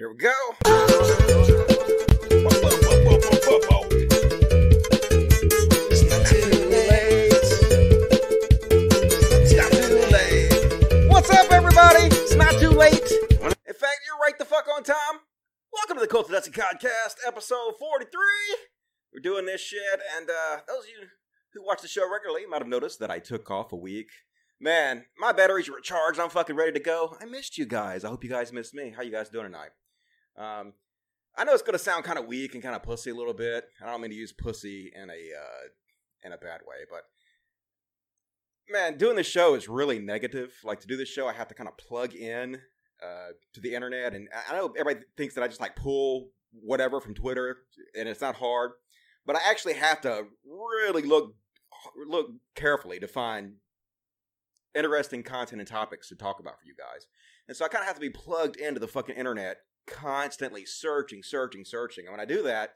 Here we go. It's not too late. It's not too late. What's up, everybody? It's not too late. In fact, you're right the fuck on time. Welcome to the Cult of Dusty Podcast, episode 43. We're doing this shit, and uh, those of you who watch the show regularly might have noticed that I took off a week. Man, my batteries are recharged. I'm fucking ready to go. I missed you guys. I hope you guys missed me. How you guys doing tonight? Um, I know it's gonna sound kind of weak and kind of pussy a little bit. I don't mean to use pussy in a uh, in a bad way, but man, doing this show is really negative. Like to do this show, I have to kind of plug in uh, to the internet, and I know everybody thinks that I just like pull whatever from Twitter, and it's not hard, but I actually have to really look look carefully to find interesting content and topics to talk about for you guys. And so I kind of have to be plugged into the fucking internet, constantly searching, searching, searching. And when I do that,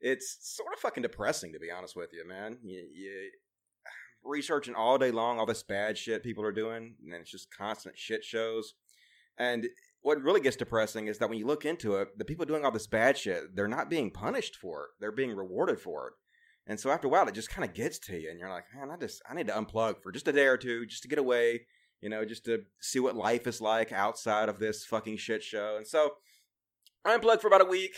it's sort of fucking depressing, to be honest with you, man. You, you researching all day long all this bad shit people are doing, and it's just constant shit shows. And what really gets depressing is that when you look into it, the people doing all this bad shit, they're not being punished for it; they're being rewarded for it. And so after a while, it just kind of gets to you, and you're like, man, I just I need to unplug for just a day or two, just to get away, you know, just to see what life is like outside of this fucking shit show. And so I unplugged for about a week.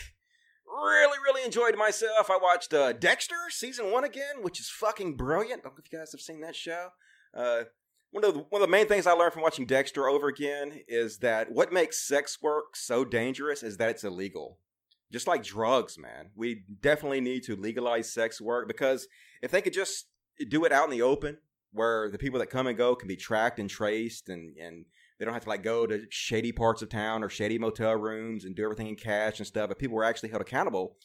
Really, really enjoyed myself. I watched uh, Dexter season one again, which is fucking brilliant. I don't know if you guys have seen that show. Uh, one of the, one of the main things I learned from watching Dexter over again is that what makes sex work so dangerous is that it's illegal just like drugs, man. We definitely need to legalize sex work because if they could just do it out in the open, where the people that come and go can be tracked and traced, and and they don't have to like go to shady parts of town or shady motel rooms and do everything in cash and stuff. If people were actually held accountable,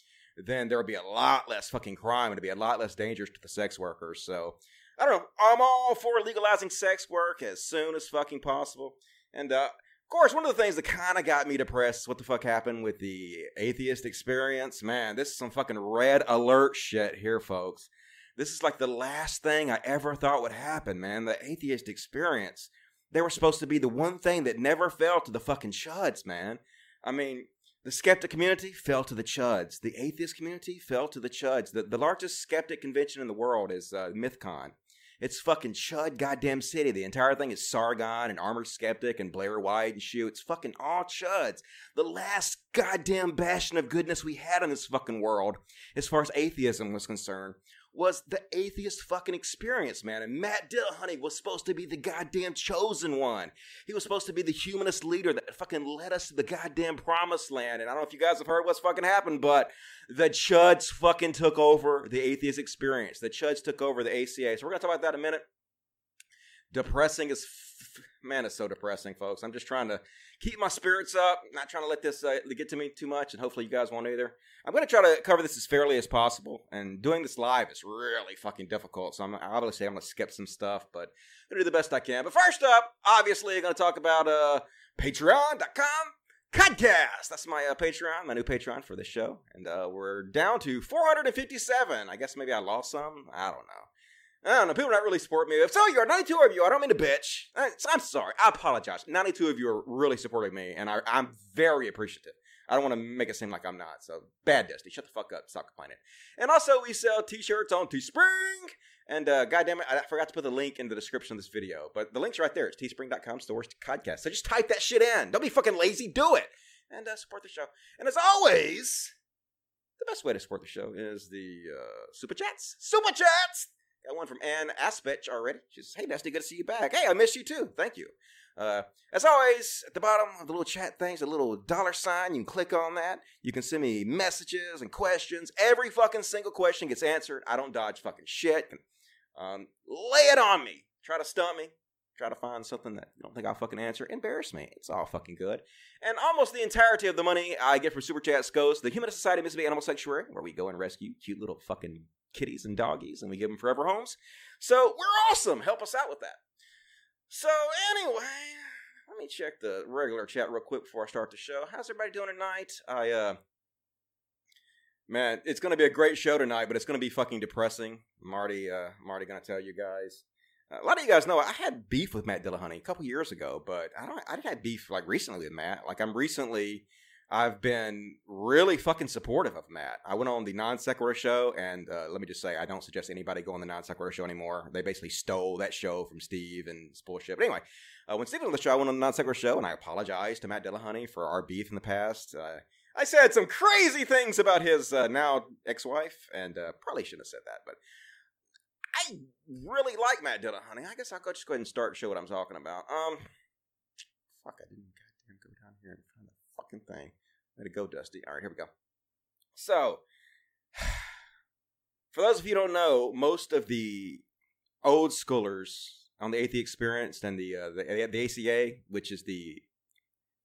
then there would be a lot less fucking crime and it'd be a lot less dangerous to the sex workers. So I don't know. I'm all for legalizing sex work as soon as fucking possible. And uh, of course, one of the things that kind of got me depressed is what the fuck happened with the atheist experience. Man, this is some fucking red alert shit here, folks. This is like the last thing I ever thought would happen, man. The atheist experience. They were supposed to be the one thing that never fell to the fucking chuds, man. I mean, the skeptic community fell to the chuds. The atheist community fell to the chuds. The, the largest skeptic convention in the world is uh, MythCon. It's fucking Chud goddamn city. The entire thing is Sargon and Armored Skeptic and Blair White and Shoe. It's fucking all Chuds. The last goddamn bastion of goodness we had in this fucking world, as far as atheism was concerned, was the atheist fucking experience, man. And Matt Dillahunty was supposed to be the goddamn chosen one. He was supposed to be the humanist leader that fucking led us to the goddamn promised land. And I don't know if you guys have heard what's fucking happened, but the Chuds fucking took over the atheist experience. The Chuds took over the ACA. So we're gonna talk about that in a minute. Depressing f- man, it's so depressing, folks. I'm just trying to keep my spirits up, not trying to let this uh, get to me too much, and hopefully you guys won't either. I'm going to try to cover this as fairly as possible, and doing this live is really fucking difficult. So I'm obviously I'm going to skip some stuff, but I'm going to do the best I can. But first up, obviously, I'm going to talk about uh, Patreon.com. Podcast. That's my uh, Patreon, my new Patreon for this show, and uh, we're down to 457. I guess maybe I lost some. I don't know. I don't know. People don't really support me. If so, you are 92 of you. I don't mean to bitch. I- I'm sorry. I apologize. 92 of you are really supporting me, and I, I'm very appreciative. I don't want to make it seem like I'm not. So, bad Dusty. Shut the fuck up. Stop complaining. And also, we sell t shirts on Teespring. And uh, goddamn it, I forgot to put the link in the description of this video. But the link's right there. It's teespring.com stores podcast. So just type that shit in. Don't be fucking lazy. Do it. And uh, support the show. And as always, the best way to support the show is the uh, super chats. Super chats! Got one from Ann Aspech already. She says, Hey, Dusty, good to see you back. Hey, I missed you too. Thank you. Uh, as always, at the bottom of the little chat things, a little dollar sign. You can click on that. You can send me messages and questions. Every fucking single question gets answered. I don't dodge fucking shit. Um, lay it on me. Try to stump me. Try to find something that you don't think I'll fucking answer. Embarrass me. It's all fucking good. And almost the entirety of the money I get from Super Chats goes to the Humanist Society of Mississippi Animal Sanctuary, where we go and rescue cute little fucking kitties and doggies and we give them forever homes. So we're awesome. Help us out with that. So anyway, let me check the regular chat real quick before I start the show. How's everybody doing tonight? I uh man, it's gonna be a great show tonight, but it's gonna be fucking depressing. Marty, uh Marty gonna tell you guys. Uh, a lot of you guys know I had beef with Matt Dillahunty a couple years ago, but I don't. I didn't have beef like recently with Matt. Like I'm recently I've been really fucking supportive of Matt. I went on the Non Sequitur show, and uh, let me just say, I don't suggest anybody go on the Non Sequitur show anymore. They basically stole that show from Steve and it's bullshit. But anyway, uh, when Steve was on the show, I went on the Non Sequitur show, and I apologized to Matt Dillahunty for our beef in the past. Uh, I said some crazy things about his uh, now ex-wife, and uh, probably shouldn't have said that, but I really like Matt Dillahunty. I guess I'll just go ahead and start and show what I'm talking about. Um, fuck, I didn't goddamn go down here and find fucking thing. Let it go, Dusty. All right, here we go. So, for those of you who don't know, most of the old schoolers on the Atheist Experience and the, uh, the the ACA, which is the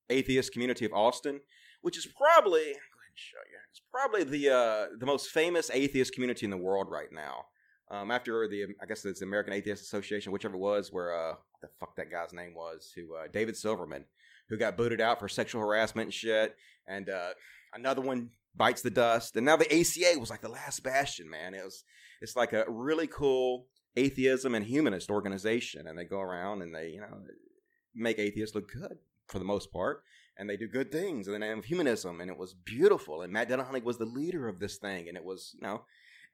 atheist community of Austin, which is probably show you. It's probably the uh, the most famous atheist community in the world right now. Um, after the I guess it's the American Atheist Association, whichever it was, where uh, the fuck that guy's name was, who uh, David Silverman, who got booted out for sexual harassment and shit, and uh, another one bites the dust, and now the ACA was like the last bastion, man. It was it's like a really cool atheism and humanist organization, and they go around and they you know make atheists look good for the most part, and they do good things in the name of humanism, and it was beautiful. And Matt Dillahunty was the leader of this thing, and it was you know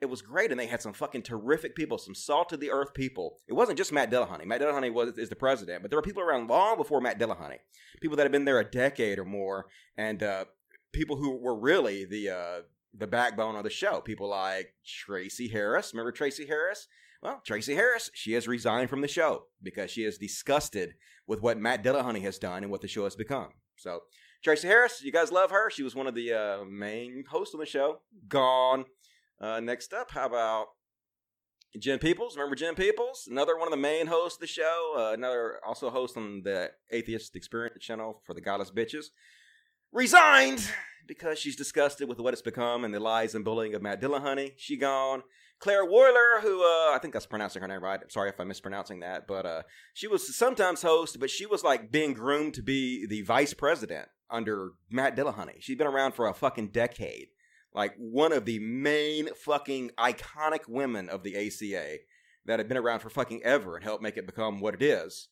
it was great, and they had some fucking terrific people, some salt of the earth people. It wasn't just Matt Dillahunty. Matt Dillahunty was is the president, but there were people around long before Matt Dillahunty, people that had been there a decade or more, and uh, people who were really the uh, the backbone of the show. People like Tracie Harris. Remember Tracie Harris? Well, Tracie Harris, she has resigned from the show because she is disgusted with what Matt Dillahunty has done and what the show has become. So, Tracie Harris, you guys love her. She was one of the uh, main hosts on the show. Gone. Uh, next up, how about Jen Peeples? Remember Jen Peeples? Another one of the main hosts of the show. Uh, another also host on the Atheist Experience channel for the Godless Bitches. Resigned because she's disgusted with what it's become and the lies and bullying of Matt Dillahunty. She gone. Claire Woyler, who uh, I think that's pronouncing her name right. I'm sorry if I'm mispronouncing that, but uh, she was sometimes host, but she was like being groomed to be the vice president under Matt Dillahunty. She's been around for a fucking decade, like one of the main fucking iconic women of the ACA that had been around for fucking ever and helped make it become what it is.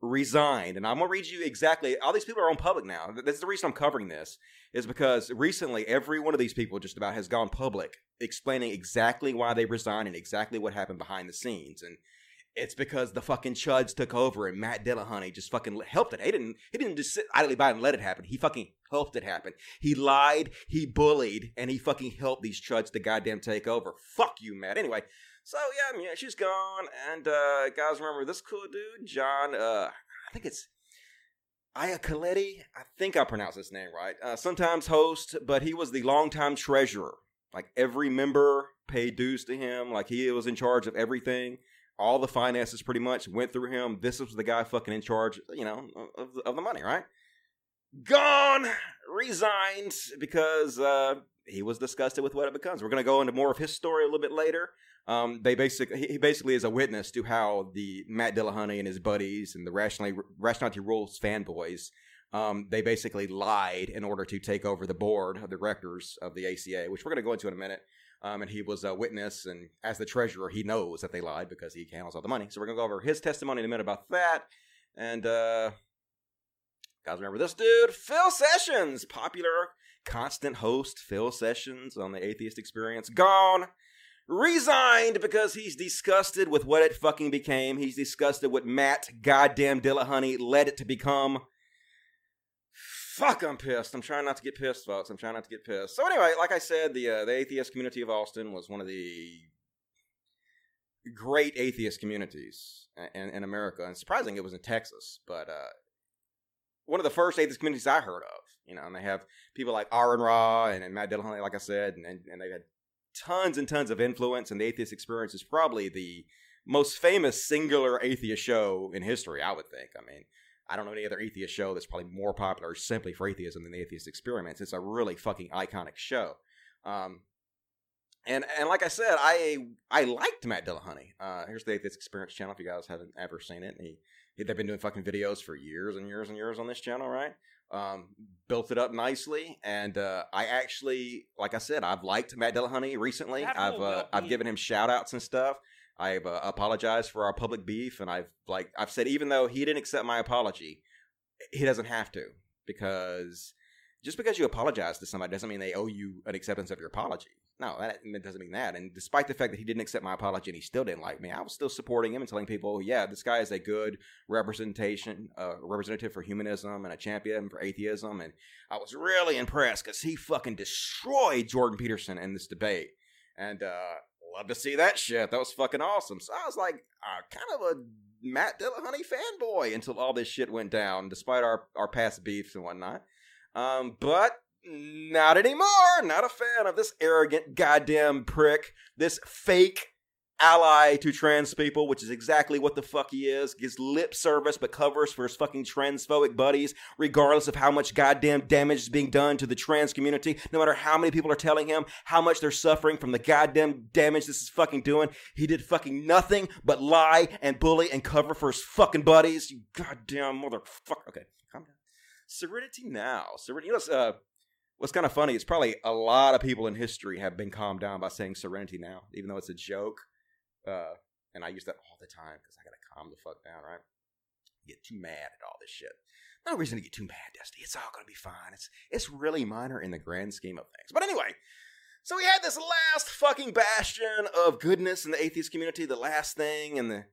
Resigned, and I'm gonna read you exactly. All these people are on public now. That's the reason I'm covering this, is because recently every one of these people just about has gone public explaining exactly why they resigned and exactly what happened behind the scenes. And it's because the fucking chuds took over and Matt Dillahunty just fucking helped it. He didn't he didn't just sit idly by and let it happen. He fucking helped it happen. He lied, he bullied, and he fucking helped these chuds to goddamn take over. Fuck you, Matt. Anyway, so yeah, mean, she's gone. And uh guys remember this cool dude, John uh I think it's Iacoletti. I think I pronounced his name right. Uh, sometimes host, but he was the longtime treasurer like every member paid dues to him. Like he was in charge of everything. All the finances pretty much went through him. This was the guy fucking in charge, you know, of, of the money, right? Gone, resigned because uh, he was disgusted with what it becomes. We're going to go into more of his story a little bit later. Um, they basically he basically is a witness to how the Matt Dillahunty and his buddies and the Rationality, Rationality Rules fanboys um, they basically lied in order to take over the board of directors of the ACA, which we're going to go into in a minute. Um, and he was a witness, and as the treasurer, he knows that they lied because he handles all the money. So we're to go over his testimony in a minute about that. And uh, guys, remember this dude, Phil Sessions, popular constant host, Phil Sessions on the Atheist Experience, gone resigned because he's disgusted with what it fucking became. He's disgusted with Matt goddamn Dillahunty led it to become. Fuck, I'm pissed. I'm trying not to get pissed, folks. I'm trying not to get pissed. So anyway, like I said, the uh, the atheist community of Austin was one of the great atheist communities in, in America, and surprising it was in Texas, but uh, one of the first atheist communities I heard of. You know, and they have people like Aaron Ra and, and Matt Dillahunty, like I said, and, and, they've had tons and tons of influence, and the atheist experience is probably the most famous singular atheist show in history, I would think. I mean, I don't know any other atheist show that's probably more popular simply for atheism than the Atheist Experiments. It's a really fucking iconic show. Um, and and like I said, I I liked Matt Dillahunty. Uh, here's the Atheist Experience channel if you guys haven't ever seen it. He, he they've been doing fucking videos for years and years and years on this channel, right? Um, built it up nicely, and uh, I actually, like I said, I've liked Matt Dillahunty recently. I've uh, I've given him shout outs and stuff. I've uh, apologized for our public beef, and I've like I've said even though he didn't accept my apology, he doesn't have to because just because you apologize to somebody doesn't mean they owe you an acceptance of your apology. No, that, doesn't mean that. And despite the fact that he didn't accept my apology and he still didn't like me, I was still supporting him and telling people, yeah, this guy is a good representation, uh, representative for humanism and a champion for atheism. And I was really impressed because he fucking destroyed Jordan Peterson in this debate. And uh, love to see that shit. That was fucking awesome. So I was like, uh, kind of a Matt Dillahunty fanboy until all this shit went down, despite our, our past beefs and whatnot. Um, but not anymore. Not a fan of this arrogant goddamn prick. This fake ally to trans people, which is exactly what the fuck he is. Gives lip service but covers for his fucking transphobic buddies, regardless of how much goddamn damage is being done to the trans community. No matter how many people are telling him how much they're suffering from the goddamn damage this is fucking doing, he did fucking nothing but lie and bully and cover for his fucking buddies. You goddamn motherfucker. Okay, calm down. Serenity now. Serenity. You know, uh, what's kind of funny is probably a lot of people in history have been calmed down by saying serenity now, even though it's a joke. Uh, and I use that all the time because I gotta calm the fuck down, right? Get too mad at all this shit. No reason to get too mad, Dusty. It's all gonna be fine. It's it's really minor in the grand scheme of things. But anyway, so we had this last fucking bastion of goodness in the atheist community, the last thing, and the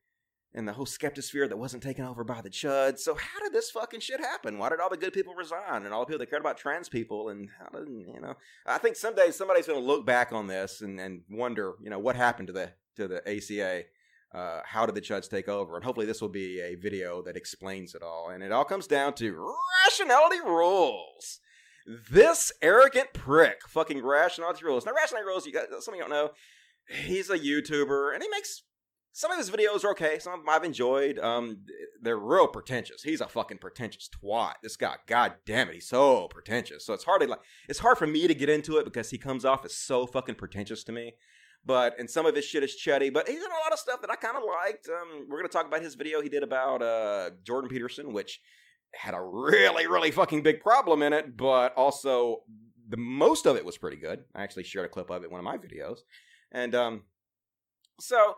and the whole skeptosphere that wasn't taken over by the chud. So how did this fucking shit happen? Why did all the good people resign and all the people that cared about trans people and how did you know? I think someday somebody's going to look back on this and, and wonder, you know, what happened to the to the ACA. Uh, how did the chuds take over? And hopefully, this will be a video that explains it all. And it all comes down to rationality rules. This arrogant prick, fucking rationality rules. Now, rationality rules, you got some of you don't know. He's a YouTuber, and he makes some of his videos are okay. Some of them I've enjoyed. Um, they're real pretentious. He's a fucking pretentious twat. This guy, god damn it, he's so pretentious. So it's hard to like. It's hard for me to get into it because he comes off as so fucking pretentious to me. But and some of his shit is chetty. But he's done a lot of stuff that I kind of liked. Um, we're gonna talk about his video he did about uh Jordan Peterson, which had a really really fucking big problem in it, but also the most of it was pretty good. I actually shared a clip of it in one of my videos, and um, so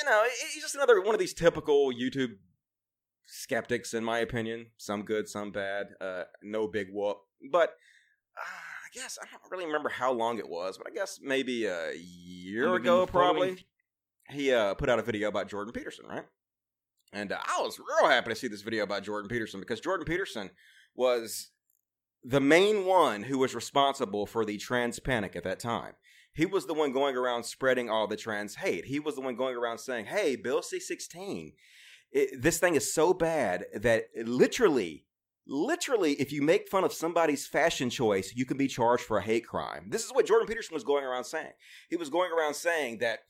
you know, he's just another one of these typical YouTube skeptics, in my opinion. Some good, some bad. Uh, no big whoop. But uh, guess I don't really remember how long it was, but I guess maybe a year ago, probably. He uh, put out a video about Jordan Peterson, right? And uh, I was real happy to see this video about Jordan Peterson because Jordan Peterson was the main one who was responsible for the trans panic at that time. He was the one going around spreading all the trans hate. He was the one going around saying, "Hey, Bill C16, it, this thing is so bad that literally." Literally, if you make fun of somebody's fashion choice, you can be charged for a hate crime. This is what Jordan Peterson was going around saying. He was going around saying that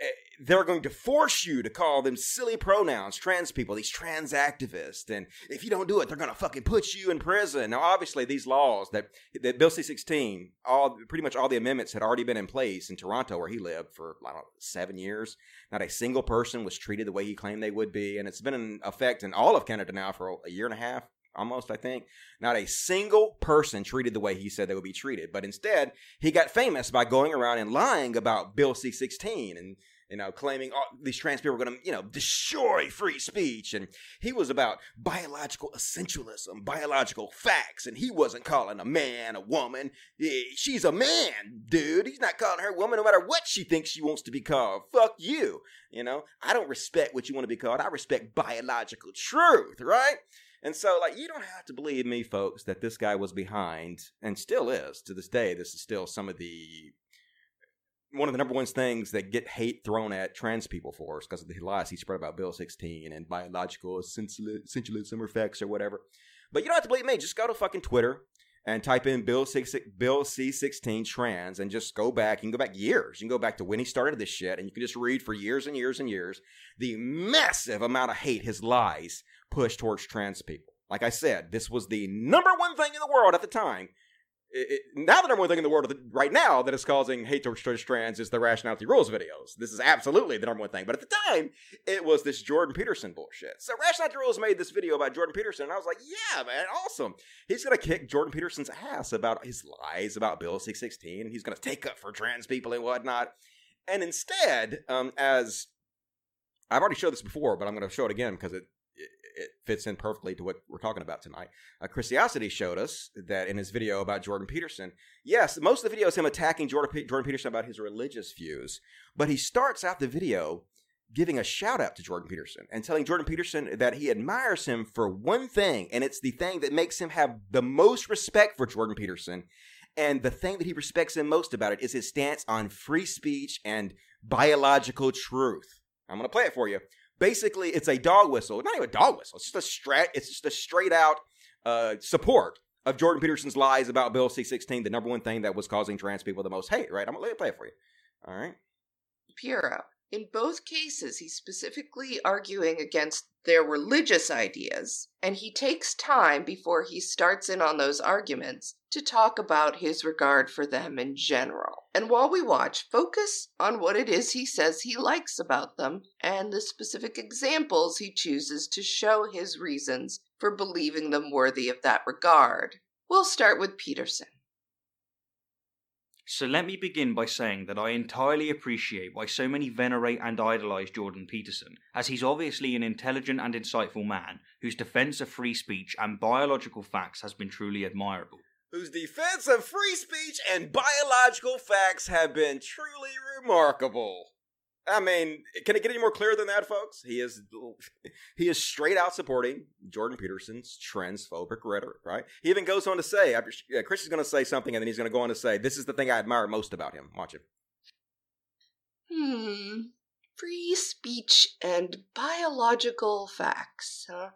Eh, they're going to force you to call them silly pronouns, trans people, these trans activists. And if you don't do it, they're going to fucking put you in prison. Now, obviously, these laws that, that Bill C 16, all, pretty much all the amendments had already been in place in Toronto, where he lived for, I don't know, seven years. Not a single person was treated the way he claimed they would be. And it's been in effect in all of Canada now for a year and a half, almost, I think. Not a single person treated the way he said they would be treated. But instead, he got famous by going around and lying about Bill C 16 and you know, claiming all these trans people were going to, you know, destroy free speech. And he was about biological essentialism, biological facts. And he wasn't calling a man a woman. She's a man, dude. He's not calling her woman no matter what she thinks she wants to be called. Fuck you. You know, I don't respect what you want to be called. I respect biological truth, right? And so, like, you don't have to believe me, folks, that this guy was behind, and still is to this day. This is still some of the one of the number one things that get hate thrown at trans people for is because of the lies he spread about Bill 16 and biological essentialism or facts or whatever. But you don't have to believe me. Just go to fucking Twitter and type in Bill, Bill C16 trans and just go back. You can go back years. You can go back to when he started this shit and you can just read for years and years and years the massive amount of hate his lies pushed towards trans people. Like I said, this was the number one thing in the world at the time it, it, now the number one thing in the world right now that is causing hate towards trans is the rationality rules videos. This is absolutely the number one thing. But at the time, it was this Jordan Peterson bullshit. So rationality rules made this video about Jordan Peterson, and I was like, yeah, man, awesome. He's gonna kick Jordan Peterson's ass about his lies about Bill C-16, and he's gonna take up for trans people and whatnot. And instead, um, as I've already showed this before, but I'm gonna show it again because it it, it fits in perfectly to what we're talking about tonight. Uh, Christiosity showed us that in his video about Jordan Peterson. Yes, most of the video is him attacking Jordan, P- Jordan Peterson about his religious views, but he starts out the video giving a shout out to Jordan Peterson and telling Jordan Peterson that he admires him for one thing, and it's the thing that makes him have the most respect for Jordan Peterson. And the thing that he respects him most about it is his stance on free speech and biological truth. I'm going to play it for you. Basically, it's a dog whistle. Not even a dog whistle. It's just a straight. It's just a straight out uh, support of Jordan Peterson's lies about Bill C-16, the number one thing that was causing trans people the most hate. Right? I'm going to play it for you. All right. Puro. In both cases, he's specifically arguing against their religious ideas, and he takes time before he starts in on those arguments to talk about his regard for them in general. And while we watch, focus on what it is he says he likes about them and the specific examples he chooses to show his reasons for believing them worthy of that regard. We'll start with Peterson. So let me begin by saying that I entirely appreciate why so many venerate and idolize Jordan Peterson, as he's obviously an intelligent and insightful man whose defense of free speech and biological facts has been truly admirable. Whose defense of free speech and biological facts have been truly remarkable. I mean, can it get any more clear than that, folks? He is he is straight out supporting Jordan Peterson's transphobic rhetoric, right? He even goes on to say, yeah, Chris is going to say something, and then he's going to go on to say, "This is the thing I admire most about him." Watch it. Hmm. Free speech and biological facts, huh?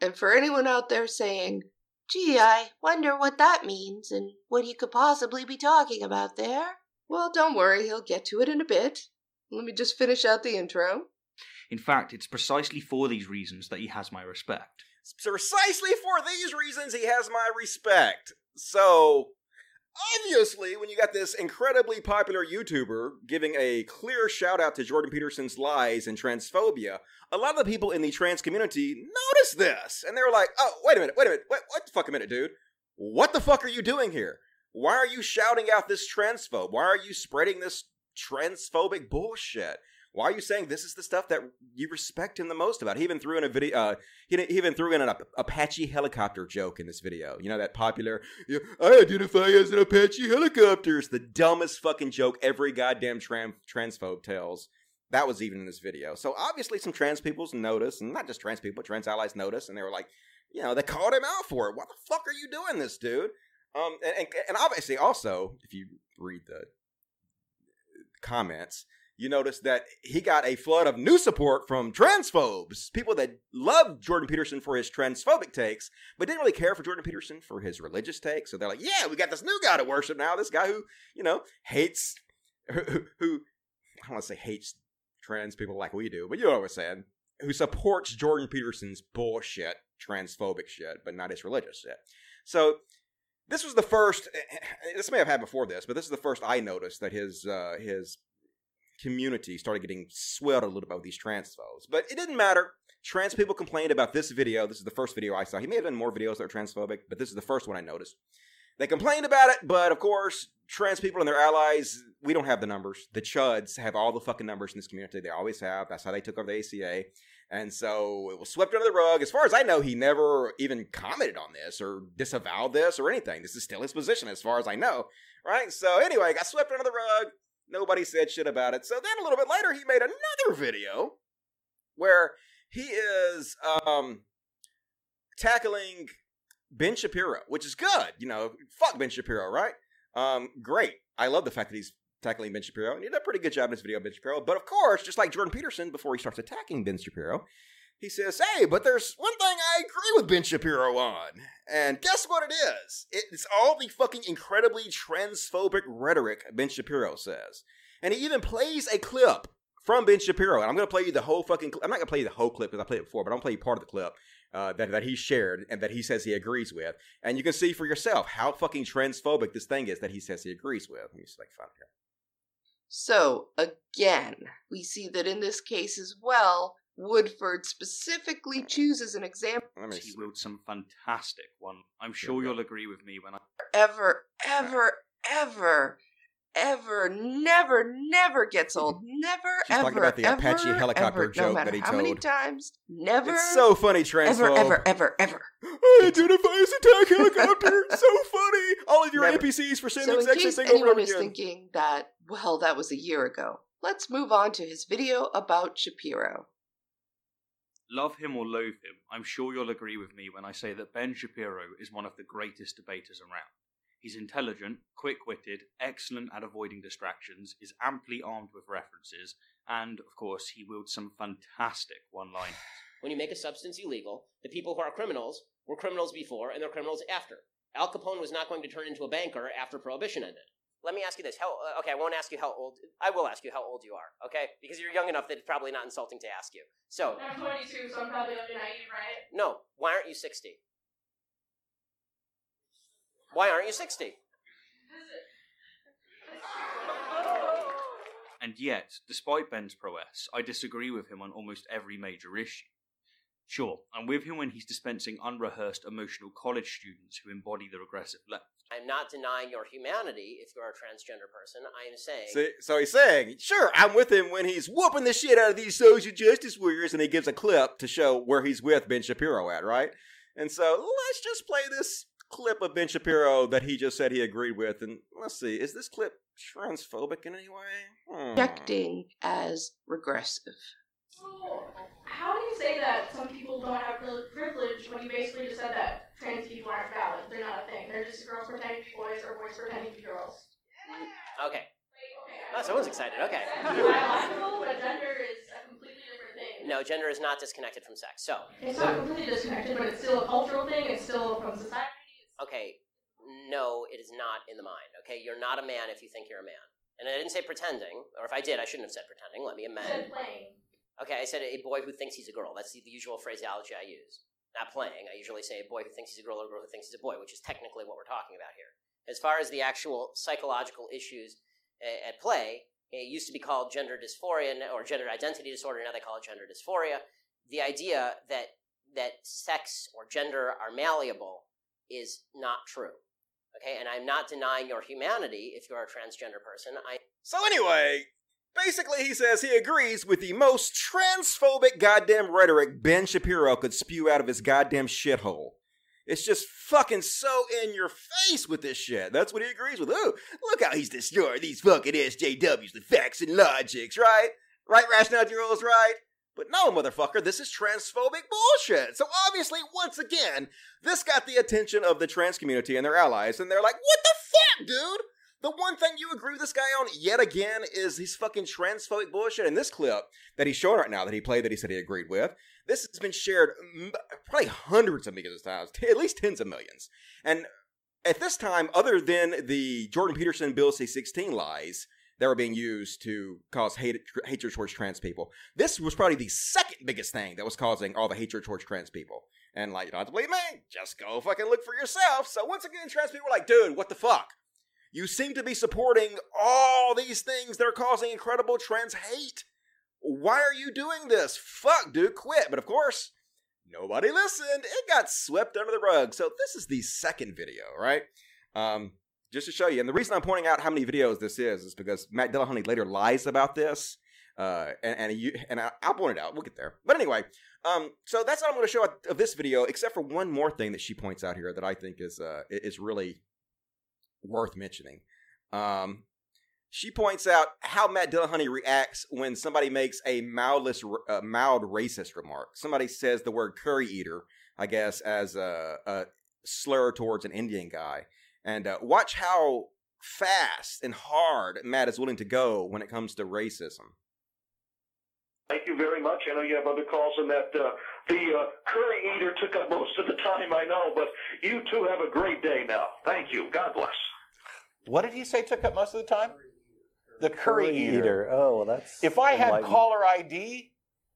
And for anyone out there saying, gee, I wonder what that means and what he could possibly be talking about there, well, don't worry, he'll get to it in a bit. Let me just finish out the intro. In fact, it's precisely for these reasons that he has my respect. It's Precisely for these reasons, he has my respect. So, obviously, when you got this incredibly popular YouTuber giving a clear shout out to Jordan Peterson's lies and transphobia, a lot of the people in the trans community notice this. And they're like, oh, wait a minute, wait a minute, wait, what the fuck a minute, dude? What the fuck are you doing here? Why are you shouting out this transphobe? Why are you spreading this transphobic bullshit? Why are you saying this is the stuff that you respect him the most about? He even threw in a video. Uh, he, he even threw in an Apache helicopter joke in this video. You know that popular. I identify as an Apache helicopter. It's the dumbest fucking joke every goddamn tran- transphobe tells. That was even in this video. So obviously, some trans people's notice, and not just trans people, trans allies notice, and they were like, you know, they called him out for it. What the fuck are you doing, this dude? Um, and, and, and obviously, also, if you read the comments, you notice that he got a flood of new support from transphobes, people that loved Jordan Peterson for his transphobic takes, but didn't really care for Jordan Peterson for his religious takes. So they're like, yeah, we got this new guy to worship now. This guy who, you know, hates, who, who I don't want to say hates trans people like we do, but you know what I'm saying, who supports Jordan Peterson's bullshit, transphobic shit, but not his religious shit. So this was the first. Eh, eh, this may have had before this, but this is the first I noticed that his uh, his community started getting swelled a little bit with these trans phobes. But it didn't matter. Trans people complained about this video. This is the first video I saw. He may have done more videos that are transphobic, but this is the first one I noticed. They complained about it, but of course, trans people and their allies, we don't have the numbers. The chuds have all the fucking numbers in this community. They always have. That's how they took over the ACA. And so it was swept under the rug. As far as I know, he never even commented on this or disavowed this or anything. This is still his position, as far as I know. Right? So anyway, got swept under the rug. Nobody said shit about it. So then a little bit later, he made another video where he is um, tackling Ben Shapiro, which is good. You know, fuck Ben Shapiro, right? Um, great. I love the fact that he's tackling Ben Shapiro, and he did a pretty good job in this video, Ben Shapiro. But of course, just like Jordan Peterson, before he starts attacking Ben Shapiro, he says, "Hey, but there's one thing I agree with Ben Shapiro on, and guess what it is? It's all the fucking incredibly transphobic rhetoric Ben Shapiro says, and he even plays a clip." From Ben Shapiro, and I'm gonna play you the whole fucking. Cl- I'm not gonna play you the whole clip because I played it before, but I'm gonna play you part of the clip uh, that that he shared and that he says he agrees with, and you can see for yourself how fucking transphobic this thing is that he says he agrees with. Let me just like find here. So, again, we see that in this case as well, Woodford specifically chooses an example. He wrote some fantastic one. I'm sure you'll agree with me when I. Ever, ever, ever, ever, never, never gets old. Mm-hmm. Never, She's ever, talking about the ever, Apache helicopter ever, joke no that he how many times, never, It's so funny, ever, transphobe. ever, ever, ever. I identify as attack helicopter. so funny. All of your Never. NPCs for saying So the in exact same case thing over and anyone is again. thinking that, well, that was a year ago, let's move on to his video about Shapiro. Love him or loathe him, I'm sure you'll agree with me when I say that Ben Shapiro is one of the greatest debaters around. He's intelligent, quick witted, excellent at avoiding distractions, is amply armed with references, and, of course, he wields some fantastic one liners. When you make a substance illegal, the people who are criminals were criminals before and they're criminals after. Al Capone was not going to turn into a banker after Prohibition ended. Let me ask you this. How, uh, okay, I won't ask you how old. I will ask you how old you are, okay? Because you're young enough that it's probably not insulting to ask you. So, I'm 22, so I'm probably under 90, right? no, why aren't you 60? Why aren't you 60? And yet, despite Ben's prowess, I disagree with him on almost every major issue. Sure, I'm with him when he's dispensing unrehearsed emotional college students who embody the regressive left. I'm not denying your humanity if you're a transgender person. I am saying. See, so he's saying, sure, I'm with him when he's whooping the shit out of these social justice warriors, and he gives a clip to show where he's with Ben Shapiro at, right? And so let's just play this clip of Ben Shapiro that he just said he agreed with, and let's see, is this clip transphobic in any way? Hmm. Projecting as regressive. So, how do you say that some people don't have pri- privilege when you basically just said that trans people aren't valid? They're not a thing. They're just girls pretending to be boys or boys pretending to be girls. Okay. Like, okay, Oh, someone's excited. Okay. Biological, but gender is a completely different thing. No, gender is not disconnected from sex. So, It's not completely disconnected, but it's still a cultural thing. It's still from society. Okay, no, it is not in the mind. Okay, you're not a man if you think you're a man. And I didn't say pretending, or if I did, I shouldn't have said pretending. Let me amend. said playing. Okay, I said a boy who thinks he's a girl. That's the, the usual phraseology I use. Not playing. I usually say a boy who thinks he's a girl or a girl who thinks he's a boy, which is technically what we're talking about here. As far as the actual psychological issues a- at play, it used to be called gender dysphoria or gender identity disorder. Now they call it gender dysphoria. The idea that that sex or gender are malleable is not true. Okay, and I'm not denying your humanity if you're a transgender person. I So anyway, basically he says he agrees with the most transphobic goddamn rhetoric Ben Shapiro could spew out of his goddamn shithole. It's just fucking so in your face with this shit. That's what he agrees with. Ooh, look how he's destroying these fucking SJWs, the facts and logics, right? Right, rationality rules, right? But no, motherfucker, this is transphobic bullshit. So obviously, once again, this got the attention of the trans community and their allies, and they're like, what the fuck, dude? The one thing you agree with this guy on yet again is his fucking transphobic bullshit. In this clip that he's showing right now, that he played, that he said he agreed with, this has been shared probably hundreds of millions of times, at least tens of millions. And at this time, other than the Jordan Peterson Bill C-16 lies that were being used to cause hate, hatred towards trans people, this was probably the second biggest thing that was causing all the hatred towards trans people. And like, you don't have to believe me, just go fucking look for yourself. So once again, trans people were like, dude, what the fuck? You seem to be supporting all these things that are causing incredible trans hate. Why are you doing this? Fuck, dude, quit. But of course, nobody listened. It got swept under the rug. So this is the second video, right? Um, just to show you. And the reason I'm pointing out how many videos this is is because Matt Dillahunty later lies about this. Uh, and and, you, and I, I'll point it out. We'll get there. But anyway, um, so that's all I'm going to show of this video, except for one more thing that she points out here that I think is uh, is really worth mentioning. Um, she points out how Matt Dillahunty reacts when somebody makes a mildless, uh, mild racist remark. Somebody says the word curry eater, I guess, as a, a slur towards an Indian guy. And uh, watch how fast and hard Matt is willing to go when it comes to racism. Thank you very much. I know you have other calls and that. Uh, the uh, curry eater took up most of the time, I know, but you two have a great day now. Thank you. God bless. What did he say took up most of the time? The curry, eater. Oh, well, that's. If I had caller ID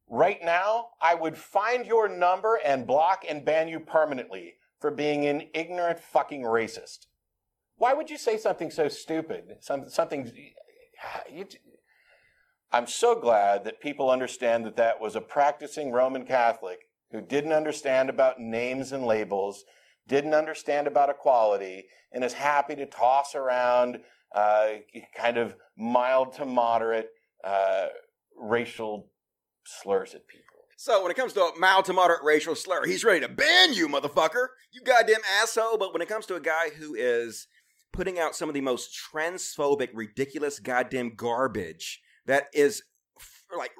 right now, I would find your number and block and ban you permanently for being an ignorant fucking racist. Why would you say something so stupid? Some, something. You, I'm so glad that people understand that that was a practicing Roman Catholic who didn't understand about names and labels didn't understand about equality, and is happy to toss around uh, kind of mild to moderate uh, racial slurs at people. So when it comes to a mild to moderate racial slur, he's ready to ban you, motherfucker. You goddamn asshole. But when it comes to a guy who is putting out some of the most transphobic, ridiculous goddamn garbage that is f- like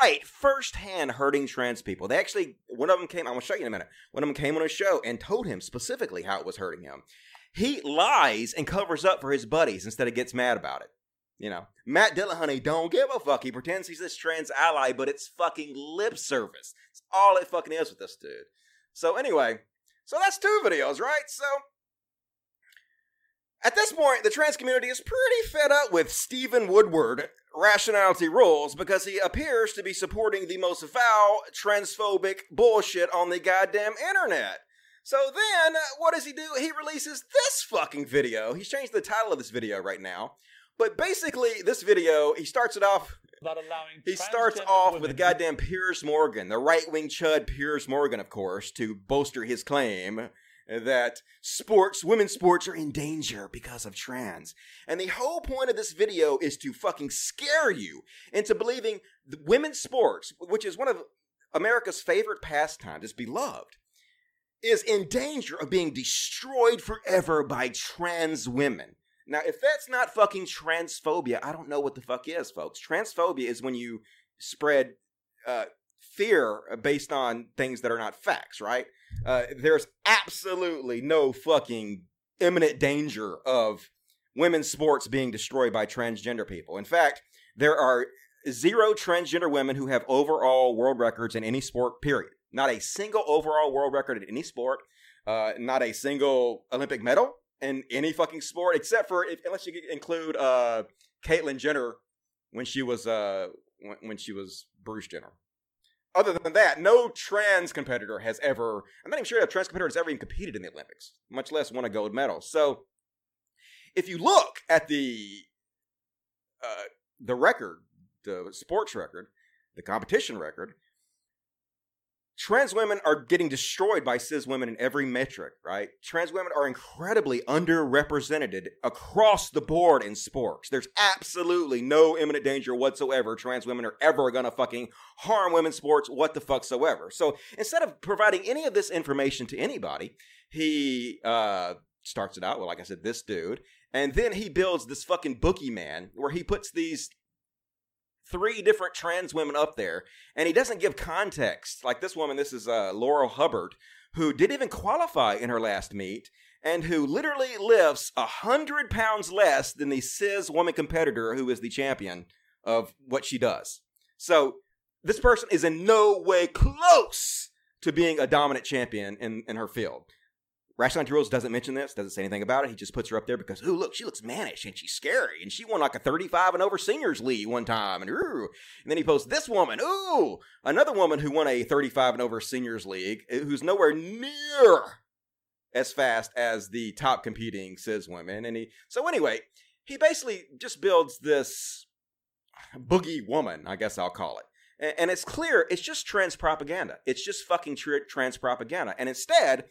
right firsthand hurting trans people. They actually, one of them came, I'm gonna show you in a minute. One of them came on a show and told him specifically how it was hurting him. He lies and covers up for his buddies instead of gets mad about it. You know, Matt Dillahunty don't give a fuck. He pretends he's this trans ally, but it's fucking lip service. It's all it fucking is with this dude. So anyway, so that's two videos, right? So at this point, the trans community is pretty fed up with Stephen Woodford rationality rules because he appears to be supporting the most foul transphobic bullshit on the goddamn internet. So then, what does he do? He releases this fucking video. He's changed the title of this video right now. But basically, this video, he starts it off. He starts off women with goddamn Piers Morgan, the right wing chud Piers Morgan, of course, to bolster his claim that sports, women's sports are in danger because of trans. And the whole point of this video is to fucking scare you into believing women's sports, which is one of America's favorite pastimes, is beloved, is in danger of being destroyed forever by trans women. Now, if that's not fucking transphobia, I don't know what the fuck is, folks. Transphobia is when you spread uh, fear based on things that are not facts, right? Uh, there's absolutely no fucking imminent danger of women's sports being destroyed by transgender people. In fact, there are zero transgender women who have overall world records in any sport, period. Not a single overall world record in any sport, uh, not a single Olympic medal in any fucking sport, except for if, unless you include uh, Caitlyn Jenner when she was uh, when, when she was Bruce Jenner. Other than that, no trans competitor has ever. I'm not even sure if trans competitor has ever even competed in the Olympics, much less won a gold medal. So, if you look at the uh, the record, the sports record, the competition record, trans women are getting destroyed by cis women in every metric, right? Trans women are incredibly underrepresented across the board in sports. There's absolutely no imminent danger whatsoever trans women are ever gonna fucking harm women's sports what the fuck soever. So instead of providing any of this information to anybody, he uh starts it out with, like I said, this dude, and then he builds this fucking boogeyman where he puts these three different trans women up there, and he doesn't give context. Like this woman, this is uh, Laurel Hubbard, who didn't even qualify in her last meet, and who literally lifts a hundred pounds less than the cis woman competitor who is the champion of what she does. So this person is in no way close to being a dominant champion in, in her field. Rationality Rules doesn't mention this, doesn't say anything about it. He just puts her up there because, ooh, look, she looks mannish and she's scary. And she won like a 35 and over seniors league one time. And, ooh. and then he posts this woman, ooh, another woman who won a 35 and over seniors league eh, who's nowhere near as fast as the top competing cis women. And he, so anyway, he basically just builds this boogie woman, I guess I'll call it. And, and it's clear it's just trans propaganda. It's just fucking tr- trans propaganda. And instead,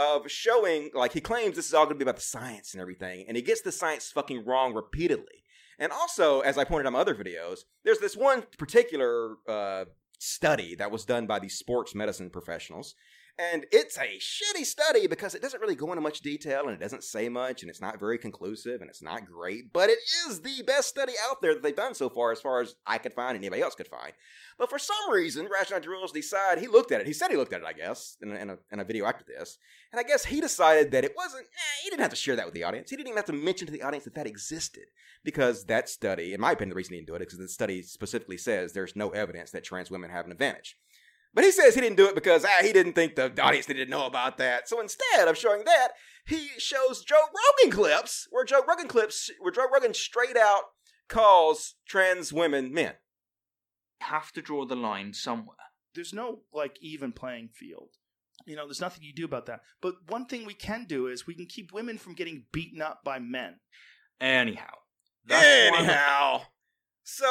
of showing like he claims this is all going to be about the science and everything and he gets the science fucking wrong repeatedly. And also as i pointed out in my other videos there's this one particular uh, study that was done by these sports medicine professionals and it's a shitty study because it doesn't really go into much detail and it doesn't say much and it's not very conclusive and it's not great, but it is the best study out there that they've done so far, as far as I could find and anybody else could find. But for some reason, Rationality Rules decided he looked at it. He said he looked at it, I guess, in a, in a, in a video after this. And I guess he decided that it wasn't, eh, he didn't have to share that with the audience. He didn't even have to mention to the audience that that existed. Because that study, in my opinion, the reason he didn't do it is because the study specifically says there's no evidence that trans women have an advantage. But he says he didn't do it because ah, he didn't think the audience needed to know about that. So instead of showing that, he shows Joe Rogan clips where Joe Rogan clips where Joe Rogan straight out calls trans women men. Have to draw the line somewhere. there's no like even playing field. You know, there's nothing you do about that. But one thing we can do is we can keep women from getting beaten up by men. Anyhow. that's why- Anyhow. So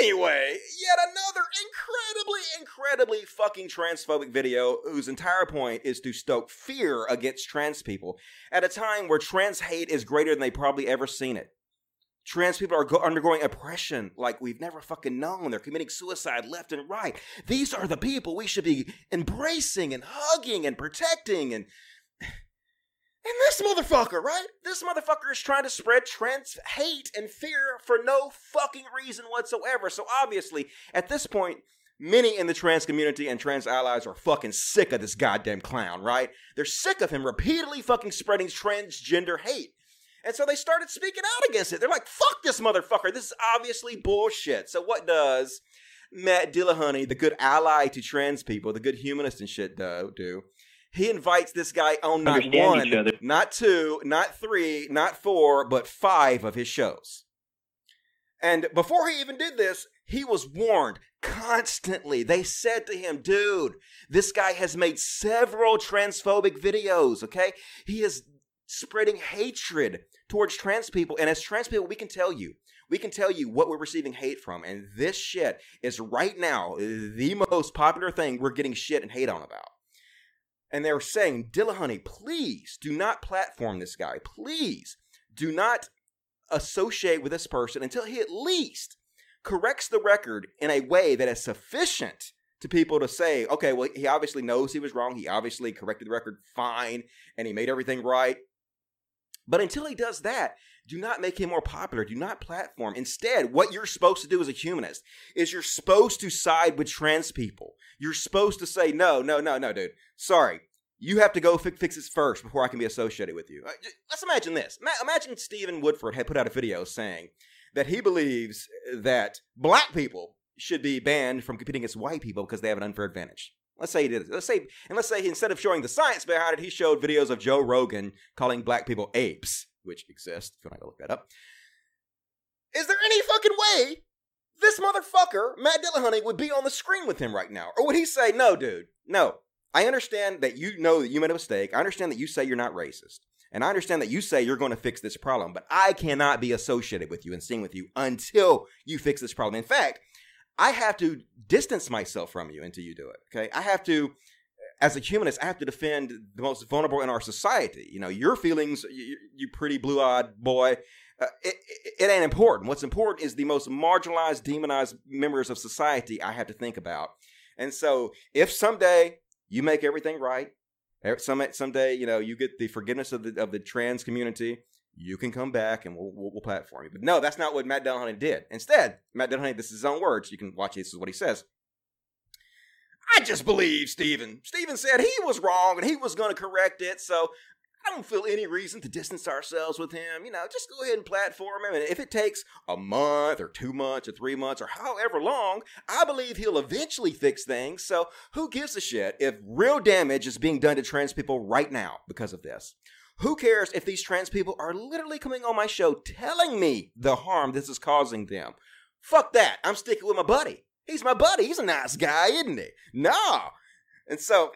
anyway, yet another incredibly, incredibly fucking transphobic video whose entire point is to stoke fear against trans people at a time where trans hate is greater than they've probably ever seen it. Trans people are go- undergoing oppression like we've never fucking known. They're committing suicide left and right. These are the people we should be embracing and hugging and protecting and and this motherfucker, right? This motherfucker is trying to spread trans hate and fear for no fucking reason whatsoever. So obviously, at this point, many in the trans community and trans allies are fucking sick of this goddamn clown, right? They're sick of him repeatedly fucking spreading transgender hate. And so they started speaking out against it. They're like, fuck this motherfucker. This is obviously bullshit. So what does Matt Dillahunty, the good ally to trans people, the good humanist and shit, do? He invites this guy on not one, not two, not three, not four, but five of his shows. And before he even did this, he was warned constantly. They said to him, dude, this guy has made several transphobic videos, okay? He is spreading hatred towards trans people. And as trans people, we can tell you, we can tell you what we're receiving hate from. And this shit is right now the most popular thing we're getting shit and hate on about. And they were saying, Dillahunty, please do not platform this guy. Please do not associate with this person until he at least corrects the record in a way that is sufficient to people to say, okay, well, he obviously knows he was wrong. He obviously corrected the record fine and he made everything right. But until he does that, do not make him more popular. Do not platform. Instead, what you're supposed to do as a humanist is you're supposed to side with trans people. You're supposed to say, no, no, no, no, dude. Sorry. You have to go fi- fix this first before I can be associated with you. Uh, Let's imagine this. Ma- Imagine Stephen Woodford had put out a video saying that he believes that black people should be banned from competing against white people because they have an unfair advantage. Let's say he did. Let's say, and let's say he, instead of showing the science behind it, he showed videos of Joe Rogan calling black people apes, which exist. If you want to go look that up, is there any fucking way this motherfucker Matt Dillahunty would be on the screen with him right now, or would he say, "No, dude, no. I understand that you know that you made a mistake. I understand that you say you're not racist." And I understand that you say you're going to fix this problem, but I cannot be associated with you and sing with you until you fix this problem. In fact, I have to distance myself from you until you do it. Okay. I have to, as a humanist, I have to defend the most vulnerable in our society. You know, your feelings, you, you pretty blue eyed boy, uh, it, it, ain't important. What's important is the most marginalized, demonized members of society I have to think about. And so if someday you make everything right, some someday you know you get the forgiveness of the of the trans community, you can come back and we'll, we'll, we'll platform you. But no, that's not what Matt Dillahunty did. Instead, Matt Dillahunty, this is his own words. You can watch this is what he says. I just believe Stephen. Stephen said he was wrong and he was going to correct it. So I don't feel any reason to distance ourselves with him. You know, just go ahead and platform him. And if it takes a month or two months or three months or however long, I believe he'll eventually fix things. So who gives a shit if real damage is being done to trans people right now because of this? Who cares if these trans people are literally coming on my show telling me the harm this is causing them? Fuck that. I'm sticking with my buddy. He's my buddy. He's a nice guy, isn't he? No. And so,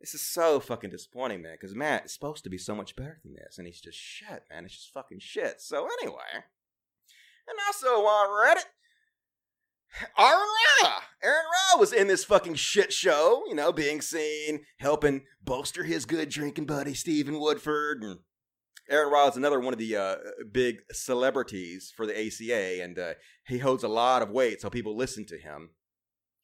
this is so fucking disappointing, man, because Matt is supposed to be so much better than this, and he's just shit, man. It's just fucking shit. So, anyway. And also on Reddit, Aaron Ra. Aaron Ra was in this fucking shit show, you know, being seen, helping bolster his good drinking buddy, Stephen Woodford. And Aaron Ra is another one of the uh, big celebrities for the ACA, and uh, he holds a lot of weight, so people listen to him.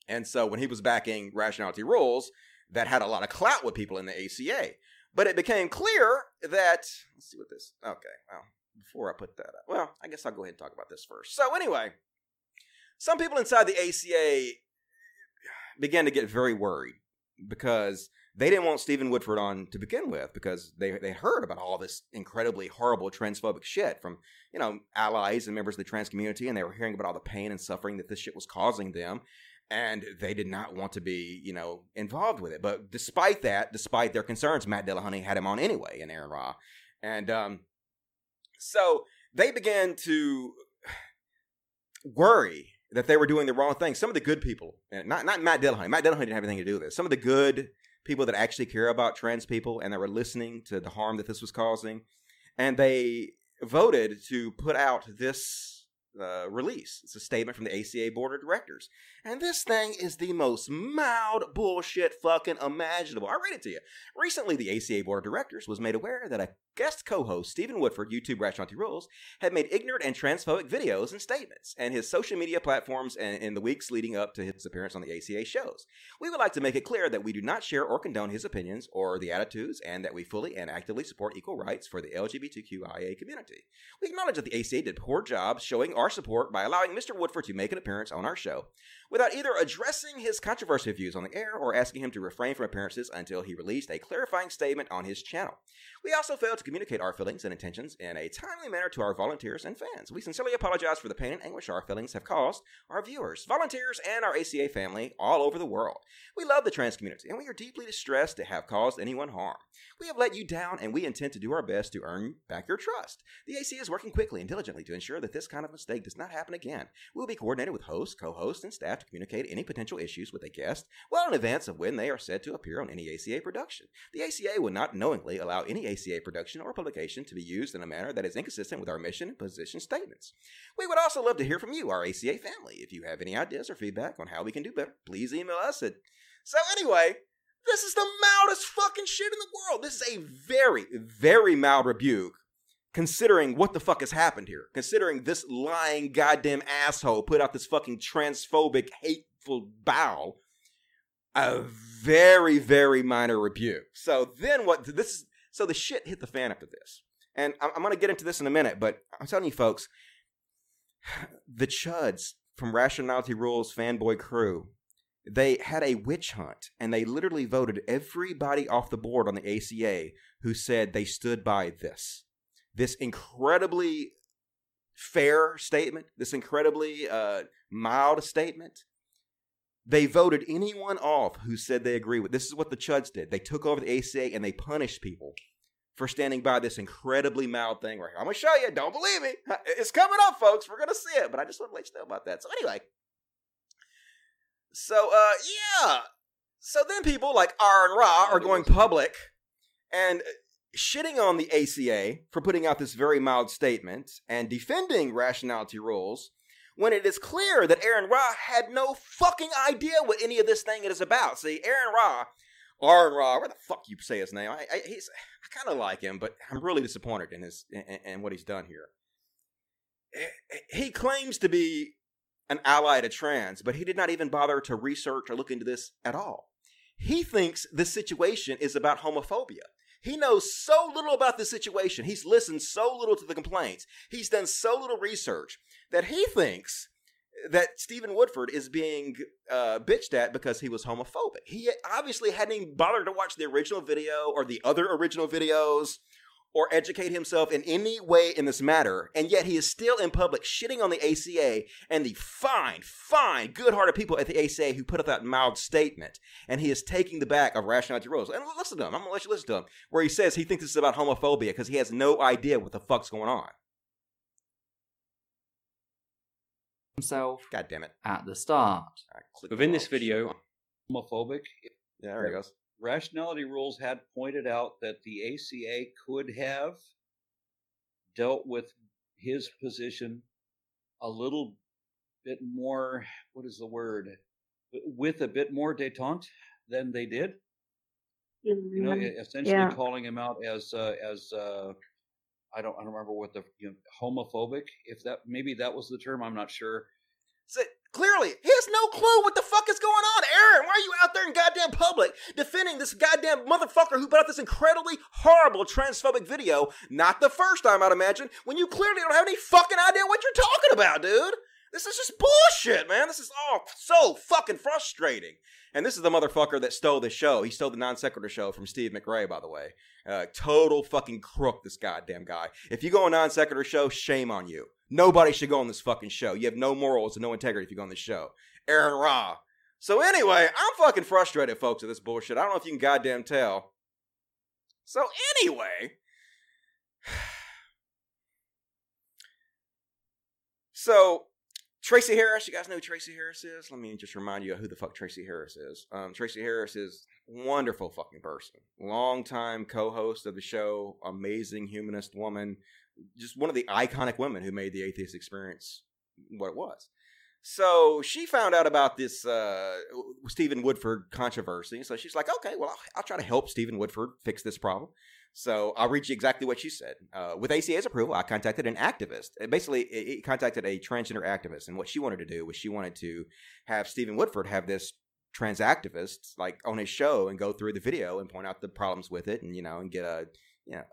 And so when he was backing Rationality Rules, that had a lot of clout with people in the ACA. But it became clear that, let's see what this, okay, well, before I put that up, well, I guess I'll go ahead and talk about this first. So, anyway, some people inside the ACA began to get very worried because they didn't want Stephen Woodford on to begin with because they they heard about all this incredibly horrible transphobic shit from you know allies and members of the trans community, and they were hearing about all the pain and suffering that this shit was causing them, and they did not want to be you know involved with it. But despite that, despite their concerns, Matt Dillahunty had him on anyway, and Aaron Ra, and um, so they began to worry that they were doing the wrong thing. Some of the good people, not not Matt Dillahunty. Matt Dillahunty didn't have anything to do with this. Some of the good people that actually care about trans people and that were listening to the harm that this was causing, and they voted to put out this uh, release. It's a statement from the ACA Board of Directors. And this thing is the most mild bullshit fucking imaginable. I'll read it to you. Recently, the ACA Board of Directors was made aware that a guest co-host, Stephen Woodford, YouTube Rationality Rules, had made ignorant and transphobic videos and statements, and his social media platforms and in the weeks leading up to his appearance on the ACA shows. We would like to make it clear that we do not share or condone his opinions or the attitudes, and that we fully and actively support equal rights for the LGBTQIA community. We acknowledge that the ACA did poor job showing our support by allowing Mr. Woodford to make an appearance on our show without either addressing his controversial views on the air or asking him to refrain from appearances until he released a clarifying statement on his channel. We also failed to communicate our feelings and intentions in a timely manner to our volunteers and fans. We sincerely apologize for the pain and anguish our feelings have caused our viewers, volunteers, and our ACA family all over the world. We love the trans community, and we are deeply distressed to have caused anyone harm. We have let you down, and we intend to do our best to earn back your trust. The ACA is working quickly and diligently to ensure that this kind of mistake does not happen again. We will be coordinated with hosts, co-hosts, and staff to communicate any potential issues with a guest well in advance of when they are said to appear on any ACA production. The ACA will not knowingly allow any ACA production or publication to be used in a manner that is inconsistent with our mission and position statements. We would also love to hear from you, our ACA family. If you have any ideas or feedback on how we can do better, please email us at. So, anyway, this is the mildest fucking shit in the world. This is a very, very mild rebuke considering what the fuck has happened here. Considering this lying goddamn asshole put out this fucking transphobic, hateful bow. A very, very minor rebuke. So then what this is so the shit hit the fan after this. And I'm, I'm gonna get into this in a minute, but I'm telling you folks, the chuds from Rationality Rules fanboy crew they had a witch hunt and they literally voted everybody off the board on the ACA who said they stood by this. This incredibly fair statement, this incredibly uh, mild statement. They voted anyone off who said they agree with. This is what the Chuds did. They took over the ACA and they punished people for standing by this incredibly mild thing right here. I'm gonna show you. Don't believe me. It's coming up, folks. We're gonna see it. But I just want to let you know about that. So anyway, so uh yeah. So then people like Aaron Ra are going public and shitting on the ACA for putting out this very mild statement and defending rationality rules when it is clear that Aaron Ra had no fucking idea what any of this thing is about. See, Aaron Ra, Aaron Ra, where the fuck you say his name? I, I I kind of like him, but I'm really disappointed in his in, in what he's done here. Eh, eh, he claims to be an ally to trans, but he did not even bother to research or look into this at all. He thinks this situation is about homophobia. He knows so little about the situation. He's listened so little to the complaints. He's done so little research that he thinks that Stephen Woodford is being uh, bitched at because he was homophobic. He obviously hadn't even bothered to watch the original video or the other original videos or educate himself in any way in this matter, and yet he is still in public shitting on the ACA and the fine, fine, good hearted people at the ACA who put up that mild statement. And he is taking the back of rationality rules. And listen to him. I'm going to let you listen to him, where he says he thinks this is about homophobia because he has no idea what the fuck's going on. himself God damn it. at the start. I Within this video, homophobic. Yeah, there he goes. Rationality Rules had pointed out that the ACA could have dealt with his position a little bit more, what is the word? With a bit more detente than they did. You know, essentially Yeah. calling him out as uh, as uh, I don't I don't remember what the you know, homophobic. If that maybe that was the term, I'm not sure. So, clearly, he has no clue what the fuck is going on. Aaron, why are you out there in goddamn public defending this goddamn motherfucker who put out this incredibly horrible transphobic video? Not the first time, I'd imagine, when you clearly don't have any fucking idea what you're talking about, dude. This is just bullshit, man. This is all so fucking frustrating. And this is the motherfucker that stole the show. He stole the non sequitur show from Steve McRae, by the way. Uh, total fucking crook, this goddamn guy. If you go on non sequitur show, shame on you. Nobody should go on this fucking show. You have no morals and no integrity if you go on this show. Aaron Ra. So anyway, I'm fucking frustrated, folks, with this bullshit. I don't know if you can goddamn tell. So anyway. So Tracie Harris, you guys know who Tracie Harris is? Let me just remind you who the fuck Tracie Harris is. Um, Tracie Harris is wonderful fucking person. Longtime co-host of the show, amazing humanist woman, just one of the iconic women who made the atheist experience what it was. So she found out about this uh, Stephen Woodford controversy. So she's like, okay, well, I'll, I'll try to help Stephen Woodford fix this problem. So I'll read you exactly what she said. Uh, with ACA's approval, I contacted an activist. Uh, Basically, it, it contacted a transgender activist, and what she wanted to do was she wanted to have Stephen Woodford have this trans activist like on his show and go through the video and point out the problems with it, and you know, and get a you know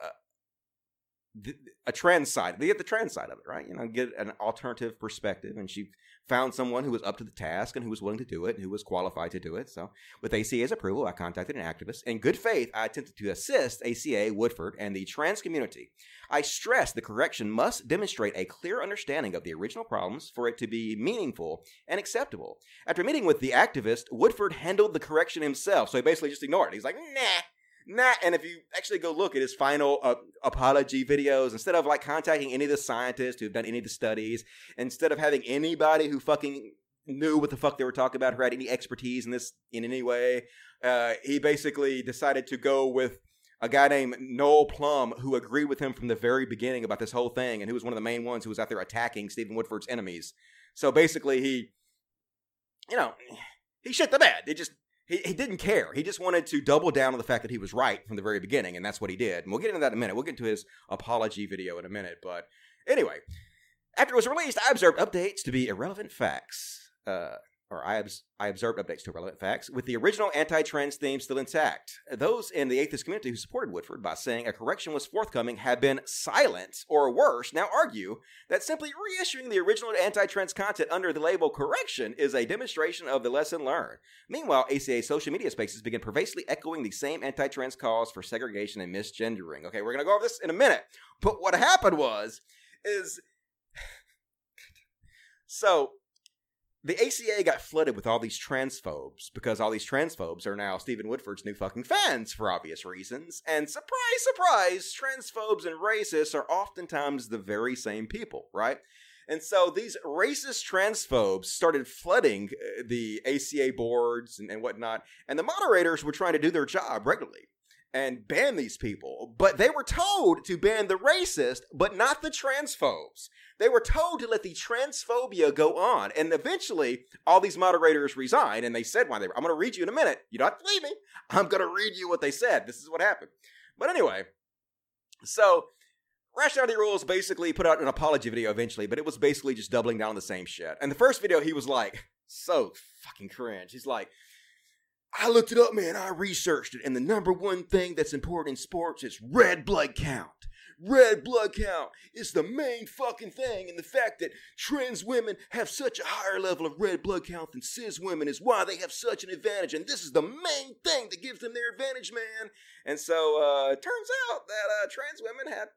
a, a trans side, they get the trans side of it, right? You know, get an alternative perspective, and she found someone who was up to the task and who was willing to do it and who was qualified to do it. So, with ACA's approval, I contacted an activist. In good faith, I attempted to assist ACA, Woodford, and the trans community. I stress the correction must demonstrate a clear understanding of the original problems for it to be meaningful and acceptable. After meeting with the activist, Woodford handled the correction himself, so he basically just ignored it. He's like, nah. Nah, and if you actually go look at his final uh, apology videos, instead of like contacting any of the scientists who've done any of the studies, instead of having anybody who fucking knew what the fuck they were talking about, who had any expertise in this in any way, uh, he basically decided to go with a guy named Noel Plum who agreed with him from the very beginning about this whole thing, and who was one of the main ones who was out there attacking Stephen Woodford's enemies. So basically, he, you know, he shit the bed. It just he, he didn't care. He just wanted to double down on the fact that he was right from the very beginning, and that's what he did. And we'll get into that in a minute. We'll get into his apology video in a minute. But anyway, after it was released, I observed updates to be irrelevant facts. Uh, or I, I observed updates to relevant facts, with the original anti trans theme still intact. Those in the atheist community who supported Woodford by saying a correction was forthcoming have been silent, or worse, now argue that simply reissuing the original anti trans content under the label correction is a demonstration of the lesson learned. Meanwhile, ACA social media spaces begin pervasively echoing the same anti trans calls for segregation and misgendering. Okay, we're to go over this in a minute. But what happened was, is. so the ACA got flooded with all these transphobes because all these transphobes are now Stephen Woodford's new fucking fans for obvious reasons. And surprise, surprise, transphobes and racists are oftentimes the very same people, right? And so these racist transphobes started flooding uh, the ACA boards and, and whatnot, and the moderators were trying to do their job regularly and ban these people. But they were told to ban the racist, but not the transphobes. They were told to let the transphobia go on. And eventually, all these moderators resigned, and they said why they were. I'm going to read you in a minute. You don't have to believe me. I'm going to read you what they said. This is what happened. But anyway, so Rationality Rules basically put out an apology video eventually, but it was basically just doubling down on the same shit. And the first video, he was like, so fucking cringe. He's like, I looked it up, man. I researched it, and the number one thing that's important in sports is red blood count. Red blood count is the main fucking thing, and the fact that trans women have such a higher level of red blood count than cis women is why they have such an advantage, and this is the main thing that gives them their advantage, man. And so, uh, it turns out that uh, trans women had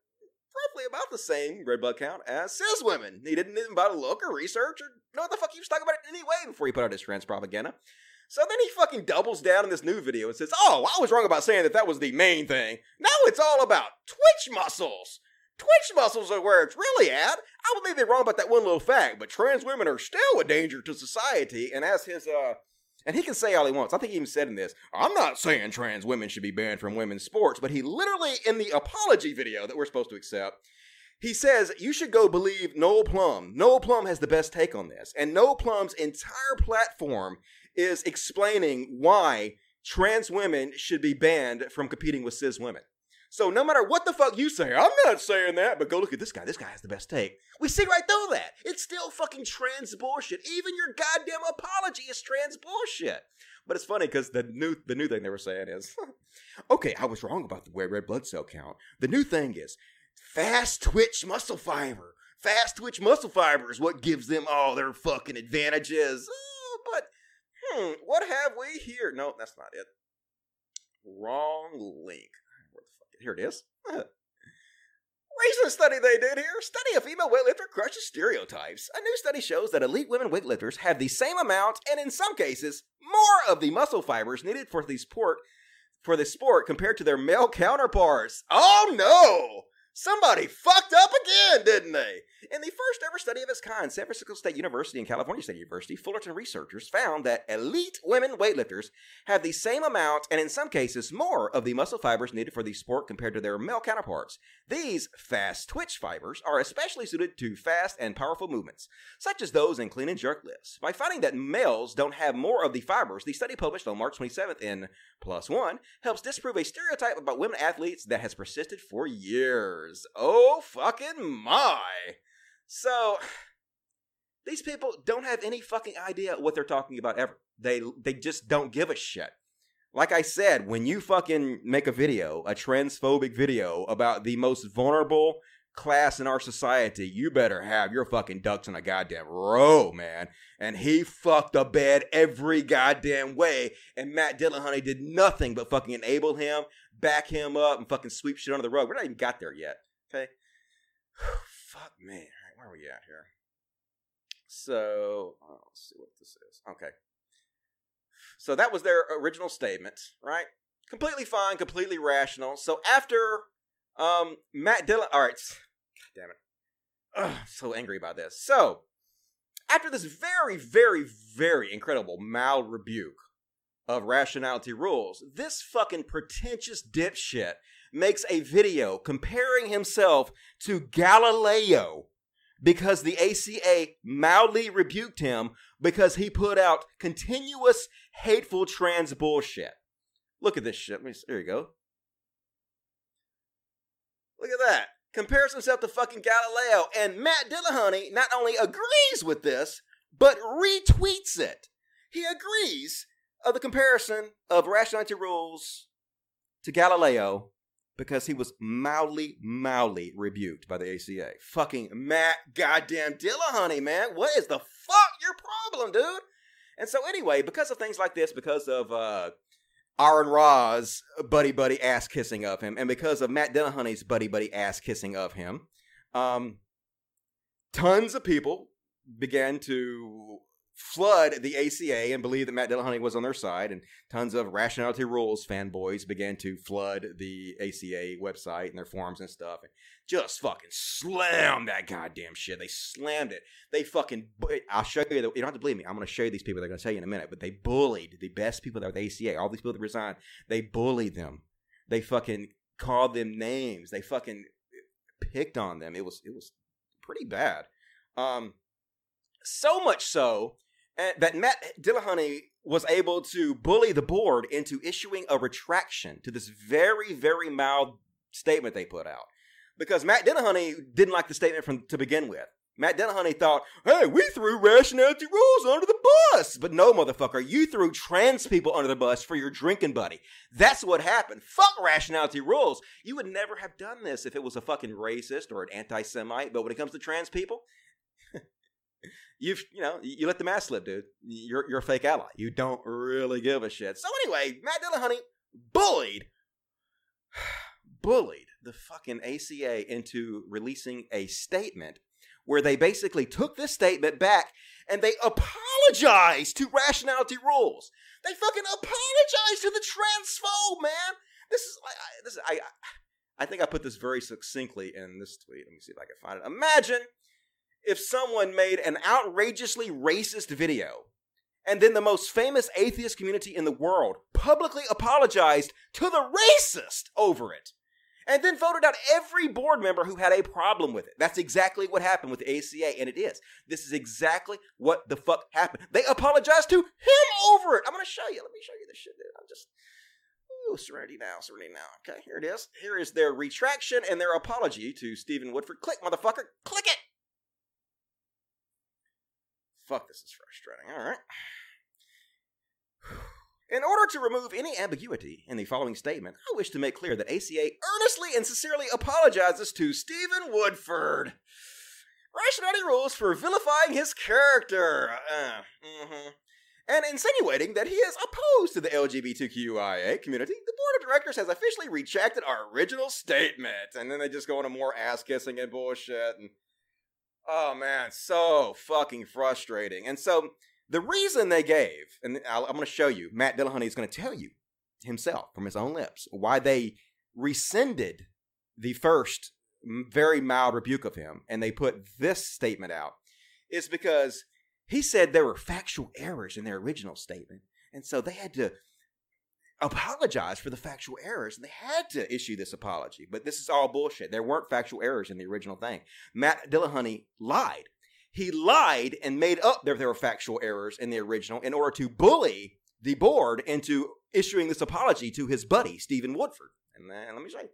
roughly about the same red blood count as cis women. He didn't even bother to look or research or know what the fuck he was talking about it anyway before he put out his trans propaganda. So then he fucking doubles down in this new video and says, Oh, I was wrong about saying that that was the main thing. Now it's all about twitch muscles. Twitch muscles are where it's really at. I was maybe wrong about that one little fact, but trans women are still a danger to society. And as his, uh, and he can say all he wants. I think he even said in this, I'm not saying trans women should be banned from women's sports, but he literally, in the apology video that we're supposed to accept, he says you should go believe Noel Plum. Noel Plum has the best take on this. And Noel Plum's entire platform is explaining why trans women should be banned from competing with cis women. So no matter what the fuck you say, I'm not saying that, but go look at this guy. This guy has the best take. We see right through that. It's still fucking trans bullshit. Even your goddamn apology is trans bullshit. But it's funny because the new the new thing they were saying is, okay, I was wrong about the red blood cell count. The new thing is fast twitch muscle fiber. Fast twitch muscle fiber is what gives them all their fucking advantages. Oh, but hmm, what have we here? No, that's not it. Wrong link. Here it is. Recent study they did here. Study of female weightlifter crushes stereotypes. A new study shows that elite women weightlifters have the same amount, and in some cases, more of the muscle fibers needed for the sport for the sport compared to their male counterparts. Oh no! Somebody fucked up again, didn't they? In the first ever study of its kind, San Francisco State University and California State University, Fullerton researchers found that elite women weightlifters have the same amount, and in some cases more, of the muscle fibers needed for the sport compared to their male counterparts. These fast twitch fibers are especially suited to fast and powerful movements, such as those in clean and jerk lifts. By finding that males don't have more of the fibers, the study published on March 27th in PLOS One helps disprove a stereotype about women athletes that has persisted for years. Oh, fucking my. So, these people don't have any fucking idea what they're talking about ever. They they just don't give a shit. Like I said, when you fucking make a video, a transphobic video about the most vulnerable class in our society, you better have your fucking ducks in a goddamn row, man. And he fucked the bed every goddamn way. And Matt Dillahunty did nothing but fucking enable him, back him up, and fucking sweep shit under the rug. We're not even got there yet. Okay? Fuck me. Where are we at here? So, oh, let's see what this is. Okay. So that was their original statement, right? Completely fine, completely rational. So after um Matt Dillon, all right, God damn it, Ugh, so angry about this. So after this very, very, very incredible mild rebuke of rationality rules, this fucking pretentious dipshit makes a video comparing himself to Galileo because the ACA mildly rebuked him because he put out continuous hateful trans bullshit. Look at this shit. Let me, there you go. Look at that. Compares himself to fucking Galileo. And Matt Dillahunty not only agrees with this, but retweets it. He agrees of the comparison of rationality rules to Galileo because he was mildly, mildly rebuked by the ACA. Fucking Matt goddamn Dillahunty, man. What is the fuck your problem, dude? And so anyway, because of things like this, because of uh Aaron Ra's buddy buddy ass kissing of him, and because of Matt Dillahunty's buddy buddy ass kissing of him, um tons of people began to flood the ACA and believe that Matt Dillahunty was on their side, and tons of Rationality Rules fanboys began to flood the ACA website and their forums and stuff, and just fucking slam that goddamn shit. They slammed it. They fucking. I'll show you. You don't have to believe me. I'm going to show you these people. They're going to tell you in a minute. But they bullied the best people that were the ACA. All these people that resigned. They bullied them. They fucking called them names. They fucking picked on them. It was it was pretty bad. Um, so much so that Matt Dillahunty was able to bully the board into issuing a retraction to this very, very mild statement they put out. Because Matt Dillahunty didn't like the statement from to begin with. Matt Dillahunty thought, hey, we threw rationality rules under the bus. But no, motherfucker, you threw trans people under the bus for your drinking buddy. That's what happened. Fuck rationality rules. You would never have done this if it was a fucking racist or an anti Semite. But when it comes to trans people, you've you know you let the mask slip, dude. You're you're a fake ally. You don't really give a shit. So anyway, Matt Dillahunty bullied, bullied the fucking ACA into releasing a statement where they basically took this statement back and they apologized to rationality rules. They fucking apologized to the transphobe, man. This is this is, I I think I put this very succinctly in this tweet. Let me see if I can find it. Imagine if someone made an outrageously racist video and then the most famous atheist community in the world publicly apologized to the racist over it and then voted out every board member who had a problem with it. That's exactly what happened with the ACA, and it is. This is exactly what the fuck happened. They apologized to him over it. I'm gonna show you. Let me show you this shit, dude. I'm just. Ooh, Serenity now, Serenity now. Okay, here it is. Here is their retraction and their apology to Stephen Woodford. Click, motherfucker. Click it. Fuck, this is frustrating. All right. In order to remove any ambiguity in the following statement, I wish to make clear that ACA earnestly and sincerely apologizes to Stephen Woodford. Rationality rules for vilifying his character. Uh, mhm. And insinuating that he is opposed to the LGBTQIA community, the board of directors has officially retracted our original statement. And then they just go into more ass kissing and bullshit. And oh man, so fucking frustrating. And so the reason they gave, and I'll, I'm going to show you, Matt Dillahunty is going to tell you himself from his own lips why they rescinded the first very mild rebuke of him, and they put this statement out, is because he said there were factual errors in their original statement, and so they had to apologize for the factual errors, and they had to issue this apology. But this is all bullshit. There weren't factual errors in the original thing. Matt Dillahunty lied. He lied and made up that there were factual errors in the original in order to bully the board into issuing this apology to his buddy Stephen Woodford. And then let me show you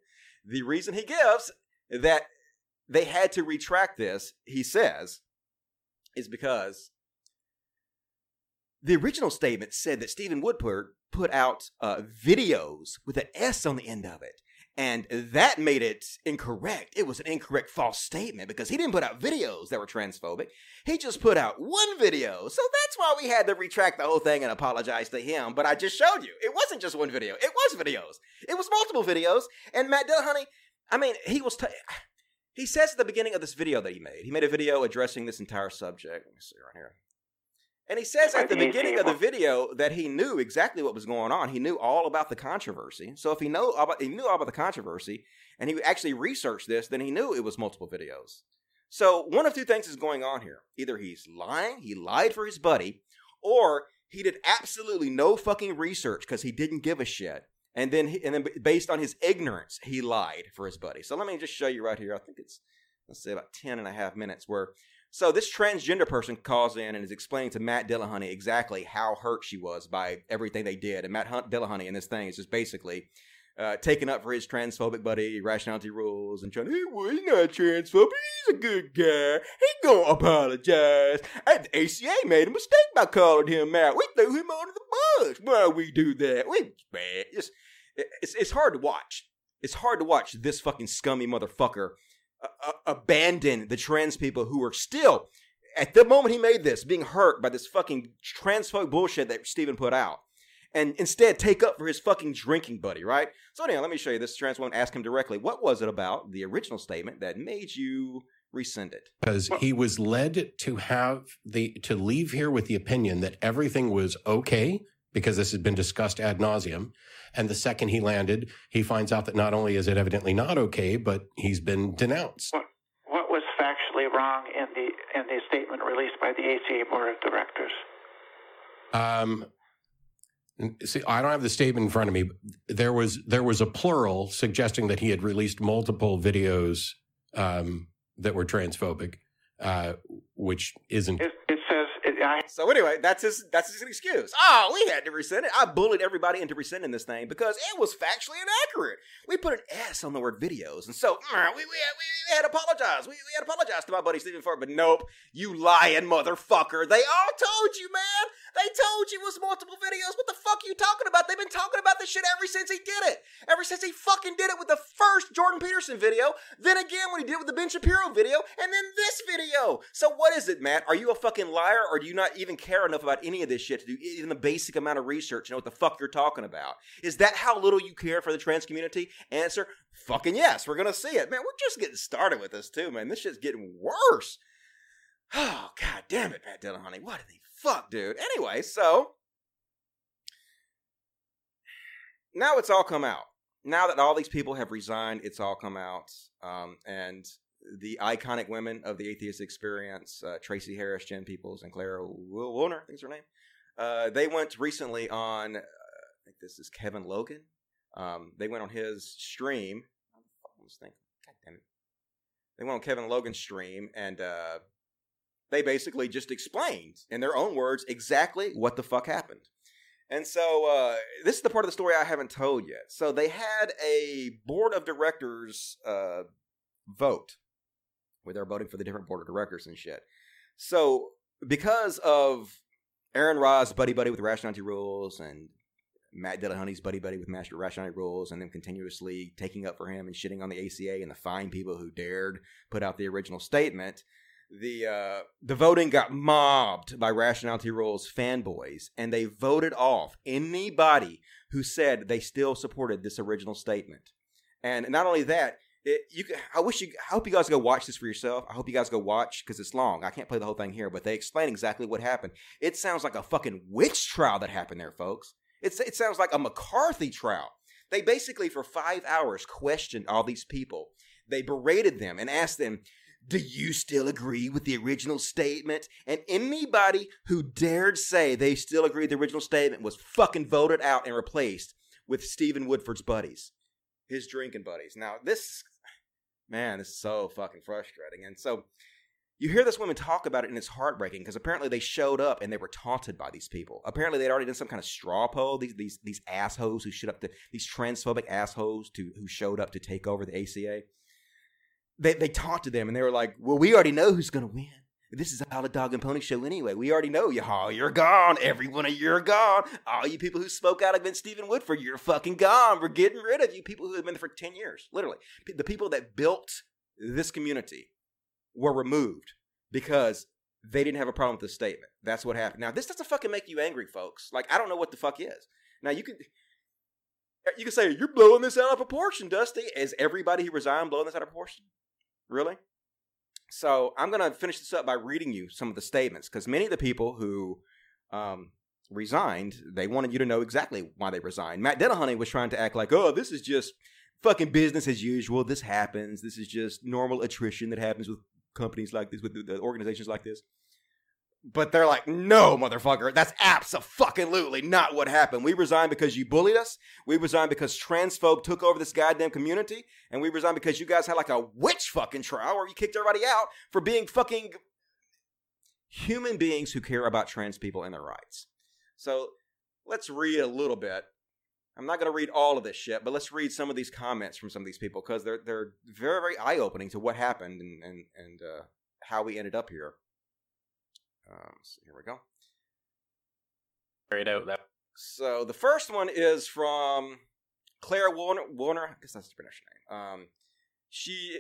the reason he gives that they had to retract this. He says is because the original statement said that Stephen Woodford put out uh, videos with an S on the end of it. And that made it incorrect. It was an incorrect false statement because he didn't put out videos that were transphobic. He just put out one video. So that's why we had to retract the whole thing and apologize to him. But I just showed you. It wasn't just one video. It was videos. It was multiple videos. And Matt Dillahunty, I mean, he was. T- he says at the beginning of this video that he made, he made a video addressing this entire subject. Let me see right here. And he says at the beginning of the video that he knew exactly what was going on. He knew all about the controversy. So if he know about, he knew all about the controversy, and he actually researched this, then he knew it was multiple videos. So one of two things is going on here: either he's lying, he lied for his buddy, or he did absolutely no fucking research because he didn't give a shit. And then, he, and then, based on his ignorance, he lied for his buddy. So let me just show you right here. I think it's let's say about 10 and a half minutes where so this transgender person calls in and is explaining to Matt Dillahunty exactly how hurt she was by everything they did. And Matt Hunt Dillahunty in this thing is just basically uh, taking up for his transphobic buddy, rationality rules, and trying well, he's not transphobic. He's a good guy. He gonna apologize. And the ACA made a mistake by calling him out. We threw him under the bus. Why we do that? We bad. It's, it's, it's hard to watch. It's hard to watch this fucking scummy motherfucker abandon the trans people who are still, at the moment he made this, being hurt by this fucking transphobic bullshit that Stephen put out. And instead take up for his fucking drinking buddy, right? So anyhow, let me show you this trans woman. Ask him directly, what was it about the original statement that made you rescind it? because he was led to have the to leave here with the opinion that everything was okay because this has been discussed ad nauseum. And the second he landed, he finds out that not only is it evidently not okay, but he's been denounced. What was factually wrong in the in the statement released by the ACA Board of Directors? Um, see, I don't have the statement in front of me. There was there was a plural suggesting that he had released multiple videos um, that were transphobic, uh, which isn't. So anyway, that's his that's his excuse. Oh, we had to rescind it. I bullied everybody into rescinding this thing because it was factually inaccurate. We put an S on the word videos, and so mm, we, we, had, we had to apologize. We, we had to apologize to my buddy Stephen Ford, but nope, you lying motherfucker. They all told you, man. They told you it was multiple videos. What the fuck are you talking about? They've been talking about this shit ever since he did it. Ever since he fucking did it with the first Jordan Peterson video, then again when he did it with the Ben Shapiro video, and then this video. So what is it, Matt? Are you a fucking liar, or do you not even care enough about any of this shit to do even the basic amount of research to know what the fuck you're talking about? Is that how little you care for the trans community? Answer: Fucking yes. We're gonna see it, man. We're just getting started with this too, man. This shit's getting worse. Oh god damn it, Matt Dillahunty. What the fuck, dude? Anyway, so now it's all come out. Now that all these people have resigned, it's all come out. Um, and the iconic women of the atheist experience, uh, Tracie Harris, Jen Peeples, and Clara Wil- Wilner, I think her name. Uh, they went recently on, uh, I think this is Kevin Logan. Um, they went on his stream. Fuck was this thing? God damn it. They went on Kevin Logan's stream and uh, they basically just explained in their own words exactly what the fuck happened. And so uh, this is the part of the story I haven't told yet. So they had a board of directors uh, vote where they're voting for the different board of directors and shit. So because of Aaron Ra's buddy buddy with Rationality Rules and Matt Dillahunty's buddy buddy with Master Rationality Rules and them continuously taking up for him and shitting on the ACA and the fine people who dared put out the original statement, the uh, the voting got mobbed by Rationality Rules fanboys, and they voted off anybody who said they still supported this original statement. And not only that, it, you can, I wish you I hope you guys go watch this for yourself. I hope you guys go watch because it's long. I can't play the whole thing here, but they explain exactly what happened. It sounds like a fucking witch trial that happened there, folks. It's it sounds like a McCarthy trial. They basically for five hours questioned all these people They berated them and asked them, Do you still agree with the original statement? And anybody who dared say they still agree with the original statement was fucking voted out and replaced with Stephen Woodford's buddies, his drinking buddies. Now, this, man, is so fucking frustrating. And so you hear this woman talk about it and it's heartbreaking because apparently they showed up and they were taunted by these people. Apparently they'd already done some kind of straw poll. These these these assholes who showed up to these transphobic assholes to who showed up to take over the ACA. They they taunted them and they were like, "Well, we already know who's going to win. This is a Hollow Dog and Pony show anyway. We already know you all. You're gone. Every one of you are gone. All you people who spoke out against Stephen Woodford, you're fucking gone. We're getting rid of you. People who have been there for ten years, literally. The people that built this community were removed because they didn't have a problem with the statement. That's what happened. Now, this doesn't fucking make you angry, folks. Like, I don't know what the fuck is. Now, you can eh, you can say you're blowing this out of proportion, Dusty. Is everybody who resigned blowing this out of proportion? Really? So I'm gonna finish this up by reading you some of the statements because many of the people who um, resigned, they wanted you to know exactly why they resigned. Matt Dillahunty was trying to act like, oh, this is just fucking business as usual. This happens. This is just normal attrition that happens with companies like this, with the organizations like this. But they're like, no, motherfucker, that's absolutely not what happened. We resigned because you bullied us. We resigned because transphobe took over this goddamn community. And we resigned because you guys had like a witch fucking trial where you kicked everybody out for being fucking human beings who care about trans people and their rights. So let's read a little bit. I'm not going to read all of this shit, but let's read some of these comments from some of these people because they're they're very very eye opening to what happened and and and uh, how we ended up here. Um, so here we go. Right out that. So the first one is from Claire Warner. Warner, I guess that's the British name. Um, she,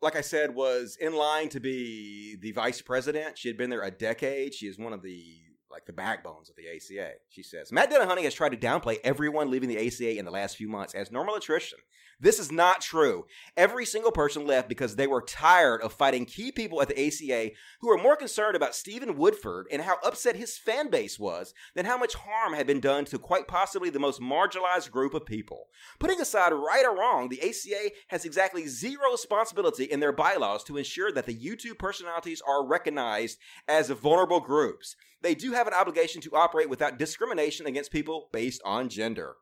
like I said, was in line to be the vice president. She had been there a decade. She is one of the like the backbones of the ACA. She says Matt Dillahunty has tried to downplay everyone leaving the ACA in the last few months as normal attrition. This is not true. Every single person left because they were tired of fighting key people at the ACA who were more concerned about Stephen Woodford and how upset his fan base was than how much harm had been done to quite possibly the most marginalized group of people. Putting aside right or wrong, the ACA has exactly zero responsibility in their bylaws to ensure that the YouTube personalities are recognized as vulnerable groups. They do have an obligation to operate without discrimination against people based on gender.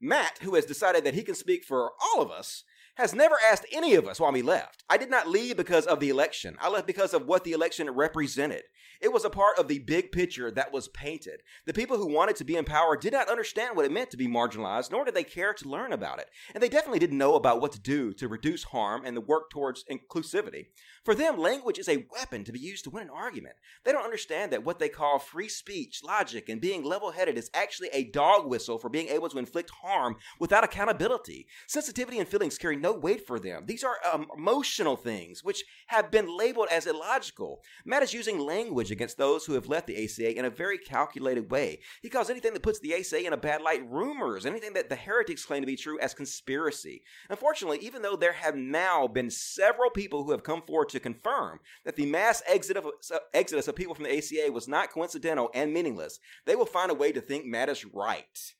Matt, who has decided that he can speak for all of us, has never asked any of us why we left. I did not leave because of the election. I left because of what the election represented. It was a part of the big picture that was painted. The people who wanted to be in power did not understand what it meant to be marginalized, nor did they care to learn about it. And they definitely didn't know about what to do to reduce harm and the work towards inclusivity. For them, language is a weapon to be used to win an argument. They don't understand that what they call free speech, logic, and being level headed is actually a dog whistle for being able to inflict harm without accountability. Sensitivity and feelings carry no weight for them. These are um, emotional things which have been labeled as illogical. Matt is using language against those who have left the ACA in a very calculated way. He calls anything that puts the ACA in a bad light rumors, anything that the heretics claim to be true as conspiracy. Unfortunately, even though there have now been several people who have come forward to confirm that the mass exit of, uh, exodus of people from the ACA was not coincidental and meaningless, they will find a way to think Matt is right.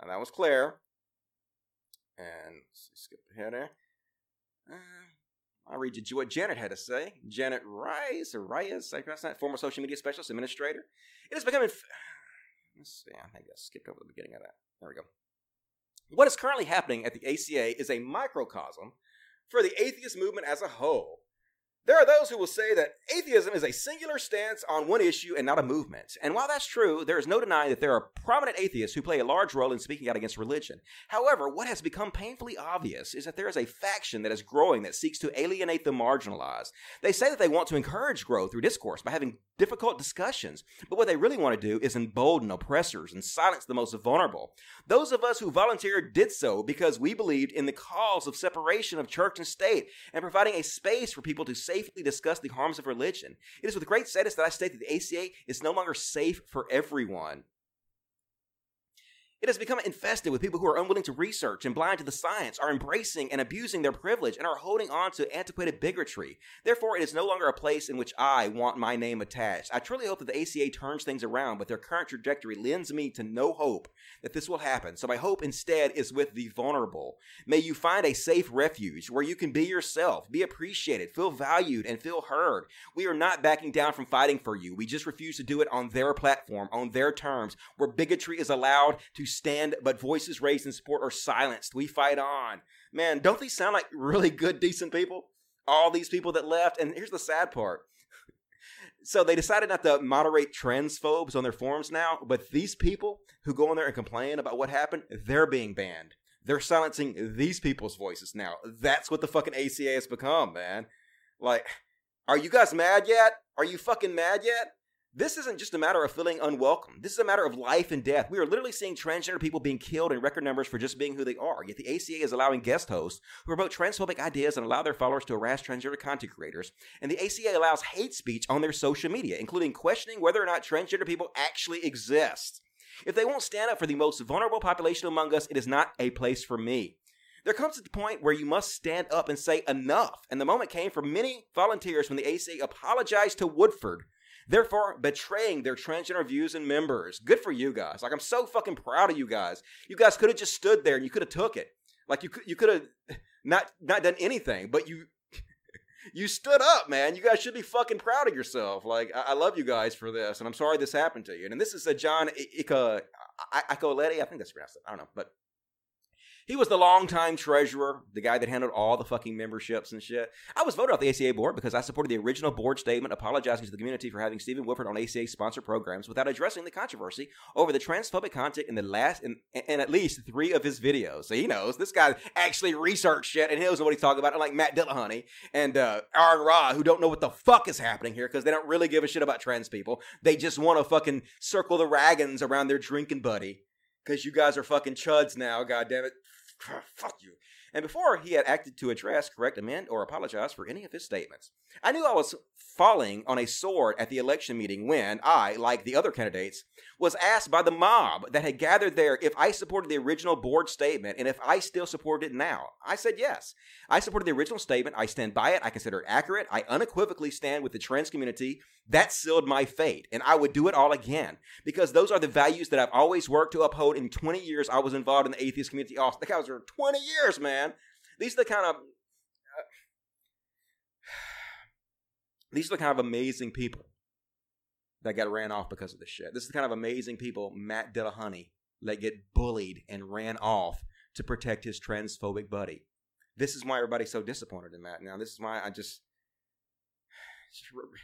And that was Claire. And skip ahead there. Uh, I'll read you what Janet had to say. Janet Rice, or that, former social media specialist, administrator. It is becoming. F- Let's see, I think I skipped over the beginning of that. There we go. What is currently happening at the ACA is a microcosm for the atheist movement as a whole. There are those who will say that atheism is a singular stance on one issue and not a movement. And while that's true, there is no denying that there are prominent atheists who play a large role in speaking out against religion. However, what has become painfully obvious is that there is a faction that is growing that seeks to alienate the marginalized. They say that they want to encourage growth through discourse by having difficult discussions, but what they really want to do is embolden oppressors and silence the most vulnerable. Those of us who volunteered did so because we believed in the cause of separation of church and state and providing a space for people to discuss the harms of religion. It is with great sadness that I state that the ACA is no longer safe for everyone. It has become infested with people who are unwilling to research and blind to the science, are embracing and abusing their privilege, and are holding on to antiquated bigotry. Therefore, it is no longer a place in which I want my name attached. I truly hope that the ACA turns things around, but their current trajectory lends me to no hope that this will happen. So my hope instead is with the vulnerable. May you find a safe refuge where you can be yourself, be appreciated, feel valued, and feel heard. We are not backing down from fighting for you. We just refuse to do it on their platform, on their terms, where bigotry is allowed to stand, but voices raised in support are silenced. We fight on. Man, don't these sound like really good, decent people? All these people that left. And here's the sad part. So they decided not to moderate transphobes on their forums now, but these people who go in there and complain about what happened, they're being banned. They're silencing these people's voices now. That's what the fucking ACA has become, man. Like, are you guys mad yet? Are you fucking mad yet? This isn't just a matter of feeling unwelcome. This is a matter of life and death. We are literally seeing transgender people being killed in record numbers for just being who they are. Yet the ACA is allowing guest hosts who promote transphobic ideas and allow their followers to harass transgender content creators. And the ACA allows hate speech on their social media, including questioning whether or not transgender people actually exist. If they won't stand up for the most vulnerable population among us, it is not a place for me. There comes a point where you must stand up and say enough. And the moment came for many volunteers when the ACA apologized to Woodford therefore betraying their transgender views and members. Good for you guys. Like I'm so fucking proud of you guys. You guys could have just stood there and you could have took it. Like you could you could have not not done anything, but you you stood up, man. You guys should be fucking proud of yourself. Like I, I love you guys for this, and I'm sorry this happened to you. And this is a John Ika Icoletti. I think that's pronounced. I don't know, but he was the longtime treasurer, the guy that handled all the fucking memberships and shit. I was voted off the ACA board because I supported the original board statement apologizing to the community for having Stephen Woodford on ACA sponsored programs without addressing the controversy over the transphobic content in the last in at least three of his videos. So he knows this guy actually researched shit and he knows what he's talking about. Unlike Matt Dillahunty and uh, Aaron Ra, who don't know what the fuck is happening here because they don't really give a shit about trans people. They just want to fucking circle the wagons around their drinking buddy because you guys are fucking chuds now. God damn it. Fuck you. And before he had acted to address, correct, amend, or apologize for any of his statements. I knew I was falling on a sword at the election meeting when I, like the other candidates, was asked by the mob that had gathered there if I supported the original board statement and if I still supported it now. I said yes. I supported the original statement. I stand by it. I consider it accurate. I unequivocally stand with the trans community. That sealed my fate, and I would do it all again because those are the values that I've always worked to uphold. In 20 years, I was involved in the atheist community. Oh, the guys are 20 years, man. These are the kind of uh, These are the kind of amazing people that got ran off because of this shit. This is the kind of amazing people Matt Dillahunty let get bullied and ran off to protect his transphobic buddy. This is why everybody's so disappointed in Matt. Now, this is why I just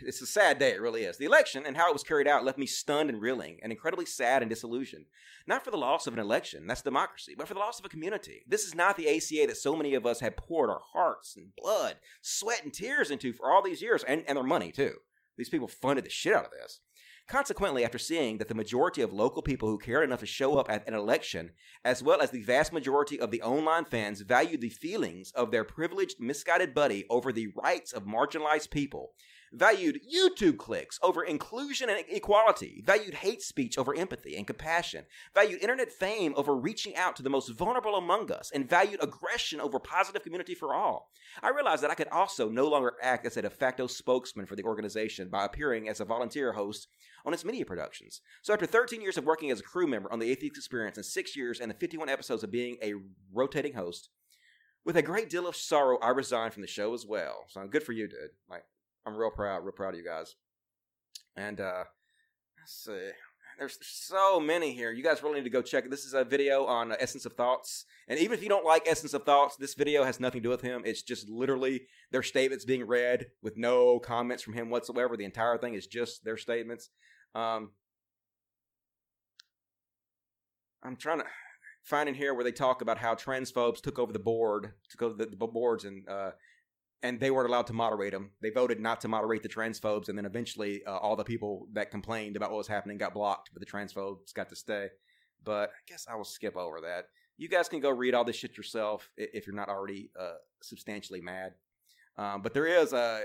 it's a sad day, it really is. The election and how it was carried out left me stunned and reeling and incredibly sad and disillusioned. Not for the loss of an election, that's democracy, but for the loss of a community. This is not the ACA that so many of us had poured our hearts and blood, sweat, and tears into for all these years, and, and their money too. These people funded the shit out of this. Consequently, after seeing that the majority of local people who cared enough to show up at an election, as well as the vast majority of the online fans, valued the feelings of their privileged, misguided buddy over the rights of marginalized people, valued YouTube clicks over inclusion and equality, valued hate speech over empathy and compassion, valued internet fame over reaching out to the most vulnerable among us, and valued aggression over positive community for all. I realized that I could also no longer act as a de facto spokesman for the organization by appearing as a volunteer host on its media productions. So after 13 years of working as a crew member on the Atheist Experience and 6 years and the 51 episodes of being a rotating host, with a great deal of sorrow, I resigned from the show as well. So good for you, dude. Like, I'm real proud, real proud of you guys. And uh let's see. There's so many here. You guys really need to go check. This is a video on uh, Essence of Thoughts. And even if you don't like Essence of Thoughts, this video has nothing to do with him. It's just literally their statements being read with no comments from him whatsoever. The entire thing is just their statements. Um, I'm trying to find in here where they talk about how transphobes took over the board, took over the, the boards, and uh, and they weren't allowed to moderate them. They voted not to moderate the transphobes, and then eventually uh, all the people that complained about what was happening got blocked, but the transphobes got to stay. But I guess I will skip over that. You guys can go read all this shit yourself if you're not already uh, substantially mad. Um, but there is a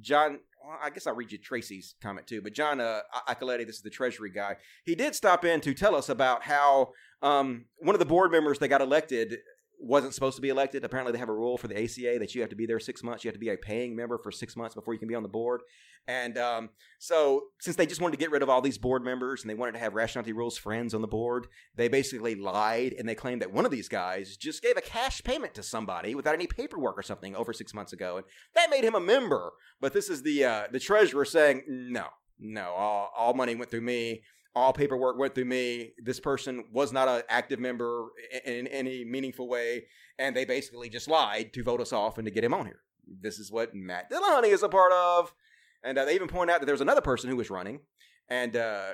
John, well, I guess I'll read you Tracie's comment too. But John uh, Acoletti, this is the Treasury guy. He did stop in to tell us about how um, one of the board members that got elected wasn't supposed to be elected. Apparently, they have a rule for the ACA that you have to be there six months. You have to be a paying member for six months before you can be on the board. And um, so, since they just wanted to get rid of all these board members and they wanted to have Rationality Rules friends on the board, they basically lied and they claimed that one of these guys just gave a cash payment to somebody without any paperwork or something over six months ago, and that made him a member. But this is the uh, the treasurer saying, no, no, all, all money went through me all paperwork went through me. This person was not an active member in, in, any meaningful way, and they basically just lied to vote us off and to get him on here. This is what Matt Dillahunty is a part of, and uh, they even point out that there was another person who was running, and uh,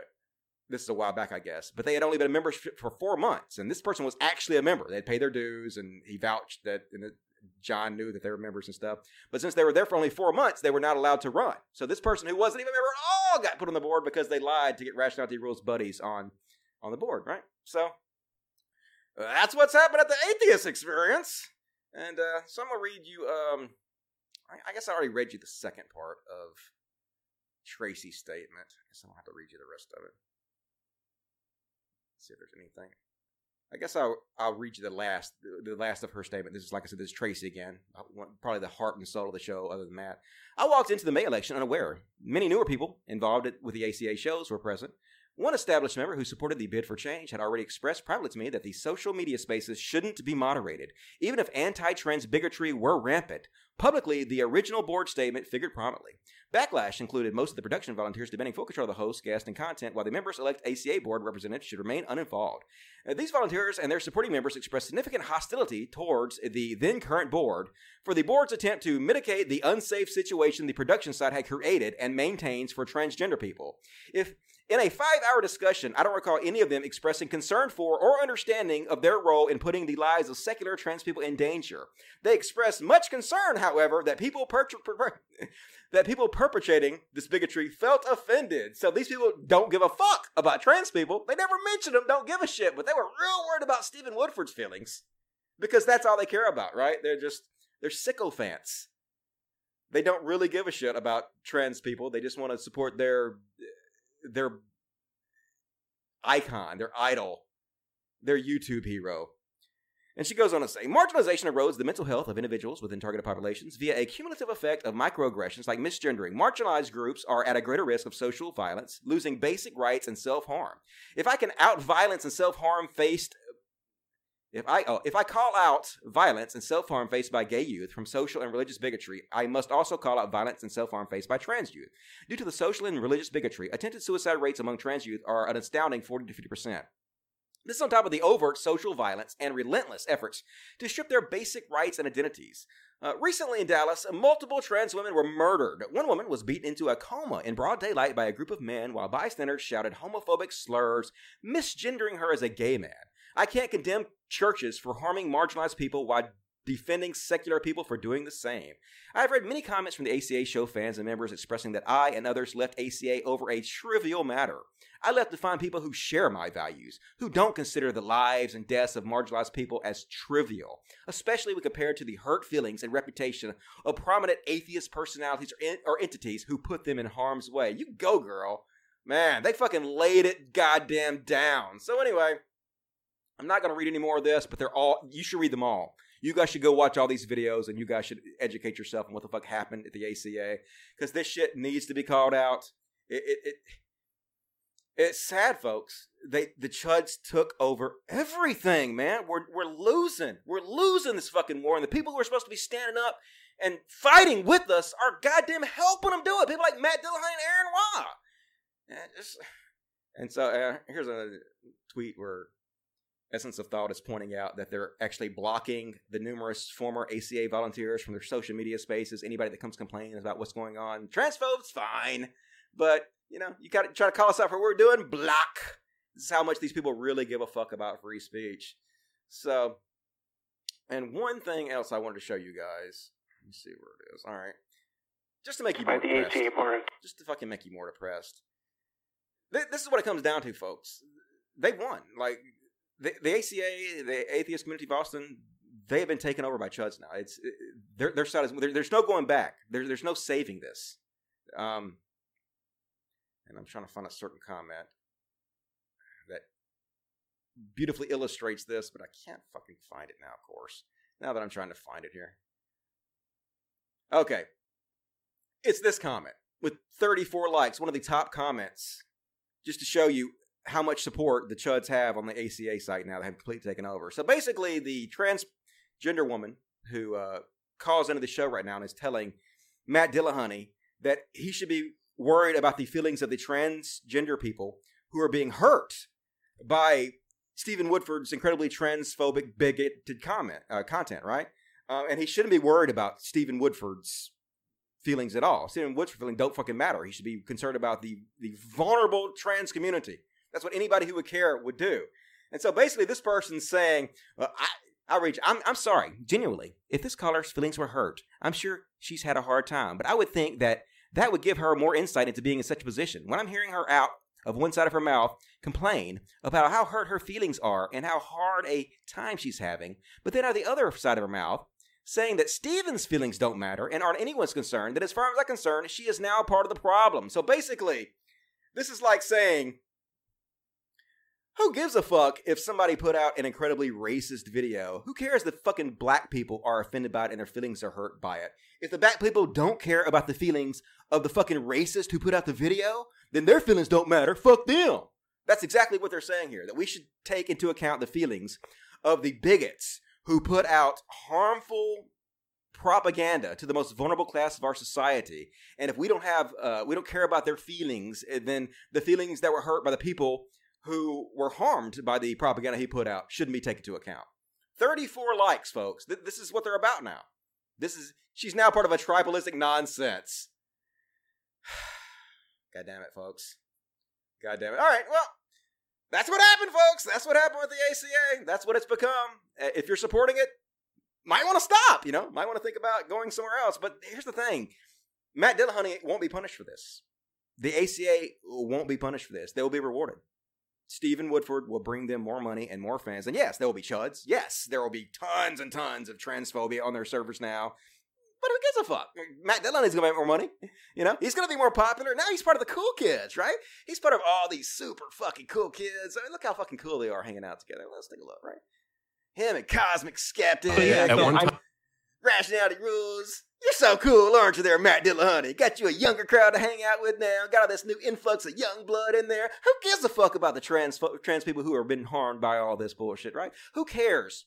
this is a while back, I guess, but they had only been a member for four months, and this person was actually a member. They'd paid their dues, and he vouched that, and John knew that they were members and stuff. But since they were there for only four months, they were not allowed to run. So this person who wasn't even a member at all got put on the board because they lied to get Rationality Rules buddies on on the board, right? So that's what's happened at the atheist experience. And uh, so I'm gonna read you. Um, I, I guess I already read you the second part of Tracie's statement. I guess I don't have to read you the rest of it. See if there's anything. I guess I'll I'll read you the last the last of her statement. This is like I said, this is Tracie again, uh, probably the heart and soul of the show. Other than that, I walked into the May election unaware. Many newer people involved with the ACA shows were present. One established member who supported the bid for change had already expressed privately to me that the social media spaces shouldn't be moderated, even if anti trans bigotry were rampant. Publicly, the original board statement figured prominently. Backlash included most of the production volunteers demanding full control of the host, guest, and content, while the members elect ACA board representatives should remain uninvolved. Uh, these volunteers and their supporting members expressed significant hostility towards the then current board for the board's attempt to mitigate the unsafe situation the production side had created and maintains for transgender people. If in a five hour discussion, I don't recall any of them expressing concern for or understanding of their role in putting the lives of secular trans people in danger. They expressed much concern, however, that people per- per- that people perpetrating this bigotry felt offended. So these people don't give a fuck about trans people. They never mentioned them, don't give a shit, but they were real worried about Stephen Woodford's feelings because that's all they care about, right? They're just they're sycophants. They don't really give a shit about trans people. They just want to support their their icon, their idol, their YouTube hero. And she goes on to say marginalization erodes the mental health of individuals within targeted populations via a cumulative effect of microaggressions like misgendering. Marginalized groups are at a greater risk of social violence, losing basic rights, and self harm. If I can out violence and self harm faced if I oh, if I call out violence and self harm faced by gay youth from social and religious bigotry, I must also call out violence and self harm faced by trans youth. Due to the social and religious bigotry, attempted suicide rates among trans youth are an astounding 40 to 50 percent. This is on top of the overt social violence and relentless efforts to strip their basic rights and identities. Uh, recently in Dallas, multiple trans women were murdered. One woman was beaten into a coma in broad daylight by a group of men while bystanders shouted homophobic slurs, misgendering her as a gay man. I can't condemn churches for harming marginalized people while defending secular people for doing the same. I have read many comments from the ACA show fans and members expressing that I and others left ACA over a trivial matter. I left to find people who share my values, who don't consider the lives and deaths of marginalized people as trivial, especially when compared to the hurt feelings and reputation of prominent atheist personalities or, or entities who put them in harm's way. You go, girl. Man, they fucking laid it goddamn down. So, anyway, I'm not going to read any more of this, but they're all, you should read them all. You guys should go watch all these videos and you guys should educate yourself on what the fuck happened at the ACA because this shit needs to be called out. It, it, it, it's sad, folks. They the Chuds took over everything, man. We're we're losing. We're losing this fucking war, and the people who are supposed to be standing up and fighting with us are goddamn helping them do it. People like Matt Dillahunty and Aaron Ra. And, and so uh, here's a tweet where Essence of Thought is pointing out that they're actually blocking the numerous former ACA volunteers from their social media spaces. Anybody that comes complaining about what's going on, transphobes, fine, but you know, you got to try to call us out for what we're doing. Block. This is how much these people really give a fuck about free speech. So, and one thing else I wanted to show you guys. Let me see where it is. All right, just to make you more depressed. Just to fucking make you more depressed. This is what it comes down to, folks. They won. Like the, the ACA, the Atheist Community of Austin, they have been taken over by chuds now. It's it, their side is there, there's no going back. There, there's no saving this. Um, and I'm trying to find a certain comment that beautifully illustrates this, but I can't fucking find it now. Of course, now that I'm trying to find it here. Okay, it's this comment with 34 likes, one of the top comments, just to show you how much support the Chuds have on the ACA site now. They have completely taken over. So basically, the transgender woman who uh, calls into the show right now and is telling Matt Dillahunty that he should be worried about the feelings of the transgender people who are being hurt by Stephen Woodford's incredibly transphobic, bigoted comment, uh, content, right? Uh, and he shouldn't be worried about Stephen Woodford's feelings at all. Stephen Woodford's feelings don't fucking matter. He should be concerned about the the vulnerable trans community. That's what anybody who would care would do. And so basically, this person's saying, well, I, Outreach, I'm, I'm sorry, genuinely. If this caller's feelings were hurt, I'm sure she's had a hard time. But I would think that that would give her more insight into being in such a position. When I'm hearing her out of one side of her mouth complain about how hurt her feelings are and how hard a time she's having, but then of the other side of her mouth saying that Stephen's feelings don't matter and aren't anyone's concern, that as far as I'm concerned, she is now part of the problem. So basically, this is like saying, who gives a fuck if somebody put out an incredibly racist video? Who cares that fucking black people are offended by it and their feelings are hurt by it? If the black people don't care about the feelings of the fucking racist who put out the video, then their feelings don't matter. Fuck them. That's exactly what they're saying here. That we should take into account the feelings of the bigots who put out harmful propaganda to the most vulnerable class of our society. And if we don't have, uh, we don't care about their feelings, eh, then the feelings that were hurt by the people who were harmed by the propaganda he put out shouldn't be taken into account. 34 likes, folks. Th- this is what they're about now. This is she's now part of a tribalistic nonsense. God damn it, folks. God damn it. All right, well, that's what happened, folks. That's what happened with the ACA. That's what it's become. If you're supporting it, might want to stop, you know, might want to think about going somewhere else. But here's the thing Matt Dillahunty won't be punished for this. The ACA won't be punished for this. They will be rewarded. Stephen Woodford will bring them more money and more fans. And yes, there will be chuds. Yes, there will be tons and tons of transphobia on their servers now. But who gives a fuck? Matt Dillahunty's gonna make more money. You know, he's gonna be more popular. Now he's part of the cool kids, right? He's part of all these super fucking cool kids. I mean, look how fucking cool they are hanging out together. Let's take a look, right? Him and Cosmic Skeptic. Oh, yeah, at one time- Rationality rules. You're so cool, aren't you, there, Matt Dillahunty? Got you a younger crowd to hang out with now. Got all this new influx of young blood in there. Who gives a fuck about the trans trans people who have been harmed by all this bullshit, right? Who cares?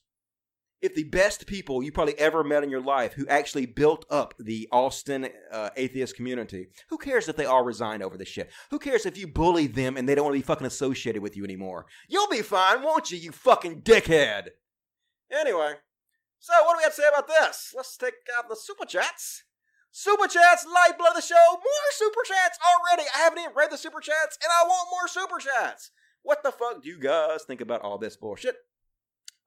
If the best people you probably ever met in your life who actually built up the Austin uh, atheist community, who cares if they all resign over this shit? Who cares if you bully them and they don't want to be fucking associated with you anymore? You'll be fine, won't you, you fucking dickhead? Anyway, so what do we have to say about this? Let's take out the super chats. Super chats, lifeblood of the show. More super chats already. I haven't even read the super chats, and I want more super chats. What the fuck do you guys think about all this bullshit?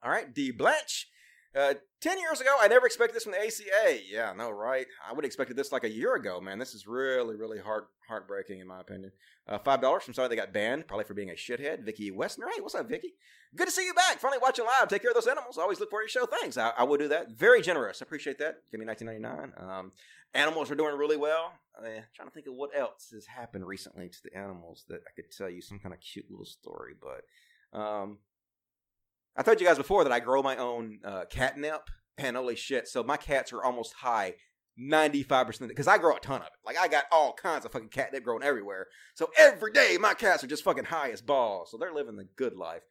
All right, D. Blanche. Uh, Ten years ago, I never expected this from the ACA. Yeah, no, right. I would have expected this like a year ago, man. This is really, really heart heartbreaking in my opinion. Uh, Five dollars. I'm sorry they got banned, probably for being a shithead. Vicky Westner. Hey, what's up, Vicky? Good to see you back. Finally watching live. Take care of those animals. Always look for your show. Thanks. I, I will do that. Very generous. I appreciate that. Give me 1999. Um, animals are doing really well. Uh, trying to think of what else has happened recently to the animals that I could tell you some kind of cute little story, but um, I told you guys before that I grow my own uh, catnip, and holy shit! So my cats are almost high. 95% because I grow a ton of it. Like I got all kinds of fucking catnip growing everywhere. So every day my cats are just fucking high as balls. So they're living the good life.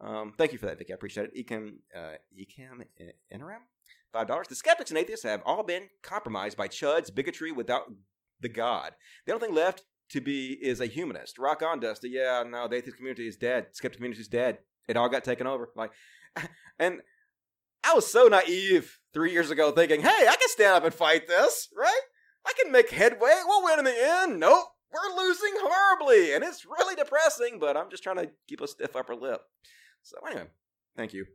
Um, thank you for that, Vicky. I appreciate it. Ecam, uh, Ecam Interim? Five dollars. The skeptics and atheists have all been compromised by Chud's bigotry without the God. The only thing left to be is a humanist. Rock on, Dusty. Yeah, no, the atheist community is dead. Skeptic community is dead. It all got taken over. Like, and I was so naive three years ago, thinking, "Hey, I can stand up and fight this, right? I can make headway. We'll win in the end." Nope, we're losing horribly, and it's really depressing. But I'm just trying to keep a stiff upper lip. So anyway, thank you.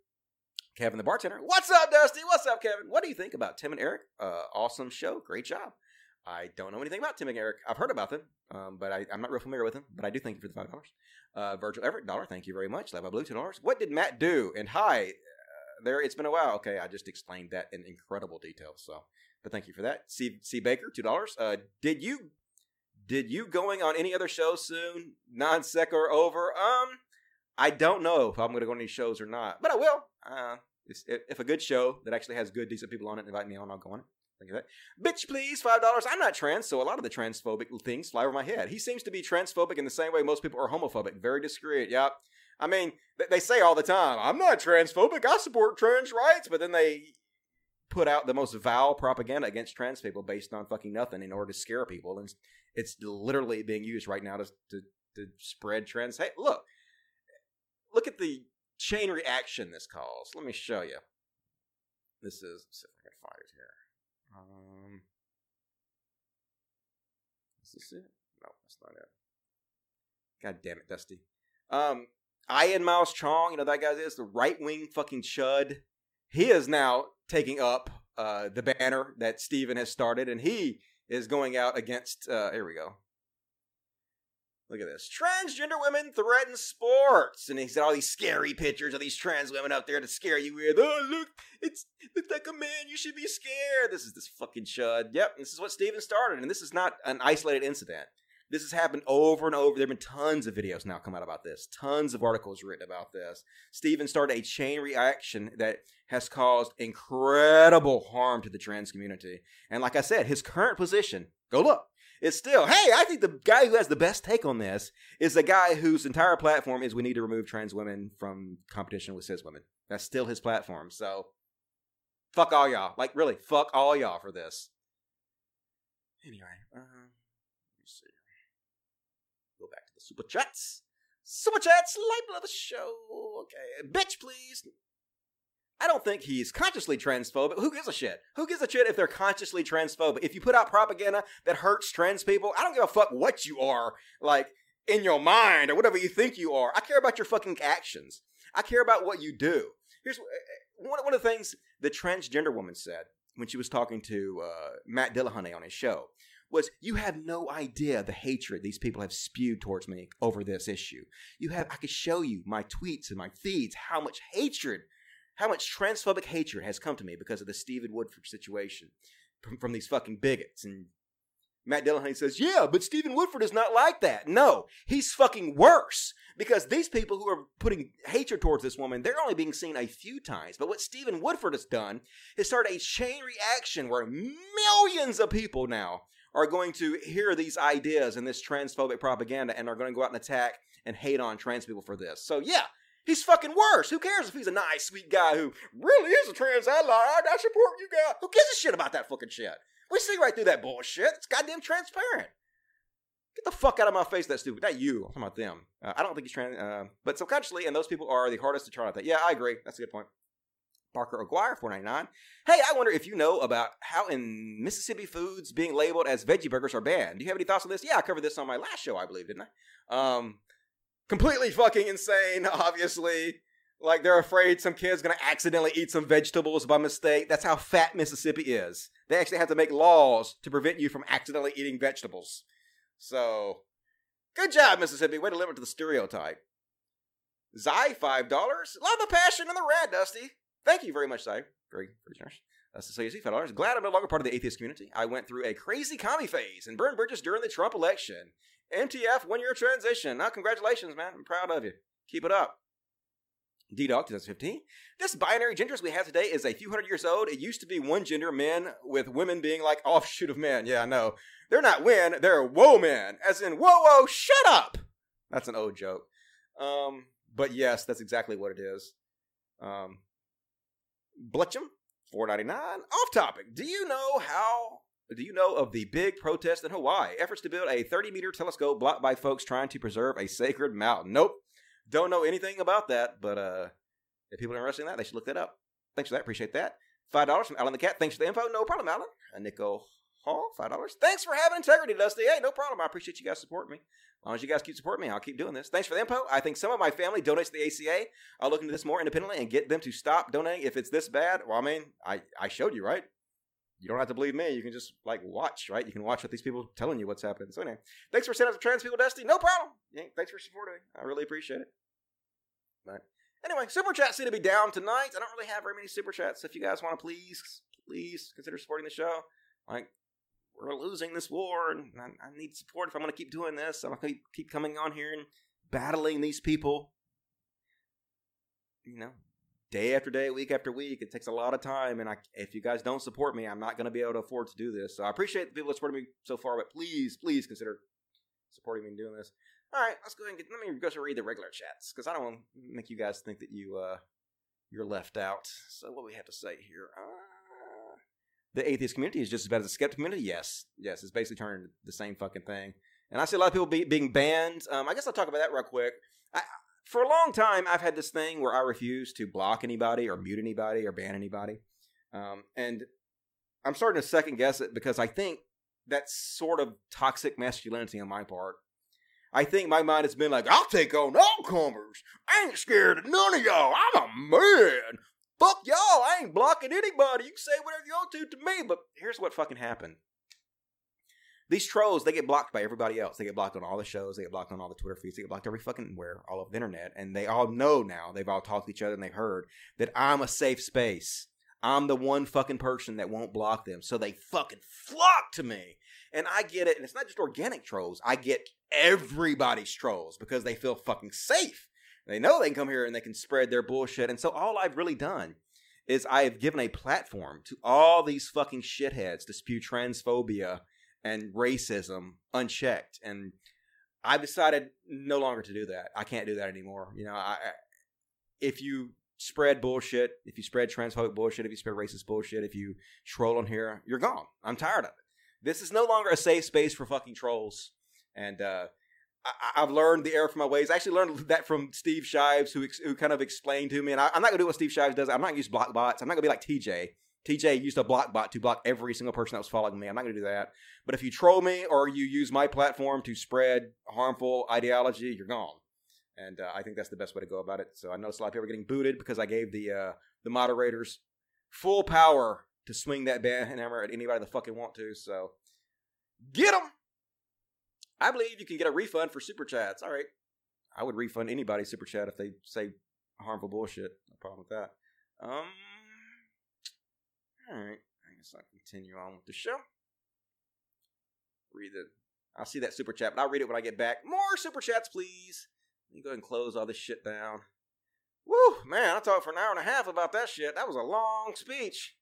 Kevin the bartender. What's up, Dusty? What's up, Kevin? What do you think about Tim and Eric? Uh, awesome show. Great job. I don't know anything about Tim and Eric. I've heard about them, um, but I, I'm not real familiar with them. But I do thank you for the five dollars. Uh, Virgil Everett dollar. Thank you very much. Lava Blue two dollars. What did Matt do? And hi, uh, there. It's been a while. Okay, I just explained that in incredible detail. So, but thank you for that. C. C. Baker, two dollars. Uh, did you did you going on any other shows soon? Non or over? Um, I don't know if I'm going to go on any shows or not, but I will. Uh, if a good show that actually has good, decent people on it invite me on, I'll go on it. Of that. Bitch, please, five dollars. I'm not trans, so a lot of the transphobic things fly over my head. He seems to be transphobic in the same way most people are homophobic. Very discreet. Yep. I mean, th- they say all the time, I'm not transphobic. I support trans rights, but then they put out the most vile propaganda against trans people based on fucking nothing in order to scare people, and it's literally being used right now to to, to spread trans hate. Look, look at the chain reaction this calls. Let me show you. This is. Let's see if I can find it here. Um, is this it? No, that's not it. God damn it, Dusty. Um, Ian Miles Cheong, you know that guy is the right wing fucking chud. He is now taking up uh, the banner that Stephen has started, and he is going out against. Uh, here we go. Look at this. Transgender women threaten sports. And he's got all these scary pictures of these trans women up there to scare you with. Oh, look, it's looks like a man. You should be scared. This is this fucking chud. Yep, this is what Stephen started. And this is not an isolated incident. This has happened over and over. There have been tons of videos now come out about this, tons of articles written about this. Stephen started a chain reaction that has caused incredible harm to the trans community. And like I said, his current position, go look, it's still, hey, I think the guy who has the best take on this is the guy whose entire platform is we need to remove trans women from competition with cis women. That's still his platform. So, fuck all y'all. Like, really, fuck all y'all for this. Anyway, uh, let me see. Go back to the super chats. Super chats, life of the show. Okay, bitch, please. I don't think he's consciously transphobic. Who gives a shit? Who gives a shit if they're consciously transphobic? If you put out propaganda that hurts trans people, I don't give a fuck what you are, like, in your mind or whatever you think you are. I care about your fucking actions. I care about what you do. Here's one, one of the things the transgender woman said when she was talking to uh, Matt Dillahunty on his show was you have no idea the hatred these people have spewed towards me over this issue. You have I could show you my tweets and my feeds how much hatred how much transphobic hatred has come to me because of the Stephen Woodford situation from, from these fucking bigots. And Matt Dillahunty says, yeah, but Stephen Woodford is not like that. No, he's fucking worse because these people who are putting hatred towards this woman, they're only being seen a few times. But what Stephen Woodford has done is started a chain reaction where millions of people now are going to hear these ideas and this transphobic propaganda and are going to go out and attack and hate on trans people for this. So yeah, He's fucking worse. Who cares if he's a nice, sweet guy who really is a trans ally? I support you guys. Who gives a shit about that fucking shit? We see right through that bullshit. It's goddamn transparent. Get the fuck out of my face, that stupid. Not you. I'm talking about them. Uh, I don't think he's trans. Uh, but subconsciously, and those people are the hardest to try with that. Yeah, I agree. That's a good point. Parker Aguirre, 499. Hey, I wonder if you know about how in Mississippi foods being labeled as veggie burgers are banned. Do you have any thoughts on this? Yeah, I covered this on my last show, I believe, didn't I? Um, completely fucking insane, obviously. Like they're afraid some kid's gonna accidentally eat some vegetables by mistake. That's how fat Mississippi is. They actually have to make laws to prevent you from accidentally eating vegetables. So, good job, Mississippi. Way to live up to the stereotype. Zai, $5. Love the passion and the rant, Dusty. Thank you very much, Zai. Very, very generous. That's the CSC, $5. Glad I'm no longer part of the atheist community. I went through a crazy commie phase and burned bridges during the Trump election. MTF, one year transition. Now, congratulations, man. I'm proud of you. Keep it up. D Dog 2015. This binary genders we have today is a few hundred years old. It used to be one gender, men, with women being like offshoot of men. Yeah, I know. They're not win, they're whoa men. As in, whoa, whoa, shut up. That's an old joke. Um, but yes, that's exactly what it is. Um, Blitchum, 499. Off topic. Do you know how do you know of the big protest in Hawaii? Efforts to build a 30 meter telescope blocked by folks trying to preserve a sacred mountain. Nope. Don't know anything about that, but uh, if people are interested in that, they should look that up. Thanks for that. Appreciate that. $5 from Alan the Cat. Thanks for the info. No problem, Alan. A Nico Hall, $5. Thanks for having integrity, Dusty. Hey, no problem. I appreciate you guys supporting me. As long as you guys keep supporting me, I'll keep doing this. Thanks for the info. I think some of my family donates to the ACA. I'll look into this more independently and get them to stop donating if it's this bad. Well, I mean, I, I showed you, right? You don't have to believe me. You can just like watch, right? You can watch what these people telling you what's happening. So anyway, thanks for sending up the trans people, Dusty. No problem. Yeah, thanks for supporting. I really appreciate it. But Anyway, super chats seem to be down tonight. I don't really have very many super chats. If you guys want to please, please consider supporting the show. Like, we're losing this war, and I, I need support if I'm going to keep doing this. I'm going to keep coming on here and battling these people. You know, day after day, week after week. It takes a lot of time, and I, if you guys don't support me, I'm not going to be able to afford to do this. So I appreciate the people that supported me so far, but please, please consider supporting me in doing this. All right, let's go ahead and get. Let me go to read the regular chats because I don't want to make you guys think that you uh you're left out. So what we have to say here? Uh, the atheist community is just as bad as the skeptic community. Yes, yes, it's basically turning the same fucking thing. And I see a lot of people be, being banned. Um, I guess I'll talk about that real quick. I, for a long time, I've had this thing where I refuse to block anybody or mute anybody or ban anybody. Um, and I'm starting to second guess it because I think that's sort of toxic masculinity on my part. I think my mind has been like, I'll take on all comers. I ain't scared of none of y'all. I'm a man. Fuck y'all. I ain't blocking anybody. You can say whatever you want to to me. But here's what fucking happened. These trolls, they get blocked by everybody else. They get blocked on all the shows. They get blocked on all the Twitter feeds. They get blocked every fucking where, all over the internet. And they all know now. They've all talked to each other and they've heard that I'm a safe space. I'm the one fucking person that won't block them. So they fucking flock to me. And I get it. And it's not just organic trolls. I get everybody's trolls because they feel fucking safe. They know they can come here and they can spread their bullshit. And so all I've really done is I have given a platform to all these fucking shitheads to spew transphobia and racism unchecked. And I've decided no longer to do that. I can't do that anymore. You know, I, if you spread bullshit, if you spread transphobic bullshit, if you spread racist bullshit, if you troll on here, you're gone. I'm tired of it. This is no longer a safe space for fucking trolls. And uh, I, have learned the error from my ways. I actually learned that from Steve Shives, who ex- who kind of explained to me. And I, am not gonna do what Steve Shives does. I'm not gonna use block bots. I'm not gonna be like TJ. TJ used a block bot to block every single person that was following me. I'm not gonna do that. But if you troll me or you use my platform to spread harmful ideology, you're gone. And uh, I think that's the best way to go about it. So I noticed a lot of people getting booted because I gave the uh, the moderators full power to swing that ban hammer at anybody they fucking want to. So get them. I believe you can get a refund for super chats. All right. I would refund anybody super chat if they say harmful bullshit. No problem with that. Um. All right. I guess I'll continue on with the show. Read it. I'll see that super chat, but I'll read it when I get back. More super chats, please. Let me go ahead and close all this shit down. Woo, man, I talked for an hour and a half about that shit. That was a long speech.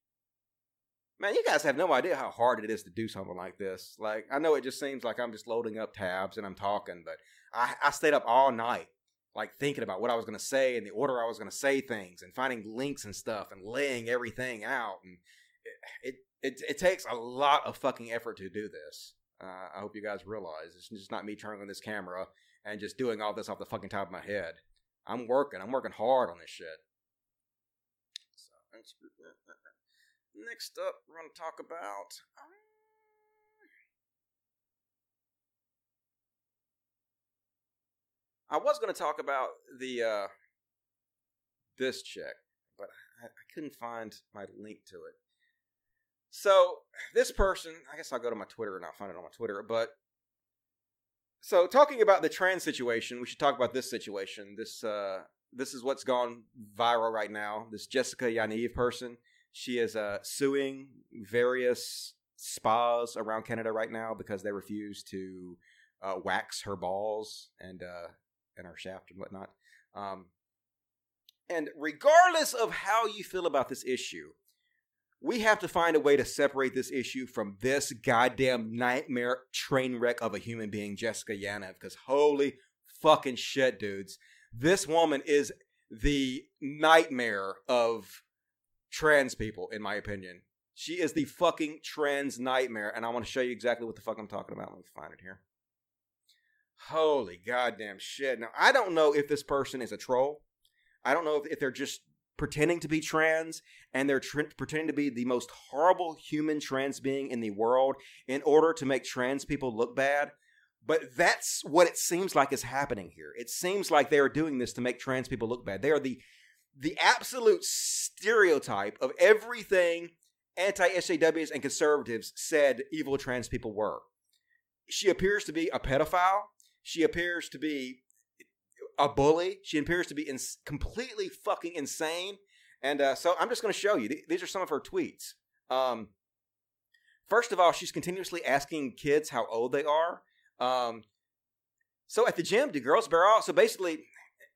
Man, you guys have no idea how hard it is to do something like this. Like, I know it just seems like I'm just loading up tabs and I'm talking, but I, I stayed up all night, like thinking about what I was going to say and the order I was going to say things and finding links and stuff and laying everything out. And it, it, it, it takes a lot of fucking effort to do this. Uh, I hope you guys realize it's just not me turning on this camera and just doing all this off the fucking top of my head. I'm working. I'm working hard on this shit. So, Next up, we're going to talk about. I was going to talk about the uh, this check, but I, I couldn't find my link to it. So this person, I guess I'll go to my Twitter and I'll find it on my Twitter. But so talking about the trans situation, we should talk about this situation. This uh, this is what's gone viral right now. This Jessica Yaniv person. She is uh, suing various spas around Canada right now because they refuse to uh, wax her balls and uh, and our shaft and whatnot. Um, and regardless of how you feel about this issue, we have to find a way to separate this issue from this goddamn nightmare train wreck of a human being, Jessica Yaniv. Because holy fucking shit, dudes, this woman is the nightmare of trans people, in my opinion. She is the fucking trans nightmare, and I want to show you exactly what the fuck I'm talking about. Let me find it here. Holy goddamn shit. Now, I don't know if this person is a troll. I don't know if, if they're just pretending to be trans and they're tr- pretending to be the most horrible human trans being in the world in order to make trans people look bad. But that's what it seems like is happening here. It seems like they are doing this to make trans people look bad. They are the the absolute stereotype of everything anti SJWs and conservatives said evil trans people were. She appears to be a pedophile. She appears to be a bully. She appears to be completely fucking insane. And uh, so I'm just going to show you. Th- These are some of her tweets. Um, first of all, she's continuously asking kids how old they are. Um, so at the gym, do girls bear out? So basically,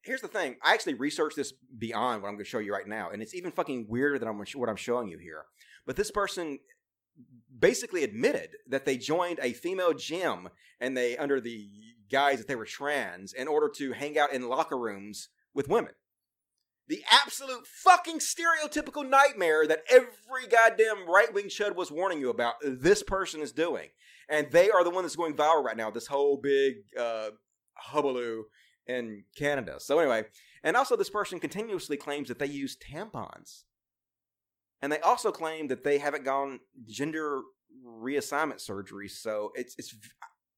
here's the thing. I actually researched this beyond what I'm going to show you right now, and it's even fucking weirder than I'm, what I'm showing you here. But this person basically admitted that they joined a female gym and they under the guise that they were trans in order to hang out in locker rooms with women. The absolute fucking stereotypical nightmare that every goddamn right wing chud was warning you about, this person is doing. And they are the one that's going viral right now, this whole big uh, hubaloo in Canada. So, anyway, and also this person continuously claims that they use tampons. And they also claim that they haven't gone gender reassignment surgery. So it's it's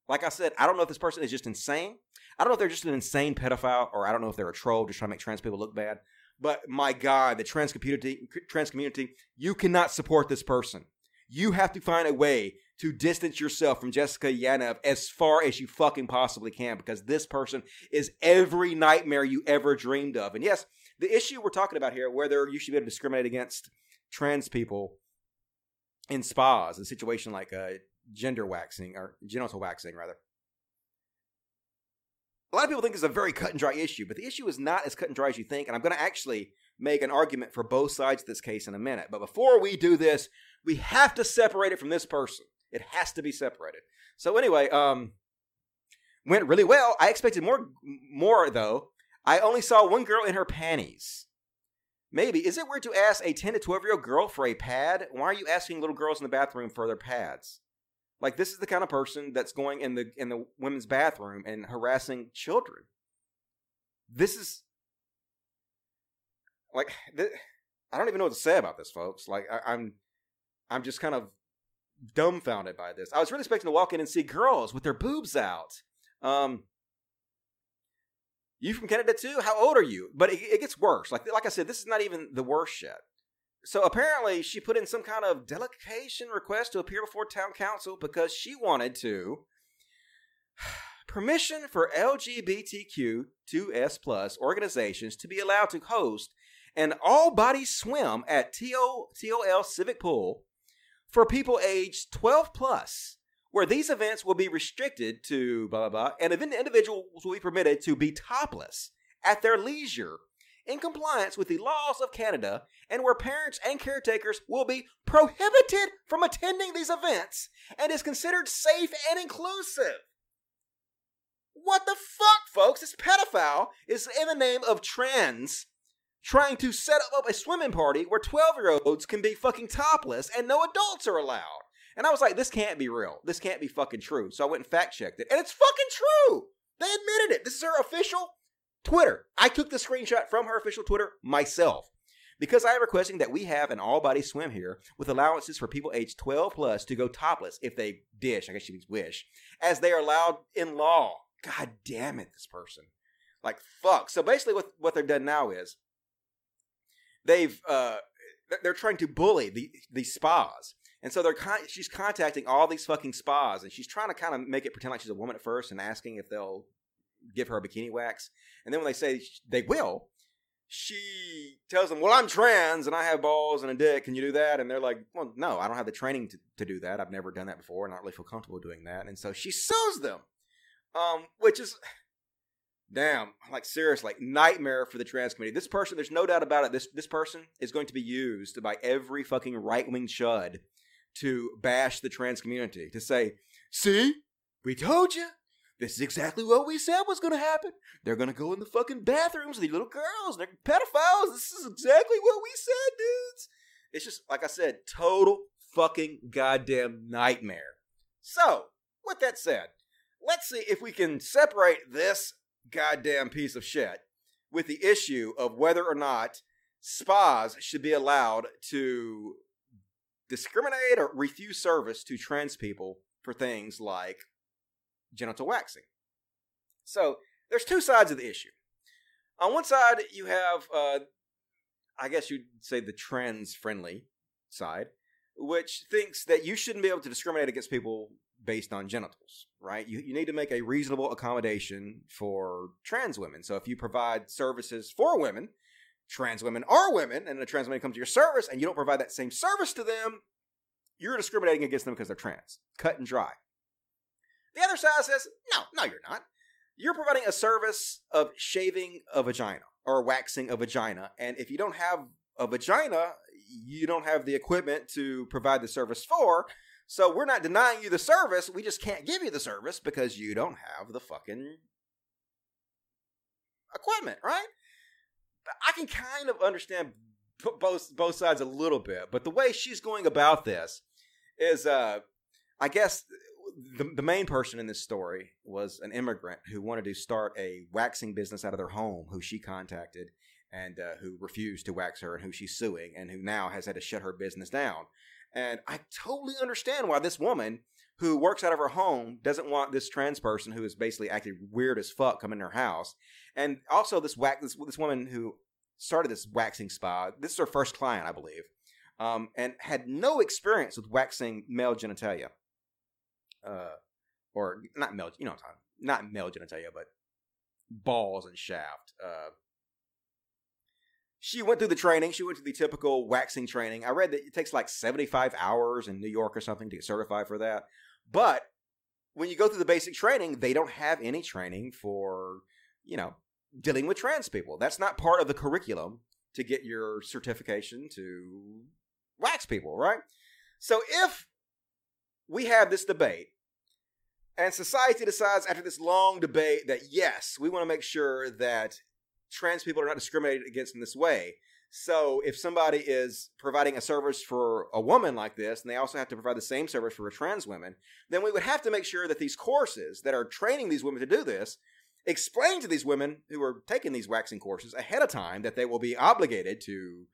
like I said, I don't know if this person is just insane. I don't know if they're just an insane pedophile, or I don't know if they're a troll just trying to make trans people look bad. But my God, the trans community, trans community, you cannot support this person. You have to find a way to distance yourself from Jessica Yaniv as far as you fucking possibly can, because this person is every nightmare you ever dreamed of. And yes, the issue we're talking about here, whether you should be able to discriminate against trans people in spas, a situation like uh, gender waxing or genital waxing, rather. A lot of people think it's a very cut and dry issue, but the issue is not as cut and dry as you think. And I'm going to actually make an argument for both sides of this case in a minute. But before we do this, we have to separate it from this person. It has to be separated. So anyway, um, went really well. I expected more, more though. I only saw one girl in her panties. Maybe. Is it weird to ask a 10 to 12 year old girl for a pad? Why are you asking little girls in the bathroom for their pads? Like this is the kind of person that's going in the in the women's bathroom and harassing children. This is like th- I don't even know what to say about this, folks. Like I, I'm I'm just kind of dumbfounded by this. I was really expecting to walk in and see girls with their boobs out. Um, you from Canada too? How old are you? But it, it, gets worse. Like like I said, this is not even the worst yet. So apparently, she put in some kind of delegation request to appear before town council because she wanted to permission for LGBTQ2S plus organizations to be allowed to host an all-body swim at TO, TOL Civic Pool for people aged 12 plus where these events will be restricted to blah blah blah, and event individuals will be permitted to be topless at their leisure in compliance with the laws of Canada, and where parents and caretakers will be prohibited from attending these events and is considered safe and inclusive. What the fuck, folks? This pedophile is in the name of trans trying to set up a swimming party where 12 year olds can be fucking topless and no adults are allowed. And I was like, this can't be real. This can't be fucking true. So I went and fact checked it. And it's fucking true. They admitted it. This is her official Twitter. I took the screenshot from her official Twitter myself. Because I am requesting that we have an all body swim here with allowances for people aged 12 plus to go topless if they dish, I guess she means wish, as they are allowed in law. God damn it, this person. Like, fuck. So basically, what, what they've done now is they've, uh, they're trying to bully the, the spas. And so they're con- she's contacting all these fucking spas, and she's trying to kind of make it pretend like she's a woman at first, and asking if they'll give her a bikini wax. And then when they say they will, she tells them, "Well, I'm trans and I have balls and a dick. Can you do that?" And they're like, "Well, no, I don't have the training to, to do that. I've never done that before, and I don't really feel comfortable doing that." And so she sues them, um, which is damn, like seriously, like nightmare for the trans community. This person, there's no doubt about it. This this person is going to be used by every fucking right wing chud to bash the trans community to say, "See, we told you." This is exactly what we said was going to happen. They're going to go in the fucking bathrooms with these little girls. They're pedophiles. This is exactly what we said, dudes. It's just, like I said, total fucking goddamn nightmare. So, with that said, let's see if we can separate this goddamn piece of shit with the issue of whether or not spas should be allowed to discriminate or refuse service to trans people for things like genital waxing. So there's two sides of the issue. On one side, you have, uh, I guess you'd say the trans friendly side, which thinks that you shouldn't be able to discriminate against people based on genitals. right? You, you need to make a reasonable accommodation for trans women. So if you provide services for women, trans women are women, and a trans woman comes to your service and you don't provide that same service to them, you're discriminating against them because they're trans. Cut and dry. The other side says, no, no, you're not. You're providing a service of shaving a vagina or waxing a vagina. And if you don't have a vagina, you don't have the equipment to provide the service for. So we're not denying you the service. We just can't give you the service because you don't have the fucking equipment, right? I can kind of understand both both sides a little bit, but the way she's going about this is, uh, I guess, the the main person in this story was an immigrant who wanted to start a waxing business out of their home, who she contacted and uh, who refused to wax her, and who she's suing, and who now has had to shut her business down. And I totally understand why this woman who works out of her home doesn't want this trans person who is basically acting weird as fuck come in her house. And also this wax this, this woman who started this waxing spa. This is her first client, I believe, um, and had no experience with waxing male genitalia, uh, or not male, you know, what I'm talking, not male genitalia, but balls and shaft. Uh, she went through the training. She went through the typical waxing training. I read that it takes like 75 hours in New York or something to get certified for that. But when you go through the basic training, they don't have any training for, you know, dealing with trans people. That's not part of the curriculum to get your certification to wax people, right? So if we have this debate and society decides after this long debate that yes, we want to make sure that trans people are not discriminated against in this way. So if somebody is providing a service for a woman like this, and they also have to provide the same service for a trans woman, then we would have to make sure that these courses that are training these women to do this explain to these women who are taking these waxing courses ahead of time that they will be obligated to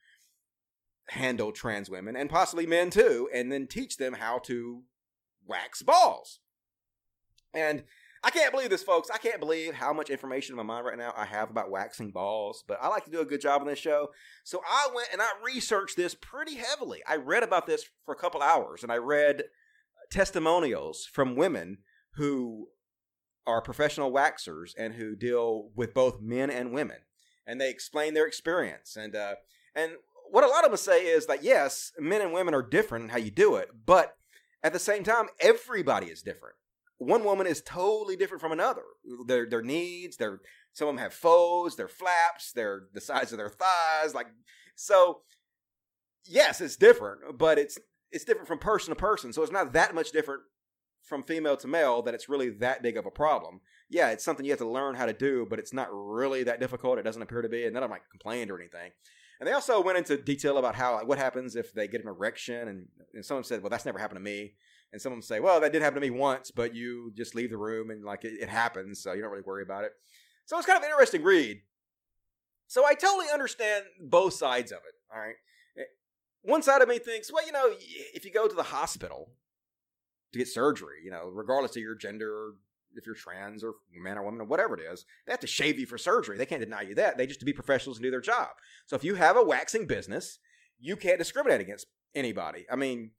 handle trans women and possibly men too, and then teach them how to wax balls. And I can't believe this, folks. I can't believe how much information in my mind right now I have about waxing balls, but I like to do a good job on this show. So I went and I researched this pretty heavily. I read about this for a couple hours and I read testimonials from women who are professional waxers and who deal with both men and women. And they explain their experience. And, uh, and what a lot of them say is that yes, men and women are different in how you do it, but at the same time, everybody is different one woman is totally different from another. Their their needs, their some of them have faux, their flaps, their the size of their thighs, like so. Yes, it's different, but it's it's different from person to person. So it's not that much different from female to male that it's really that big of a problem. Yeah, it's something you have to learn how to do, but it's not really that difficult. It doesn't appear to be, and of them like complained or anything. And they also went into detail about how like, what happens if they get an erection, and, and someone said, "Well, that's never happened to me." And some of them say, well, that did happen to me once, but you just leave the room and like it, it happens, so you don't really worry about it. So it's kind of an interesting read. So I totally understand both sides of it. All right. Eh, one side of me thinks, well, you know, if you go to the hospital to get surgery, you know, regardless of your gender, if you're trans or man or woman or whatever it is, they have to shave you for surgery. They can't deny you that. They just to be professionals and do their job. So if you have a waxing business, you can't discriminate against anybody. I mean,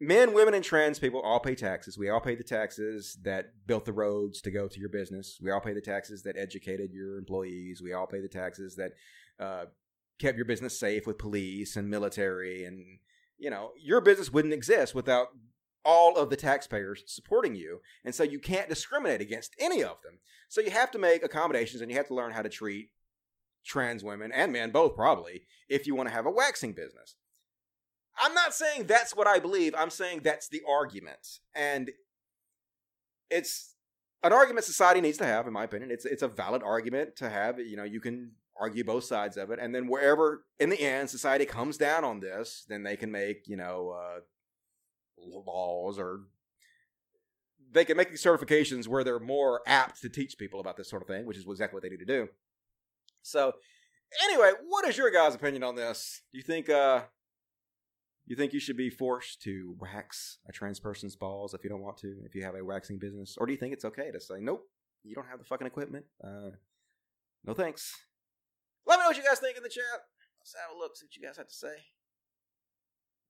men, women, and trans people all pay taxes. We all pay the taxes that built the roads to go to your business. We all pay the taxes that educated your employees. We all pay the taxes that uh, kept your business safe with police and military. And, you know, your business wouldn't exist without all of the taxpayers supporting you. And so you can't discriminate against any of them. So you have to make accommodations and you have to learn how to treat trans women and men, both probably, if you want to have a waxing business. I'm not saying that's what I believe. I'm saying that's the argument. And it's an argument society needs to have, in my opinion. It's it's a valid argument to have. You know, you can argue both sides of it, and then wherever in the end society comes down on this, then they can make you know uh, laws or they can make these certifications where they're more apt to teach people about this sort of thing, which is exactly what they need to do. So, anyway, what is your guys' opinion on this? Do you think uh, you think you should be forced to wax a trans person's balls if you don't want to, if you have a waxing business? Or do you think it's okay to say, nope, you don't have the fucking equipment? Uh, no thanks. Let me know what you guys think in the chat. Let's have a look, see what you guys have to say.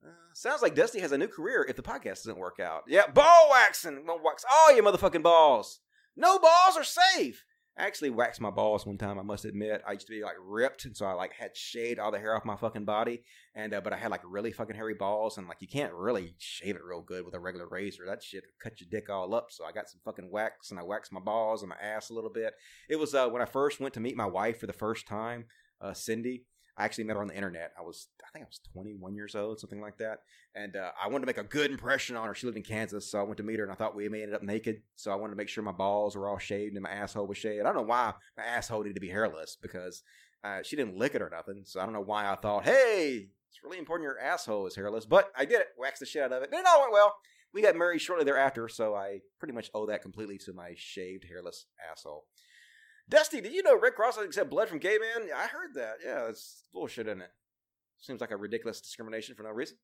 Uh, sounds like Dusty has a new career if the podcast doesn't work out. Yeah, ball waxing. Gonna wax all your motherfucking balls. No balls are safe. I actually waxed my balls one time. I must admit, I used to be like ripped, and so I like had shaved all the hair off my fucking body. And uh, but I had like really fucking hairy balls, and like you can't really shave it real good with a regular razor. That shit cut your dick all up. So I got some fucking wax, and I waxed my balls and my ass a little bit. It was uh, when I first went to meet my wife for the first time, uh, Cindy. I actually met her on the internet. I was, I think I was 21 years old, something like that. And uh, I wanted to make a good impression on her. She lived in Kansas, so I went to meet her, and I thought we may end up naked. So I wanted to make sure my balls were all shaved and my asshole was shaved. I don't know why my asshole needed to be hairless because uh, she didn't lick it or nothing. So I don't know why I thought, hey, it's really important your asshole is hairless. But I did it, waxed the shit out of it, and it all went well. We got married shortly thereafter, so I pretty much owe that completely to my shaved, hairless asshole. Dusty, did you know Red Cross accept blood from gay men? I heard that. Yeah, it's bullshit, isn't it? Seems like a ridiculous discrimination for no reason.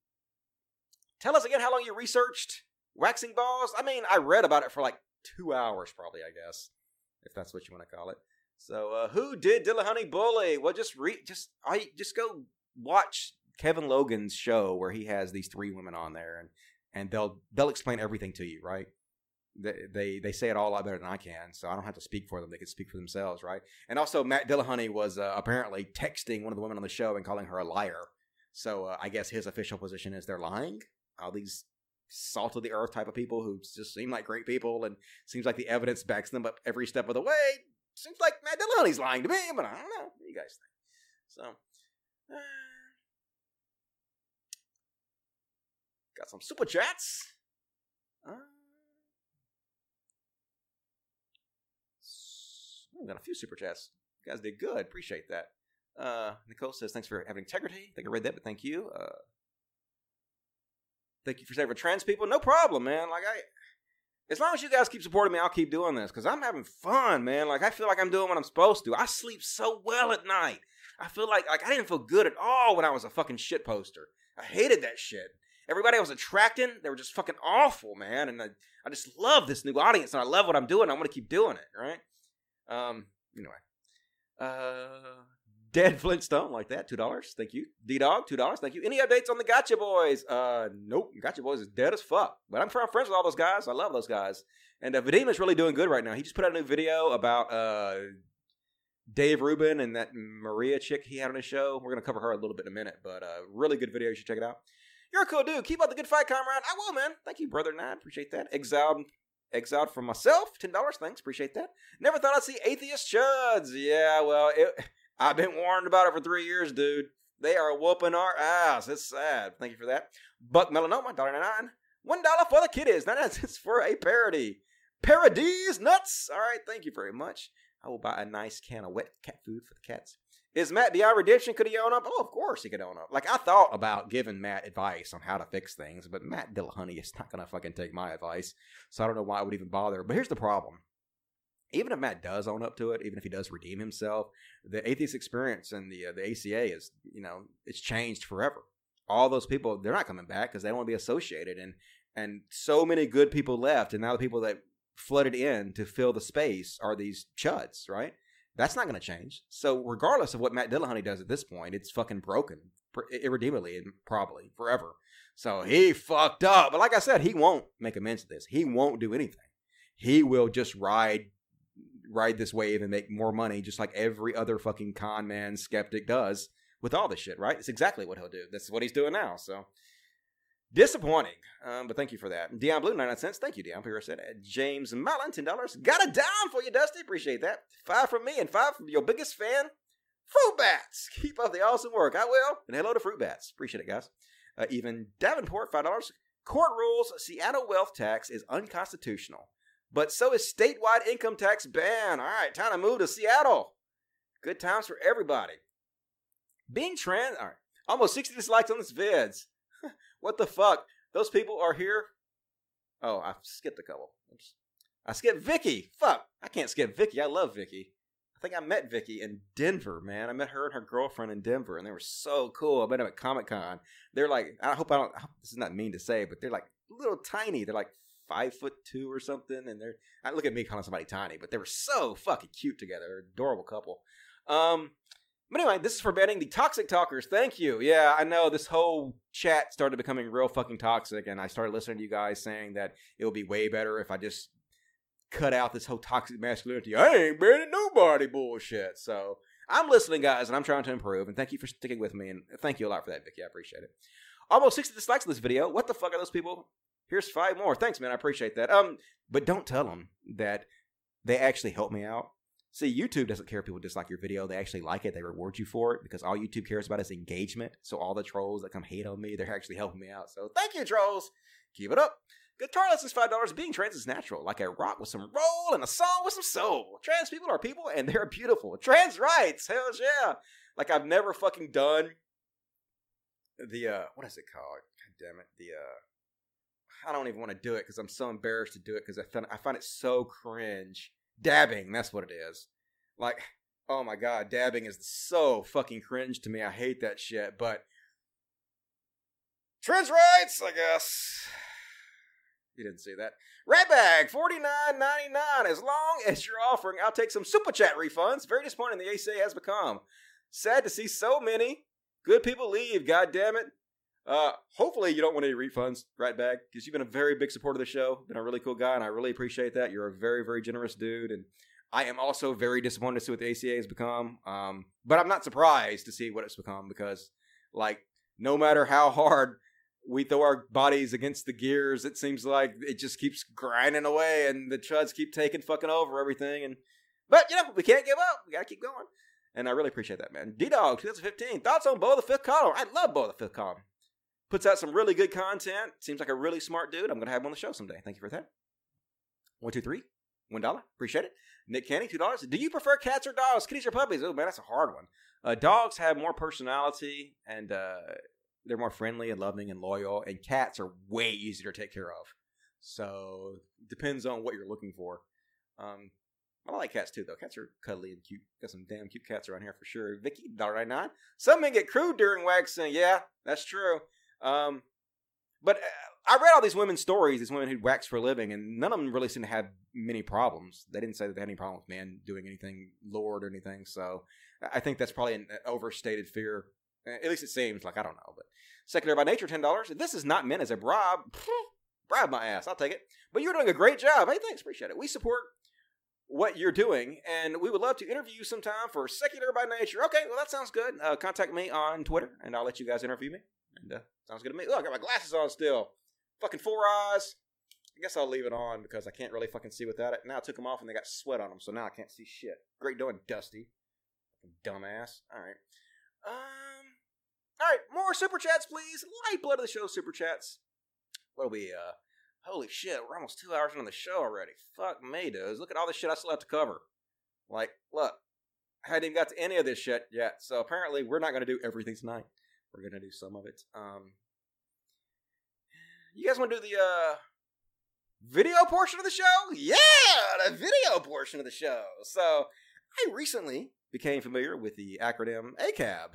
Tell us again how long you researched waxing balls. I mean, I read about it for like two hours, probably. I guess, if that's what you want to call it. So, uh, who did Dillahunty bully? Well, just read, just I just go watch Kevin Logan's show where he has these three women on there, and and they'll they'll explain everything to you, right? They, they say it all a lot better than I can, so I don't have to speak for them. They can speak for themselves, right? And also, Matt Dillahunty was uh, apparently texting one of the women on the show and calling her a liar. So uh, I guess his official position is they're lying. All these salt of the earth type of people who just seem like great people, and seems like the evidence backs them up every step of the way. Seems like Matt Dillahunty's lying to me, but I don't know. What do you guys think? So. Uh, got some super chats. Uh, Oh, got a few super chats. You guys did good. Appreciate that. Uh, Nicole says, thanks for having integrity. I think I read that, but thank you. Uh, thank you for saving trans people. No problem, man. Like, I, as long as you guys keep supporting me, I'll keep doing this because I'm having fun, man. Like, I feel like I'm doing what I'm supposed to. I sleep so well at night. I feel like, like I didn't feel good at all when I was a fucking shit poster. I hated that shit. Everybody I was attracting, they were just fucking awful, man. And I, I just love this new audience and I love what I'm doing. I'm going to keep doing it, right? Um, anyway. Uh, Dead Flintstone, like that, two dollars. Thank you. D Dog, two dollars. Thank you. Any updates on the Gotcha Boys? Uh, nope. Gotcha Boys is dead as fuck. But I'm friends with all those guys. I love those guys. And uh, Vadim is really doing good right now. He just put out a new video about uh Dave Rubin and that Maria chick he had on his show. We're gonna cover her a little bit in a minute, but uh, really good video. You should check it out. You're a cool dude. Keep up the good fight, comrade. I will, man. Thank you, brother nine. Appreciate that. Exiled exiled from myself. Ten dollars, thanks, appreciate that. Never thought I'd see atheist chuds. Yeah, well, it, I've been warned about it for three years, dude. They are whooping our ass. It's sad. Thank you for that. Buck melanoma, dollar nine. One dollar for the kiddies. Nine cents for a parody. Parodies nuts. All right, thank you very much. I will buy a nice can of wet cat food for the cats. Is Matt DI redemption? Could he own up? Oh, of course he could own up. Like I thought about giving Matt advice on how to fix things, but Matt Dillahunty is not gonna fucking take my advice. So I don't know why I would even bother. But here's the problem. Even if Matt does own up to it, even if he does redeem himself, the atheist experience and the uh, the ACA is, you know, it's changed forever. All those people, they're not coming back because they don't want to be associated, and and so many good people left, and now the people that flooded in to fill the space are these chuds, right? That's not going to change. So regardless of what Matt Dillahunty does at this point, it's fucking broken, irredeemably, and probably forever. So he fucked up. But like I said, he won't make amends to this. He won't do anything. He will just ride ride this wave and make more money, just like every other fucking con man skeptic does with all this shit. Right? It's exactly what he'll do. This is what he's doing now. So Disappointing, um, but thank you for that. Dion Blue, 99 cents. Thank you, Dion. Pierre said, James Mellon, $10. Got a dime for you, Dusty. Appreciate that. Five from me and five from your biggest fan, Fruit Bats. Keep up the awesome work. I will. And hello to Fruit Bats. Appreciate it, guys. Uh, Evan Davenport, $5. Court rules Seattle wealth tax is unconstitutional, but so is statewide income tax ban. All right, time to move to Seattle. Good times for everybody. Being trans, all right, almost 60 dislikes on this vids. What the fuck? Those people are here. Oh, I skipped a couple. Oops. I skipped Vicky. Fuck. I can't skip Vicky. I love Vicky. I think I met Vicky in Denver, man. I met her and her girlfriend in Denver, and they were so cool. I met them at Comic Con. They're like, I hope I don't. This is not mean to say, but they're like little tiny. They're like five foot two or something, and they're. I look at me calling somebody tiny, but they were so fucking cute together. Adorable couple. Um, But anyway, this is for banning the toxic talkers. Thank you. Yeah, I know this whole chat started becoming real fucking toxic, and I started listening to you guys saying that it would be way better if I just cut out this whole toxic masculinity. I ain't banning nobody bullshit. So I'm listening, guys, and I'm trying to improve. And thank you for sticking with me, and thank you a lot for that, Vicky. I appreciate it. Almost 60 dislikes on this video. What the fuck are those people? Here's five more. Thanks, man. I appreciate that. Um, but don't tell them that they actually helped me out. See, YouTube doesn't care if people dislike your video. They actually like it. They reward you for it because all YouTube cares about is engagement. So all the trolls that come hate on me, they're actually helping me out. So thank you, trolls. Keep it up. Guitar lessons five dollars. Being trans is natural, like a rock with some roll and a song with some soul. Trans people are people and they're beautiful. Trans rights, hell yeah. Like I've never fucking done the uh what is it called? God damn it. The uh I don't even want to do it because I'm so embarrassed to do it because I find I find it so cringe. Dabbing, that's what it is. Like, oh my god, dabbing is so fucking cringe to me. I hate that shit. But trans rights, I guess. You didn't see that. Red bag, forty nine ninety nine. As long as you're offering, I'll take some super chat refunds. Very disappointing the ACA has become. Sad to see so many good people leave. God damn it. Uh, hopefully you don't want any refunds, right back because you've been a very big supporter of the show. Been a really cool guy, and I really appreciate that. You're a very, very generous dude, and I am also very disappointed to see what the ACA has become. Um, but I'm not surprised to see what it's become because, like, no matter how hard we throw our bodies against the gears, it seems like it just keeps grinding away, and the chuds keep taking fucking over everything. And but you know we can't give up. We gotta keep going. And I really appreciate that, man. D Dog 2015 thoughts on Beau the Fifth Column. I love Beau the Fifth Column. Puts out some really good content. Seems like a really smart dude. I'm gonna have him on the show someday. Thank you for that. One two three. One dollar. Appreciate it. Nick Kenny, two dollars. Do you prefer cats or dogs? Kitties or puppies? Oh man, that's a hard one. Uh, dogs have more personality and uh, they're more friendly and loving and loyal, and cats are way easier to take care of. So depends on what you're looking for. Um, I like cats too, though. Cats are cuddly and cute. Got some damn cute cats around here for sure. Vicky, $1.99. Some men get crude during waxing. Yeah, that's true. Um, but uh, I read all these women's stories, these women who wax for a living, and none of them really seem to have many problems. They didn't say that they had any problem with men doing anything lord or anything. So I think that's probably an overstated fear. At least it seems like I don't know. But Secular by Nature, ten dollars. This is not meant as a bribe. bribe my ass. I'll take it. But you're doing a great job. Hey, thanks. Appreciate it. We support what you're doing, and we would love to interview you sometime for Secular by Nature. Okay, well, that sounds good. Uh, contact me on Twitter, and I'll let you guys interview me. And uh, sounds good to me. Look, I got my glasses on still. Fucking four eyes. I guess I'll leave it on because I can't really fucking see without it. Now I took them off and they got sweat on them, so now I can't see shit. Great doing, Dusty. Dumbass. All right. Um. All right, more super chats, please. Lifeblood of the show, super chats. What'll be? uh, holy shit, we're almost two hours into the show already. Fuck me, dudes. Look at all the shit I still have to cover. Like, look, I hadn't even got to any of this shit yet. So apparently, we're not going to do everything tonight. We're to do some of it. Um, you guys want to do the, uh, video portion of the show? Yeah, the video portion of the show. So, I recently became familiar with the acronym ACAB.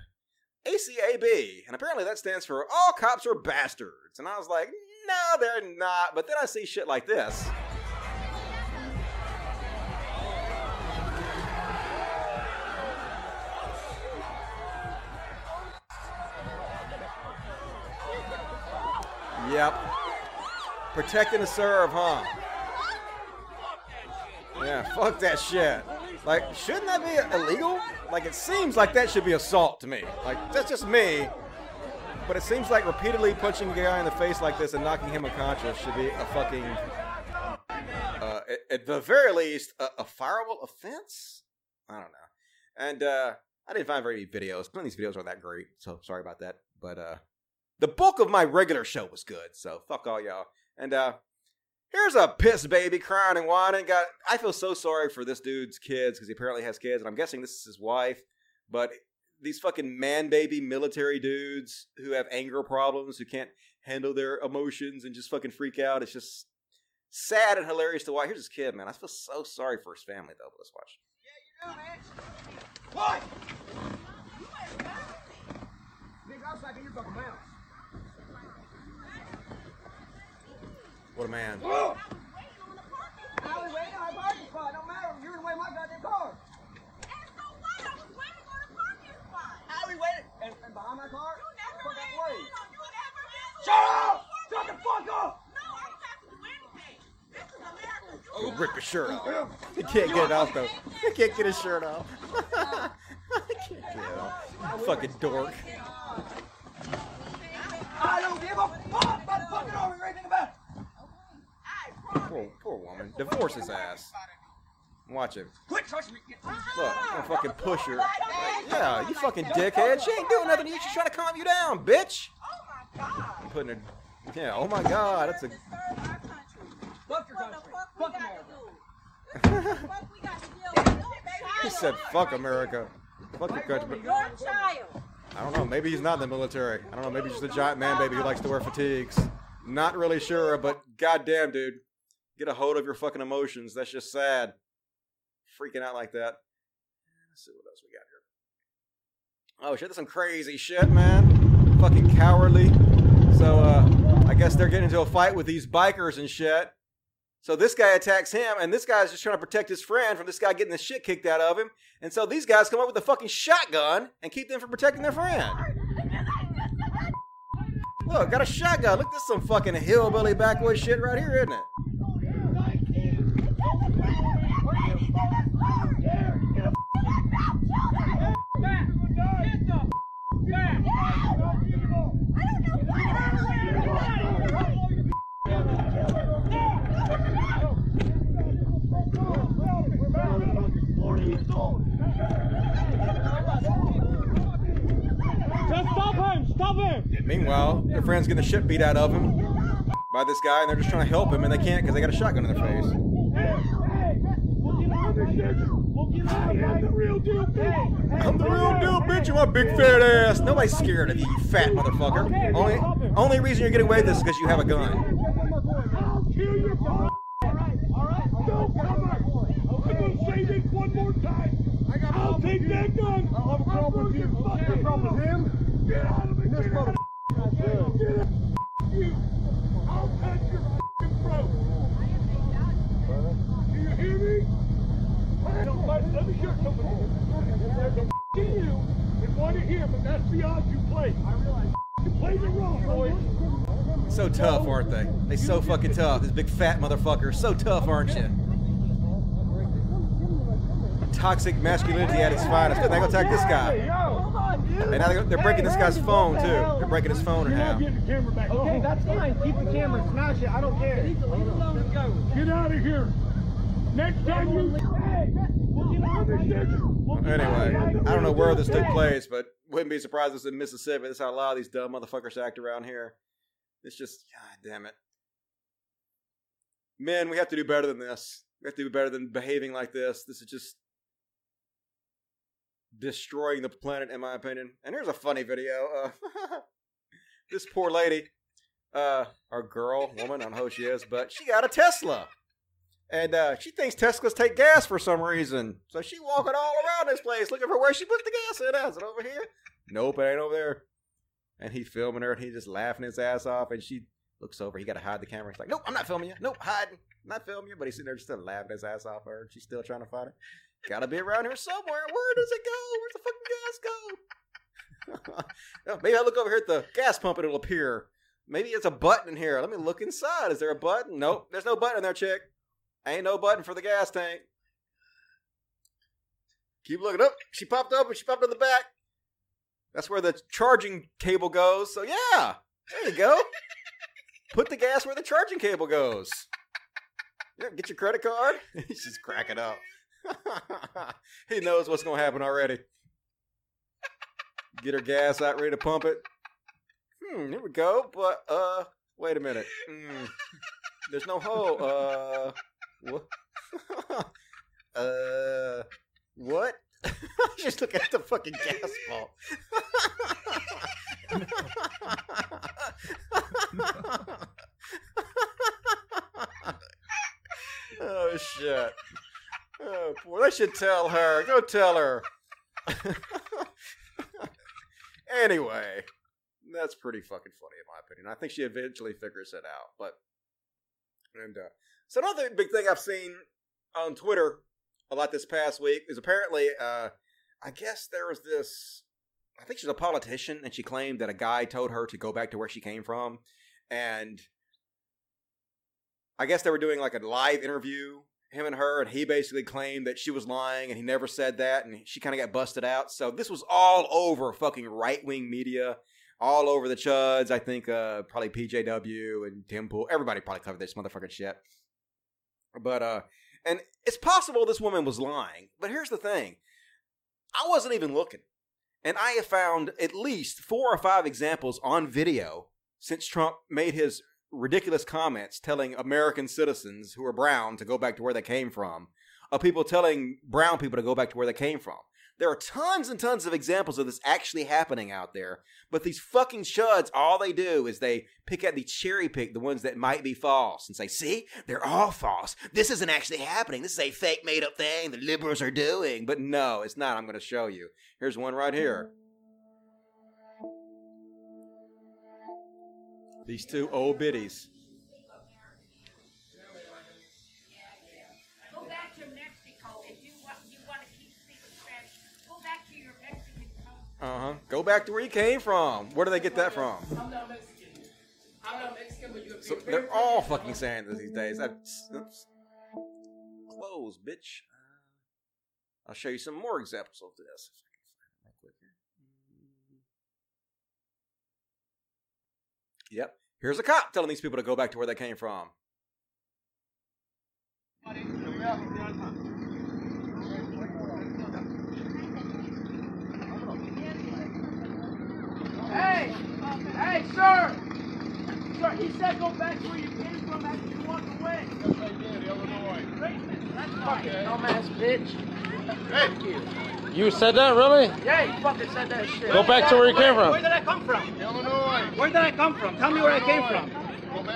ACAB. And apparently that stands for All Cops Are Bastards. And I was like, no, they're not. But then I see shit like this. Protect and serve, huh? Yeah, fuck that shit. Like, shouldn't that be illegal? Like, it seems like that should be assault to me. Like, that's just me. But it seems like repeatedly punching a guy in the face like this and knocking him unconscious should be a fucking, uh, at, the very least, a, a fireable offense? I don't know. And, uh, I didn't find very many videos. None of these videos are that great, so sorry about that. But, uh, the bulk of my regular show was good, so fuck all y'all. And, uh, Here's a piss baby crying and whining. Got I feel so sorry for this dude's kids because he apparently has kids, and I'm guessing this is his wife. But these fucking man baby military dudes who have anger problems, who can't handle their emotions and just fucking freak out. It's just sad and hilarious to watch. Here's his kid, man. I feel so sorry for his family though. But let's watch. What? Nigga, I in your fucking mouth. What a man. I was waiting on parking spot. Don't matter. You my goddamn car. And so what? I was waiting on the parking spot. I was waiting. And, behind my car? Shut up! Shut the fuck up! No, I to. This is You rip his shirt off. He can't get it off, though. He can't get his shirt off. I can't get it off. Fucking dork. I don't give a fuck! Poor, poor woman. Divorce his ass. Watch him. Quit touching me. Look, I'm gonna fucking push her. Yeah, you fucking dickhead. She ain't doing nothing to you. She's trying to calm you down, bitch. Oh my god. I'm putting her. Yeah. Oh my God. That's a. Fuck your country. Fuck America. He said, "Fuck America. Fuck your country." Your child. I don't know. Maybe he's not in the military. I don't know. Maybe he's just a giant man baby who likes to wear fatigues. Not really sure, but goddamn, dude, get a hold of your fucking emotions. That's just sad. Freaking out like that. Let's see what else we got here. Oh shit, that's some crazy shit, man. Fucking cowardly. So uh, I guess they're getting into a fight with these bikers and shit. So this guy attacks him, and this guy's just trying to protect his friend from this guy getting the shit kicked out of him. And so these guys come up with a fucking shotgun and keep them from protecting their friend. Look, got a shotgun. Look, this is some fucking hillbilly backwoods shit right here, isn't it? Just stop him! Stop him! Meanwhile, their friend's getting the shit beat out of him by this guy, and they're just trying to help him, and they can't because they got a shotgun in their face. I'm the real deal, bitch! I'm the real deal, bitch. You my big fat ass. Nobody's scared of you, you fat motherfucker. Only, only reason you're getting away with this is because you have a gun. I'll kill your father! Alright? No, come! I'm gonna say this one more time! I got I'll take that gun! I'll have a problem with you. You got a problem with him? Get out of it! This mother Get out! You! I'll cut your f***ing throat! Do you hear me? Don't let, let me hear something. There's a f***ing you and one of him, and that's the odds you play. I realize you played it wrong, boys. So tough, aren't they? They so fucking tough. This big fat motherfucker. So tough, aren't you? Toxic masculinity at its finest. Good, they go attack this guy. And now they're, they're breaking this guy's phone too. They're breaking his phone in half. Okay, that's fine. Keep the camera. Smash it. I don't care. Get out of here. Next time you. Hey, we'll get out of this. Anyway, I don't know where this took place, but wouldn't be surprised if it's in Mississippi. That's how a lot of these dumb motherfuckers act around here. It's just, god damn it. Men, we have to do better than this. We have to do better than behaving like this. This is just destroying the planet, in my opinion. And here's a funny video. Uh, this poor lady, uh, or girl, woman, I don't know who she is, but she got a Tesla. And uh, she thinks Teslas take gas for some reason. So she walking all around this place looking for where she put the gas in. Is it over here? Nope, it ain't over there. And he filming her and he just laughing his ass off. And she looks over. He got to hide the camera. He's like, nope, I'm not filming you. Nope, hiding. not filming you. But he's sitting there just laughing his ass off her. And she's still trying to find it. Gotta be around here somewhere. Where does it go? Where's the fucking gas go? Maybe I look over here at the gas pump and it'll appear. Maybe it's a button in here. Let me look inside. Is there a button? Nope, there's no button in there, chick. Ain't no button for the gas tank. Keep looking up. She popped up and she popped in the back. That's where the charging cable goes. So yeah, there you go. Put the gas where the charging cable goes. Yeah, get your credit card. He's just cracking up. he knows what's gonna happen already. Get her gas out, ready to pump it. Hmm, here we go. But uh, wait a minute. Hmm, there's no hole. Uh, what? uh, what? Just look at the fucking gas pump. oh shit. Oh boy, I should tell her. Go tell her. anyway, that's pretty fucking funny in my opinion. I think she eventually figures it out. But and uh, so another big thing I've seen on Twitter a lot this past week is apparently, uh, I guess there was this. I think she's a politician, and she claimed that a guy told her to go back to where she came from, and I guess they were doing like a live interview, him and her, and he basically claimed that she was lying, and he never said that, and she kind of got busted out. So this was all over fucking right wing media, all over the chuds. I think uh, probably PJW and Tim Pool, everybody probably covered this motherfucking shit. But uh, and it's possible this woman was lying. But here's the thing: I wasn't even looking, and I have found at least four or five examples on video since Trump made his ridiculous comments telling American citizens who are brown to go back to where they came from, of people telling brown people to go back to where they came from. There are tons and tons of examples of this actually happening out there, but these fucking chuds, all they do is they pick out the cherry pick the ones that might be false and say, see, they're all false. This isn't actually happening. This is a fake made up thing the liberals are doing. But no, it's not. I'm going to show you. Here's one right here. These two old biddies. Uh huh. Go back to where you came from. Where do they get that from? I'm not Mexican. I'm not Mexican, but you're So they're all fucking saying this these days. Close, bitch. I'll show you some more examples of this. If I can find it real quick here. Yep. Here's a cop telling these people to go back to where they came from. Hey! Hey, sir! Sir, he said go back to where you came from after you walked away. Yes, I did, Illinois. Racist, that's fucking dumbass bitch. Thank you. You said that, really? Yeah, he fucking said that shit. Go back to where you came from. Where did I come from? Illinois. Where did I come from? Tell me where I came from.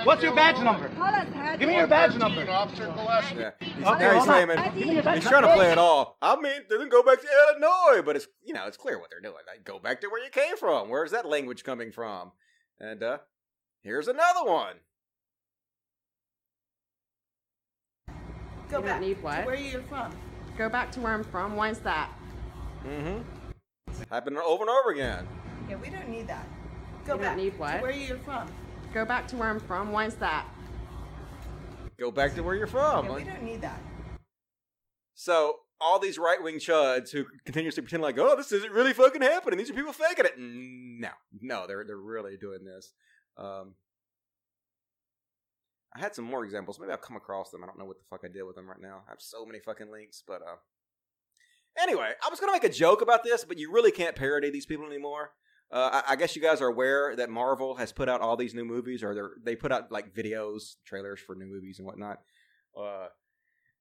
What's your badge number? Give me your badge number. Officer Gillespie. Yeah. He's, Okay, now he's claiming Give me your badge he's trying to play it all. I mean, they didn't go back to Illinois, but it's you know it's clear what they're doing. Like, go back to where you came from. Where's that language coming from? And uh here's another one. Go You back. don't need what? To where you're from. Go back to where I'm from. Why is that? Mm-hmm. Happened over and over again. Yeah, we don't need that. Go You don't back. need what? To where you're from. Go back to where I'm from. Why is that? Go back to where you're from. Yeah, we don't need that. So all these right wing chuds who continuously pretend like, oh, this isn't really fucking happening. These are people faking it. No, no, they're they're really doing this. Um, I had some more examples. Maybe I've come across them. I don't know what the fuck I did with them right now. I have so many fucking links, but uh. Anyway, I was gonna make a joke about this, but you really can't parody these people anymore. Uh, I, I guess you guys are aware that Marvel has put out all these new movies, or they put out like videos, trailers for new movies and whatnot. Uh,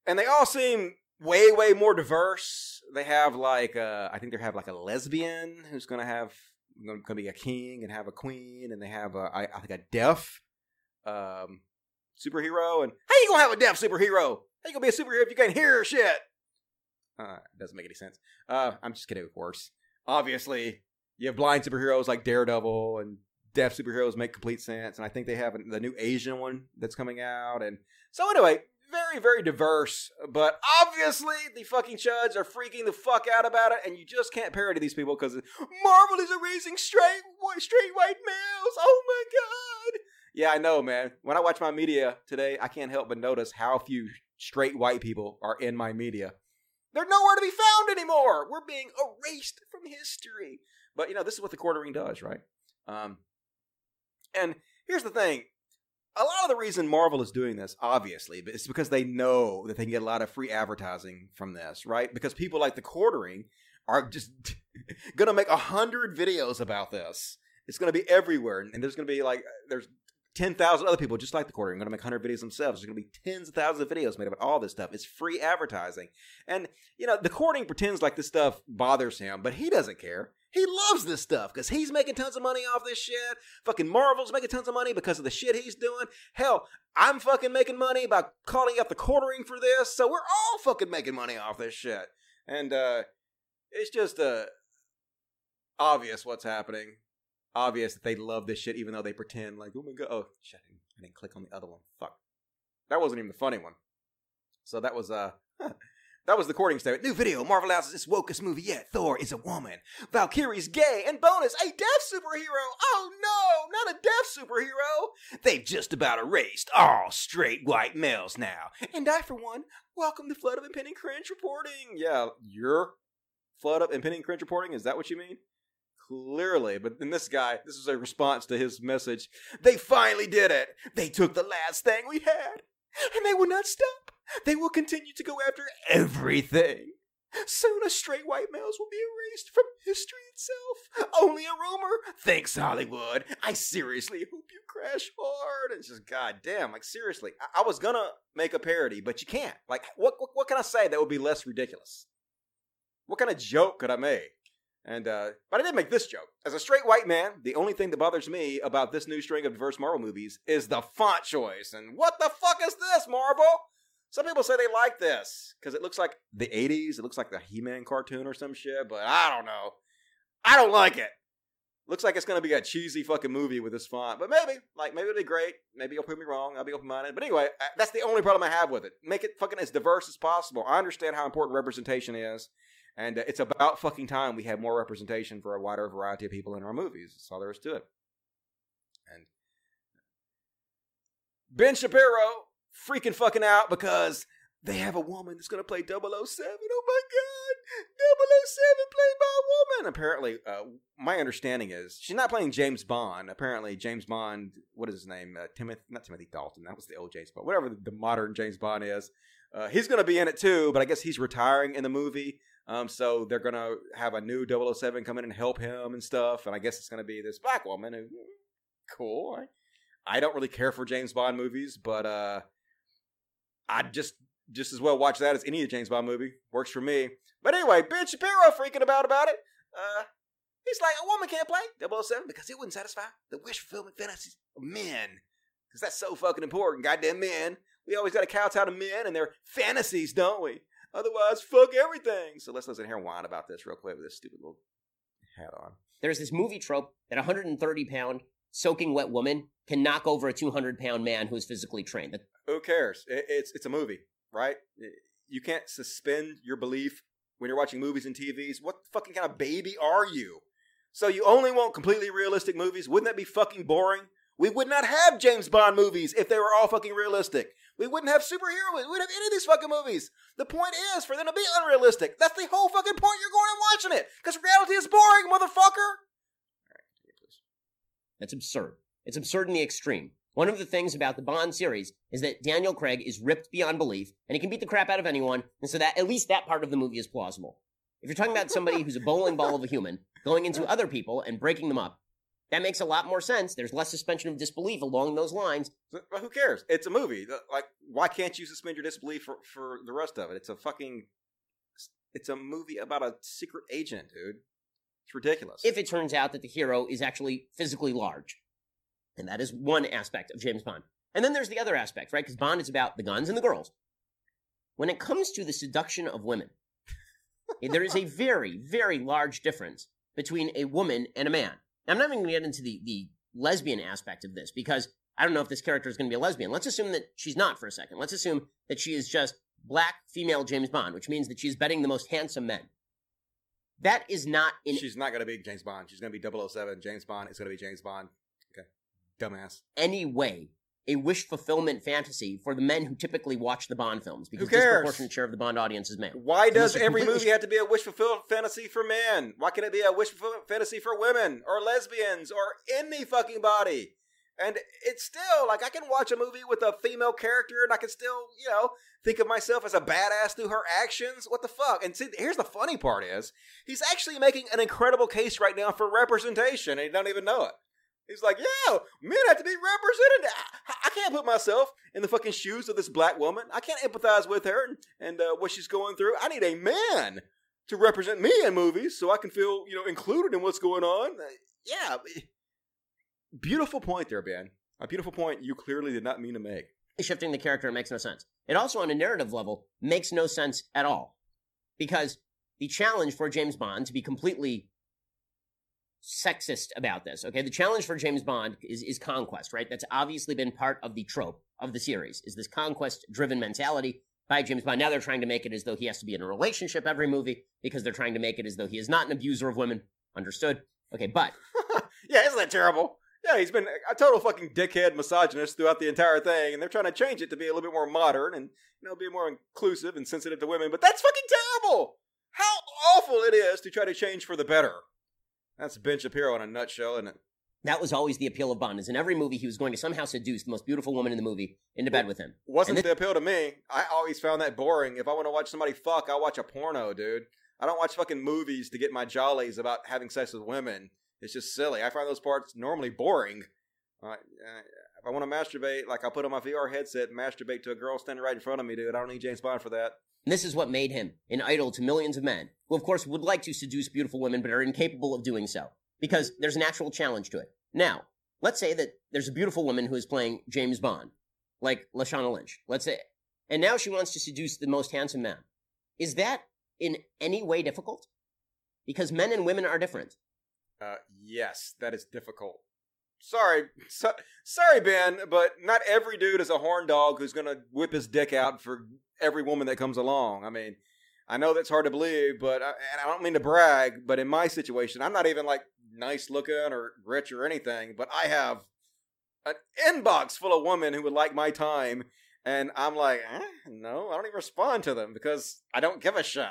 and they all seem way, way more diverse. They have like, uh, I think they have like a lesbian who's gonna have gonna be a king and have a queen, and they have a, I, I think a deaf um, superhero. And how you gonna have a deaf superhero? How you gonna be a superhero if you can't hear shit? Uh, it doesn't make any sense. Uh, I'm just kidding, of course. Obviously, you have blind superheroes like Daredevil, and deaf superheroes make complete sense. And I think they have the new Asian one that's coming out. And so, anyway, very, very diverse. But obviously, the fucking chuds are freaking the fuck out about it, and you just can't parody these people because Marvel is erasing straight, straight white males. Oh my god! Yeah, I know, man. When I watch my media today, I can't help but notice how few straight white people are in my media. They're nowhere to be found anymore. We're being erased from history. But you know, this is what the quartering does, right? Um, and here's the thing: a lot of the reason Marvel is doing this, obviously, it's because they know that they can get a lot of free advertising from this, right? Because people like the quartering are just gonna make a hundred videos about this. It's gonna be everywhere, and there's gonna be like there's 10,000 other people just like the quartering to make 100 videos themselves. There's to be tens of thousands of videos made about all this stuff. It's free advertising. And, you know, the quartering pretends like this stuff bothers him, but he doesn't care. He loves this stuff because he's making tons of money off this shit. Fucking Marvel's making tons of money because of the shit he's doing. Hell, I'm fucking making money by calling out the quartering for this. So we're all fucking making money off this shit. And, uh, it's just, uh, obvious what's happening obvious that they love this shit, even though they pretend like, oh my god, oh shit, I didn't, I didn't click on the other one. Fuck, that wasn't even the funny one. So that was uh, That was the quartering statement. New video. Marvel announces its wokest movie yet. Thor is a woman. Valkyrie's gay. And bonus, a deaf superhero. Oh no, not a deaf superhero. They've just about erased all straight white males now. And I, for one, welcome the flood of impending cringe reporting. Yeah, your flood of impending cringe reporting? Is that what you mean? Clearly, but then this guy, this is a response to his message. They finally did it. They took the last thing we had, and they will not stop. They will continue to go after everything. Soon, a straight white males will be erased from history itself. Only a rumor. Thanks, Hollywood. I seriously hope you crash hard. It's just goddamn, like seriously. I, I was gonna make a parody, but you can't. Like, what, what what can I say that would be less ridiculous? What kind of joke could I make? And uh, but I did make this joke. As a straight white man, the only thing that bothers me about this new string of diverse Marvel movies is the font choice. And what the fuck is this, Marvel? Some people say they like this because it looks like the 80s. It looks like the He Man cartoon or some shit, but I don't know. I don't like it. Looks like it's going to be a cheesy fucking movie with this font, but maybe, like, maybe it'll be great. Maybe you'll prove me wrong. I'll be open minded. But anyway, that's the only problem I have with it. Make it fucking as diverse as possible. I understand how important representation is, and uh, it's about fucking time we have more representation for a wider variety of people in our movies. That's all there is to it. And Ben Shapiro freaking fucking out because they have a woman that's going to play 007. Oh my god, 007 played by a woman. Apparently, uh, my understanding is she's not playing James Bond. Apparently, James Bond, what is his name? Uh, Timothy, not Timothy Dalton. That was the old James Bond. Whatever the, modern James Bond is, uh, he's going to be in it too. But I guess he's retiring in the movie. Um, so they're going to have a new 007 come in and help him and stuff. And I guess it's going to be this black woman. Who, cool. I, I don't really care for James Bond movies, but I'd just just as well watch that as any of James Bond movie. Works for me. But anyway, Ben Shapiro freaking about about it. Uh, he's like, a woman can't play 007 because it wouldn't satisfy the wish fulfillment fantasies of men. Because that's so fucking important. Goddamn men. We always got to kowtow to men and their fantasies, don't we? Otherwise, fuck everything. So let's listen here her whine about this real quick with this stupid little hat on. There's this movie trope that a 130 pound soaking wet woman can knock over a 200 pound man who's physically trained. Who cares? It's it's a movie, right? You can't suspend your belief when you're watching movies and TVs. What fucking kind of baby are you? So you only want completely realistic movies? Wouldn't that be fucking boring? We would not have James Bond movies if they were all fucking realistic. We wouldn't have superhero movies. We wouldn't have any of these fucking movies. The point is for them to be unrealistic. That's the whole fucking point you're going and watching it. Because reality is boring, motherfucker. That's absurd. It's absurd in the extreme. One of the things about the Bond series is that Daniel Craig is ripped beyond belief, and he can beat the crap out of anyone, and so that at least that part of the movie is plausible. If you're talking about somebody who's a bowling ball of a human going into other people and breaking them up, that makes a lot more sense. There's less suspension of disbelief along those lines. But who cares? It's a movie. Like, why can't you suspend your disbelief for, for the rest of it? It's a fucking. It's a movie about a secret agent, dude. It's ridiculous. If it turns out that the hero is actually physically large. And that is one aspect of James Bond. And then there's the other aspect, right? Because Bond is about the guns and the girls. When it comes to the seduction of women, there is a very, very large difference between a woman and a man. Now, I'm not even going to get into the, the lesbian aspect of this because I don't know if this character is going to be a lesbian. Let's assume that she's not for a second. Let's assume that she is just black female James Bond, which means that she's betting the most handsome men. That is not in She's not going to be James Bond. She's going to be 007. James Bond is going to be James Bond. Okay. Dumbass. any way a wish fulfillment fantasy for the men who typically watch the Bond films because Who cares? disproportionate share of the Bond audience is male. Why does every movie have to be a wish fulfillment fantasy for men? Why can't it be a wish fulfillment fantasy for women or lesbians or any fucking body? And it's still like I can watch a movie with a female character and I can still, you know, think of myself as a badass through her actions. What the fuck? And see, here's the funny part is he's actually making an incredible case right now for representation and he don't even know it. He's like, yeah, men have to be represented. I, I can't put myself in the fucking shoes of this black woman. I can't empathize with her and, and uh, what she's going through. I need a man to represent me in movies so I can feel, you know, included in what's going on. Uh, yeah. Beautiful point there, Ben. A beautiful point you clearly did not mean to make. shifting the character makes no sense. It also, on a narrative level, makes no sense at all. Because the challenge for James Bond to be completely sexist about this, okay? The challenge for James Bond is, is conquest, right? That's obviously been part of the trope of the series, is this conquest driven mentality. by James Bond. Now they're trying to make it as though he has to be in a relationship every movie because they're trying to make it as though he is not an abuser of women. Understood? Okay, but Yeah, isn't that terrible? Yeah, he's been a total fucking dickhead misogynist throughout the entire thing, and they're trying to change it to be a little bit more modern and you know be more inclusive and sensitive to women. But that's fucking terrible. How awful it is to try to change for the better. That's Ben Shapiro in a nutshell, isn't it? that was always the appeal of Bond. Is in every movie he was going to somehow seduce the most beautiful woman in the movie into bed with him. Wasn't And the appeal to me. I always found that boring. If I want to watch somebody fuck, I'll watch a porno, dude. I don't watch fucking movies to get my jollies about having sex with women. It's just silly. I find those parts normally boring. Uh, if I want to masturbate, like I'll put on my VR headset and masturbate to a girl standing right in front of me, dude. I don't need James Bond for that. This is what made him an idol to millions of men, who of course would like to seduce beautiful women but are incapable of doing so because there's a natural challenge to it. Now, let's say that there's a beautiful woman who is playing James Bond, like Lashana Lynch. Let's say, and now she wants to seduce the most handsome man. Is that in any way difficult? Because men and women are different. Uh, yes, that is difficult. Sorry, so, sorry, Ben, but not every dude is a horn dog who's gonna whip his dick out for every woman that comes along. I mean, I know that's hard to believe, but I, and I don't mean to brag, but in my situation, I'm not even like nice looking or rich or anything, but I have an inbox full of women who would like my time, and I'm like, eh, no, I don't even respond to them because I don't give a shit.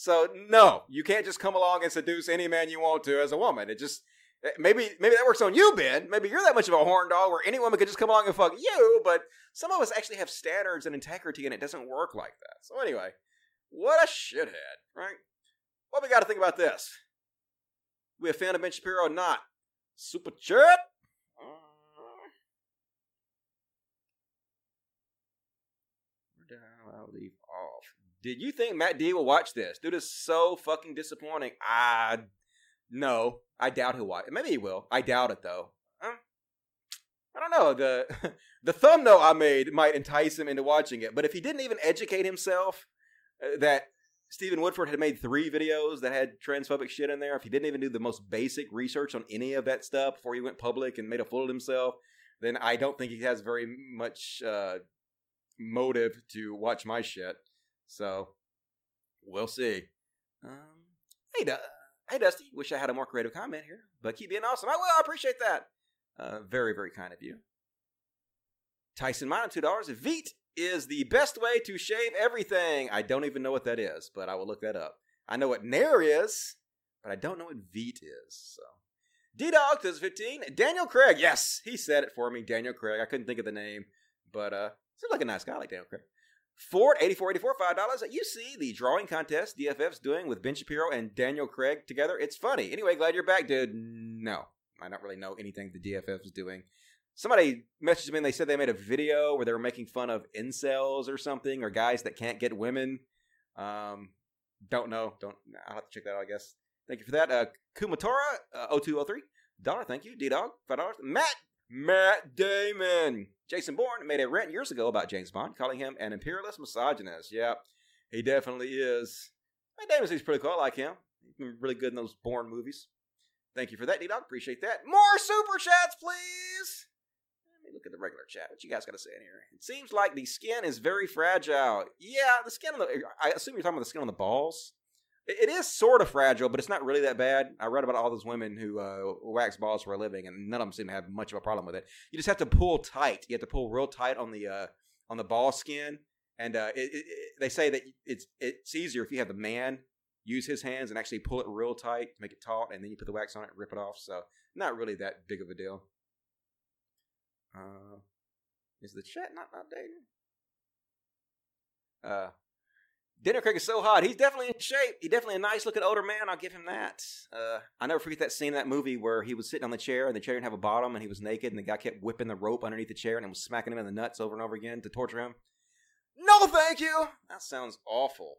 So no, you can't just come along and seduce any man you want to as a woman. It just eh, maybe maybe that works on you, Ben. Maybe you're that much of a horn dog where any woman could just come along and fuck you. But some of us actually have standards and integrity, and it doesn't work like that. So anyway, what a shithead, right? What we got to think about this? We a fan of Ben Shapiro or not? Super chat. Where did I leave off? Did you think Matt D will watch this? Dude is so fucking disappointing. I no, I doubt he'll watch. Maybe he will. I doubt it though. Huh? I don't know. The the thumbnail I made might entice him into watching it, but if he didn't even educate himself uh, that Stephen Woodford had made three videos that had transphobic shit in there, if he didn't even do the most basic research on any of that stuff before he went public and made a fool of himself, then I don't think he has very much uh, motive to watch my shit. So we'll see. Um, hey, hey, Dusty. Wish I had a more creative comment here, but keep being awesome. I will. I appreciate that. Uh, very, very kind of you. Tyson two dollars. Veet is the best way to shave everything. I don't even know what that is, but I will look that up. I know what Nair is, but I don't know what Veet is. So, D Dog does fifteen. Daniel Craig. Yes, he said it for me. Daniel Craig. I couldn't think of the name, but uh, seems like a nice guy, like Daniel Craig. Ford, 84 84 $5. You see the drawing contest DFF's doing with Ben Shapiro and Daniel Craig together. It's funny. Anyway, glad you're back, dude. No, I don't really know anything the DFF is doing. Somebody messaged me and they said they made a video where they were making fun of incels or something or guys that can't get women. Um, don't know. Don't. I'll have to check that out. I guess. Thank you for that. Uh, Kumatora, uh, 0203 dollar. Thank you. D Dog, five dollars. Matt, Matt Damon. Jason Bourne made a rant years ago about James Bond, calling him an imperialist misogynist. Yeah, he definitely is. Matt Damon seems pretty cool. I like him. He's been really good in those Bourne movies. Thank you for that, D Dog. Appreciate that. More super chats, please. Let me look at the regular chat. What you guys got to say in here? It seems like the skin is very fragile. Yeah, the skin on the. I assume you're talking about the skin on the balls. It, is sort of fragile, but it's not really that bad. I read about all those women who uh, wax balls for a living, and none of them seem to have much of a problem with it. You just have to pull tight. You have to pull real tight on the uh, on the ball skin, and uh, it, it- they say that it's it's easier if you have the man use his hands and actually pull it real tight, make it taut, and then you put the wax on it and rip it off. So not really that big of a deal. Uh, is the chat not updated? Uh, Dinner Craig is so hot. He's definitely in shape. He's definitely a nice looking older man. I'll give him that. Uh, I never forget that scene in that movie where he was sitting on the chair and the chair didn't have a bottom and he was naked and the guy kept whipping the rope underneath the chair and was smacking him in the nuts over and over again to torture him. No, thank you. That sounds awful.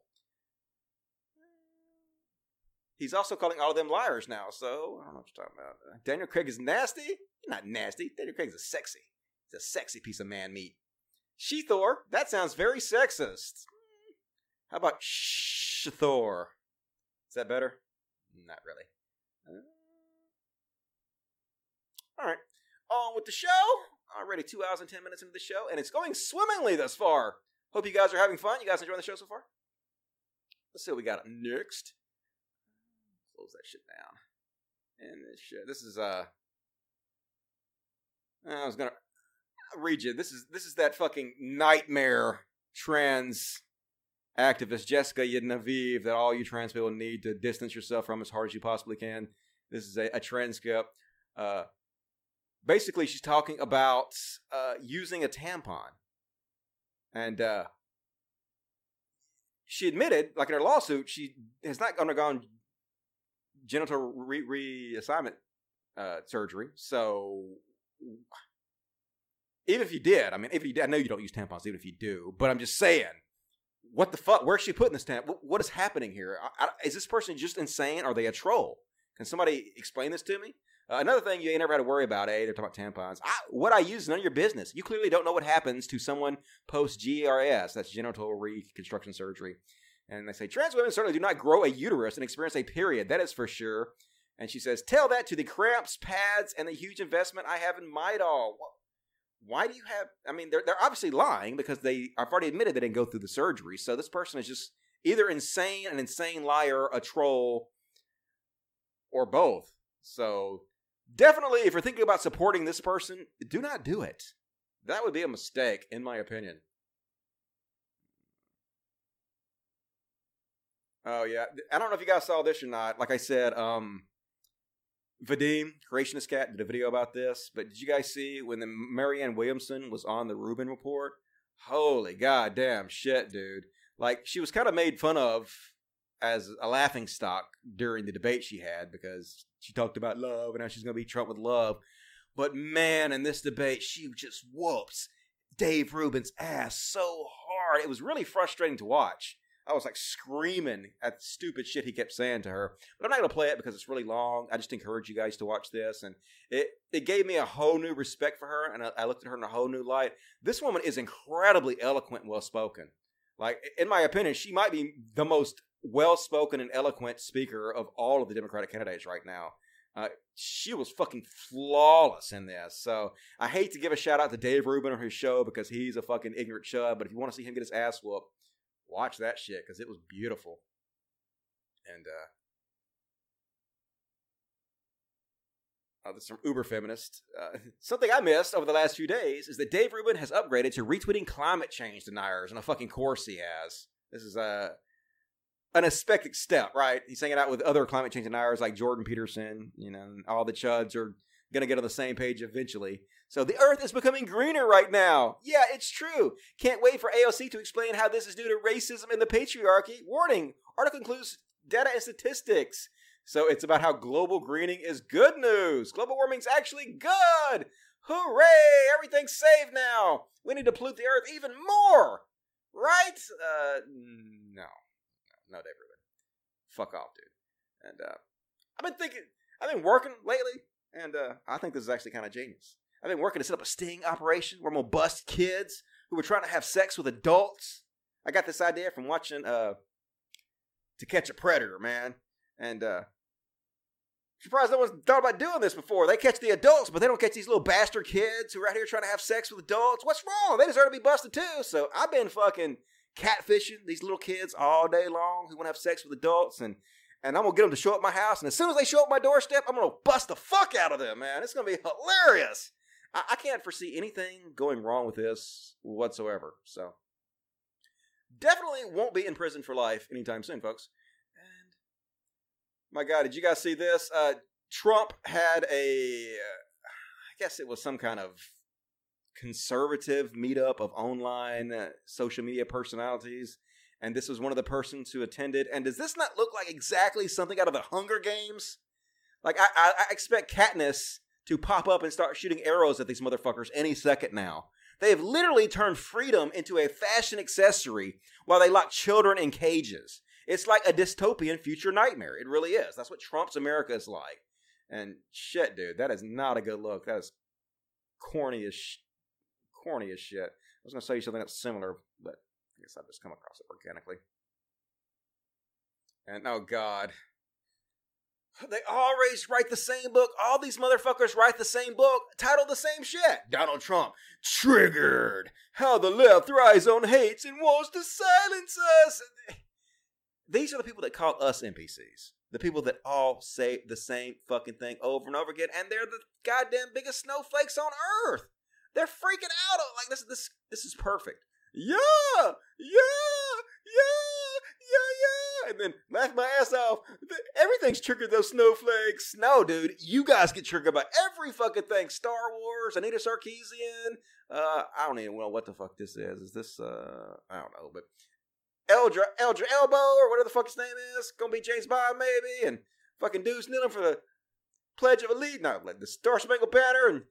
He's also calling all of them liars now, so I don't know what you're talking about. Uh, Daniel Craig is nasty? He's not nasty. Daniel Craig is sexy. He's a sexy piece of man meat. She Thor, that sounds very sexist. How about Shh Thor? Is that better? Not really. Uh, all right. On with the show. Already two hours and ten minutes into the show, and it's going swimmingly thus far. Hope you guys are having fun. You guys enjoying the show so far? Let's see what we got next. Close that shit down. And this shit. This is uh. I was gonna read you. This is this is that fucking nightmare trans activist Jessica Yaniv that all you trans people need to distance yourself from as hard as you possibly can. This is a, a transcript. Uh, basically, she's talking about uh, using a tampon, and uh, she admitted, like in her lawsuit, she has not undergone genital re- reassignment uh, surgery. So even if you did, I mean, if you did, I know you don't use tampons, even if you do, but I'm just saying, what the fuck? Where's she putting this tampon? What, what is happening here? I, I, is this person just insane? Are they a troll? Can somebody explain this to me? Uh, another thing you ain't never had to worry about, eh? They're talking about tampons. I, what I use is none of your business. You clearly don't know what happens to someone post GRS, that's genital reconstruction surgery. And they say, trans women certainly do not grow a uterus and experience a period. That is for sure. And she says, tell that to the cramps, pads, and the huge investment I have in Midol. Why do you have? I mean, they're they're obviously lying because they I've already admitted they didn't go through the surgery. So this person is just either insane, an insane liar, a troll, or both. So definitely, if you're thinking about supporting this person, do not do it. That would be a mistake, in my opinion. Oh yeah, I don't know if you guys saw this or not. Like I said, um, Vadim, Creationist Cat, did a video about this. But did you guys see when the Marianne Williamson was on the Rubin Report? Holy goddamn shit, dude! Like she was kind of made fun of as a laughing stock during the debate she had because she talked about love and how she's going to be Trump with love. But man, in this debate, she just whoops Dave Rubin's ass so hard. It was really frustrating to watch. I was like screaming at stupid shit he kept saying to her. But I'm not going to play it because it's really long. I just encourage you guys to watch this. And it, it gave me a whole new respect for her. And I, I looked at her in a whole new light. This woman is incredibly eloquent and well spoken. Like, in my opinion, she might be the most well spoken and eloquent speaker of all of the Democratic candidates right now. Uh, she was fucking flawless in this. So I hate to give a shout out to Dave Rubin or his show because he's a fucking ignorant chub. But if you want to see him get his ass whooped, watch that shit because it was beautiful. And uh, oh, this is from Uber Feminist. Uh, something I missed over the last few days is that Dave Rubin has upgraded to retweeting climate change deniers, and a fucking course he has. This is uh, an expected step, right? He's hanging out with other climate change deniers like Jordan Peterson. You know, all the chuds are going to get on the same page eventually. So the Earth is becoming greener right now. Yeah, it's true. Can't wait for AOC to explain how this is due to racism and the patriarchy. Warning: article includes data and statistics. So it's about how global greening is good news. Global warming's actually good. Hooray! Everything's saved now. We need to pollute the Earth even more, right? Uh, no, no, Dave. Fuck off, dude. And uh, I've been thinking, I've been working lately, and uh, I think this is actually kind of genius. I've been working to set up a sting operation where I'm gonna bust kids who were trying to have sex with adults. I got this idea from watching uh To Catch a Predator, man. And uh surprised no one's thought about doing this before. They catch the adults, but they don't catch these little bastard kids who are out here trying to have sex with adults. What's wrong? They deserve to be busted too. So I've been fucking catfishing these little kids all day long who want to have sex with adults and and I'm gonna get them to show up my house. And as soon as they show up my doorstep, I'm gonna bust the fuck out of them, man. It's gonna be hilarious. I, I can't foresee anything going wrong with this whatsoever. So definitely won't be in prison for life anytime soon, folks. And my God, did you guys see this? Uh, Trump had a, uh, I guess it was some kind of conservative meetup of online uh, social media personalities. And this was one of the persons who attended. And does this not look like exactly something out of the Hunger Games? Like I, I, I expect Katniss to pop up and start shooting arrows at these motherfuckers any second now. They have literally turned freedom into a fashion accessory while they lock children in cages. It's like a dystopian future nightmare. It really is. That's what Trump's America is like. And shit, dude, that is not a good look. That is corny as sh- corny as shit. I was gonna say something that's similar, but I guess I've just come across it organically. And oh god, They always write the same book. All these motherfuckers write the same book, titled the same shit. Donald Trump, triggered. How the left thrives on hates and wants to silence us. These are the people that call us NPCs. The people that all say the same fucking thing over and over again, and they're the goddamn biggest snowflakes on earth. They're freaking out. Like this, this, this is perfect. Yeah, yeah, yeah, yeah, yeah, and then laugh my ass off. Everything's triggered those snowflakes. No, dude, you guys get triggered by every fucking thing. Star Wars, Anita Sarkeesian. Uh, I don't even know what the fuck this is. Is this uh, I don't know, but Eldra Eldra Elbow or whatever the fuck his name is, gonna be James Bond maybe, and fucking dudes kneeling for the Pledge of Allegiance, no, like the Star Spangled Banner, and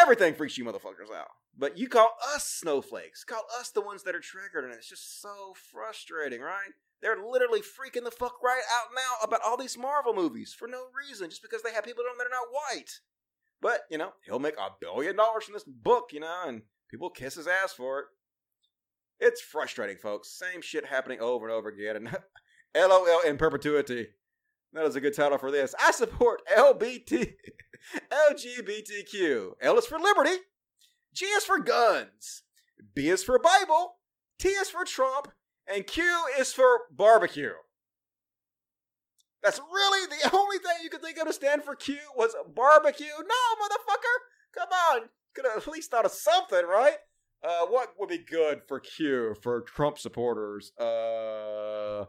everything freaks you motherfuckers out. But you call us snowflakes, call us the ones that are triggered, and it's just so frustrating, right? They're literally freaking the fuck right out now about all these Marvel movies for no reason, just because they have people that are not white. But, you know, he'll make a billion dollars from this book, you know, and people kiss his ass for it. It's frustrating, folks. Same shit happening over and over again, and LOL in perpetuity. That is a good title for this. I support LBT, LGBTQ. L is for liberty. G is for guns. B is for Bible. T is for Trump. And Q is for barbecue. That's really the only thing you could think of to stand for Q was barbecue. No, motherfucker. Come on. Could have at least thought of something, right? Uh, what would be good for Q for Trump supporters? Uh,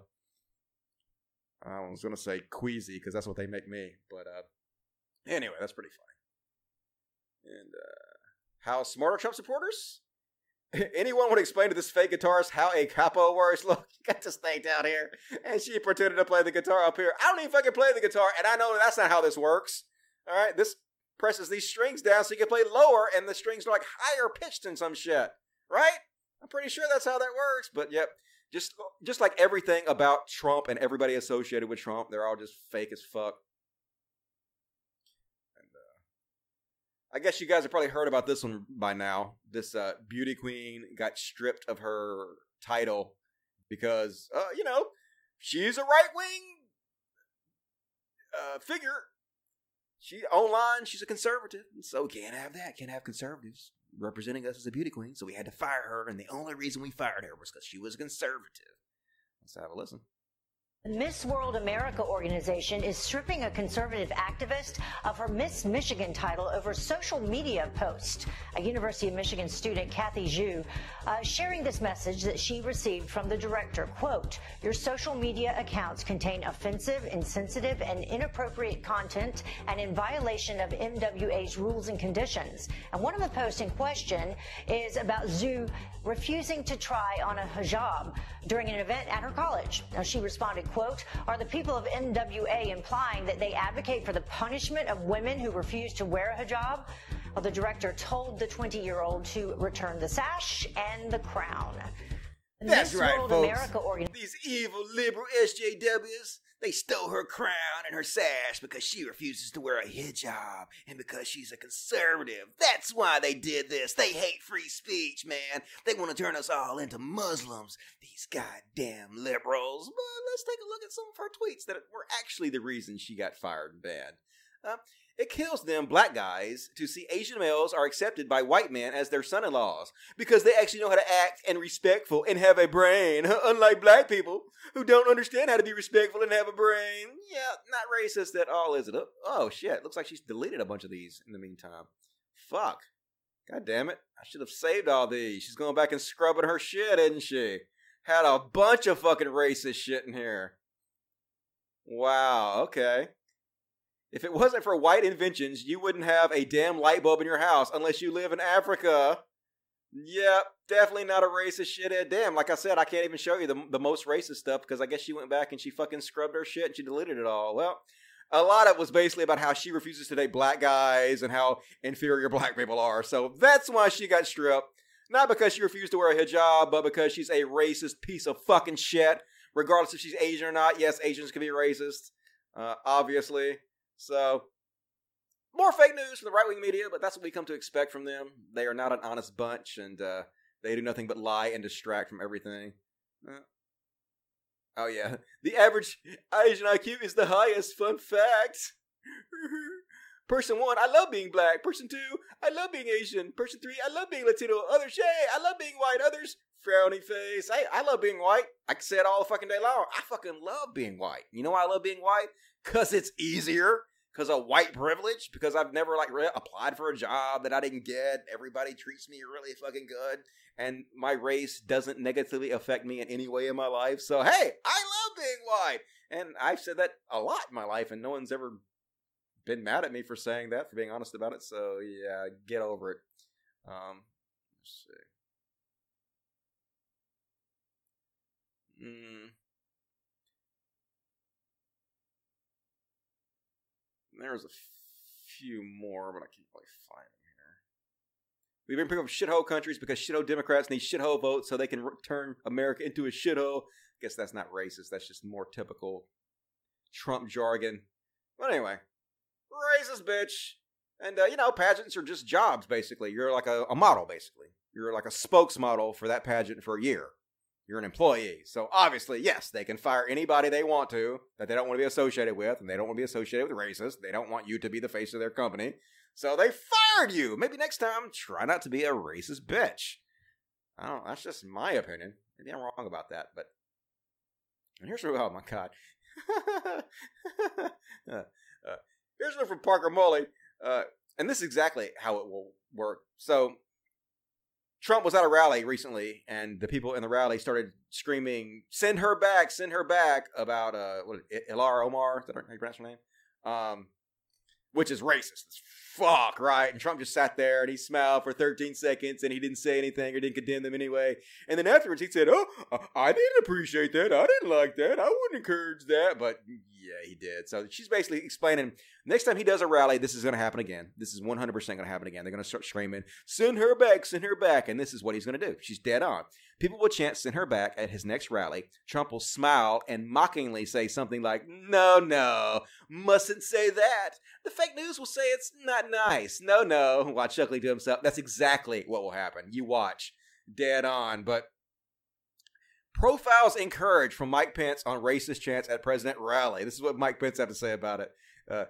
I was gonna say queasy because that's what they make me, but uh, anyway, that's pretty funny. And uh, how smart are Trump supporters? Anyone would explain to this fake guitarist how a capo works? Look, you got this thing down here, and she pretended to play the guitar up here. I don't even fucking play the guitar, and I know that's not how this works. All right, this presses these strings down so you can play lower, and the strings are like higher pitched and some shit, right? I'm pretty sure that's how that works. But yep, just just like everything about Trump and everybody associated with Trump, they're all just fake as fuck. And uh, I guess you guys have probably heard about this one by now. This uh, beauty queen got stripped of her title because, uh, you know, she's a right wing uh, figure. She online, she's a conservative, so can't have that. Can't have conservatives representing us as a beauty queen. So we had to fire her, and the only reason we fired her was because she was a conservative. Let's have a listen. The Miss World America organization is stripping a conservative activist of her Miss Michigan title over social media post. A University of Michigan student, Kathy Zhu, uh, sharing this message that she received from the director. Quote, your social media accounts contain offensive, insensitive, and inappropriate content and in violation of MWA's rules and conditions. And one of the posts in question is about Zhu refusing to try on a hijab during an event at her college. Now, she responded, quote, are the people of MWA implying that they advocate for the punishment of women who refuse to wear a hijab? Well, the director told the 20-year-old to return the sash and the crown. That's Miss right, World folks. America organ- These evil liberal SJWs, they stole her crown and her sash because she refuses to wear a hijab and because she's a conservative. That's why they did this. They hate free speech, man. They want to turn us all into Muslims. These goddamn liberals. But let's take a look at some of her tweets that were actually the reason she got fired and banned. Uh, it kills them, black guys, to see Asian males are accepted by white men as their son in laws because they actually know how to act and respectful and have a brain, unlike black people who don't understand how to be respectful and have a brain. Yeah, not racist at all, is it? Oh, Oh, shit. Looks like she's deleted a bunch of these in the meantime. Fuck. God damn it. I should have saved all these. She's going back and scrubbing her shit, isn't she? Had a bunch of fucking racist shit in here. Wow, okay. If it wasn't for white inventions, you wouldn't have a damn light bulb in your house unless you live in Africa. Yep, definitely not a racist shithead. Damn, like I said, I can't even show you the, the most racist stuff because I guess she went back and she fucking scrubbed her shit and she deleted it all. Well, a lot of it was basically about how she refuses to date black guys and how inferior black people are. So that's why she got stripped. Not because she refused to wear a hijab, but because she's a racist piece of fucking shit. Regardless if she's Asian or not. Yes, Asians can be racist, uh, obviously. So, more fake news from the right wing media, but that's what we come to expect from them. They are not an honest bunch, and uh, they do nothing but lie and distract from everything. Uh, Oh yeah, the average Asian IQ is the highest. Fun fact. Person one, I love being black. Person two, I love being Asian. Person three, I love being Latino. Others, hey, I love being white. Others, frowny face. Hey, I love being white. I can say it all the fucking day long. I fucking love being white. You know why I love being white? Cause it's easier. Cause of white privilege. Because I've never like re- applied for a job that I didn't get. Everybody treats me really fucking good, and my race doesn't negatively affect me in any way in my life. So hey, I love being white, and I've said that a lot in my life, and no one's ever been mad at me for saying that, for being honest about it. So yeah, get over it. Um, let's see. Mm. There's a few more, but I can't really find them here. We've been picking up shithole countries because shithole Democrats need shithole votes so they can turn America into a shithole. I Guess that's not racist. That's just more typical Trump jargon. But anyway, racist bitch. And, uh, you know, pageants are just jobs, basically. You're like a, a model, basically. You're like a spokesmodel for that pageant for a year. You're an employee. So obviously, yes, they can fire anybody they want to that they don't want to be associated with, and they don't want to be associated with racists. They don't want you to be the face of their company. So they fired you. Maybe next time, try not to be a racist bitch. I don't that's just my opinion. Maybe I'm wrong about that, but and here's oh my god. uh, uh, here's one from Parker Molloy. Uh, and this is exactly how it will work. So Trump was at a rally recently, and the people in the rally started screaming, "Send her back! Send her back!" about uh, what Ilar Omar. Is that how you pronounce her name? Um, which is racist as fuck, right? And Trump just sat there and he smiled for 13 seconds and he didn't say anything or didn't condemn them anyway. And then afterwards he said, "Oh, I didn't appreciate that. I didn't like that. I wouldn't encourage that." But yeah, he did. So she's basically explaining next time he does a rally, this is going to happen again. This is 100% going to happen again. They're going to start screaming, "Send her back! Send her back!" And this is what he's going to do. She's dead on. People will chant "Send her back" at his next rally. Trump will smile and mockingly say something like, "No, no, mustn't say that." The fake news will say it's not nice. No, no, while chuckling to himself. That's exactly what will happen. You watch. Dead on. But profiles in courage from Mike Pence on racist chants at president rally. This is what Mike Pence had to say about it. Uh,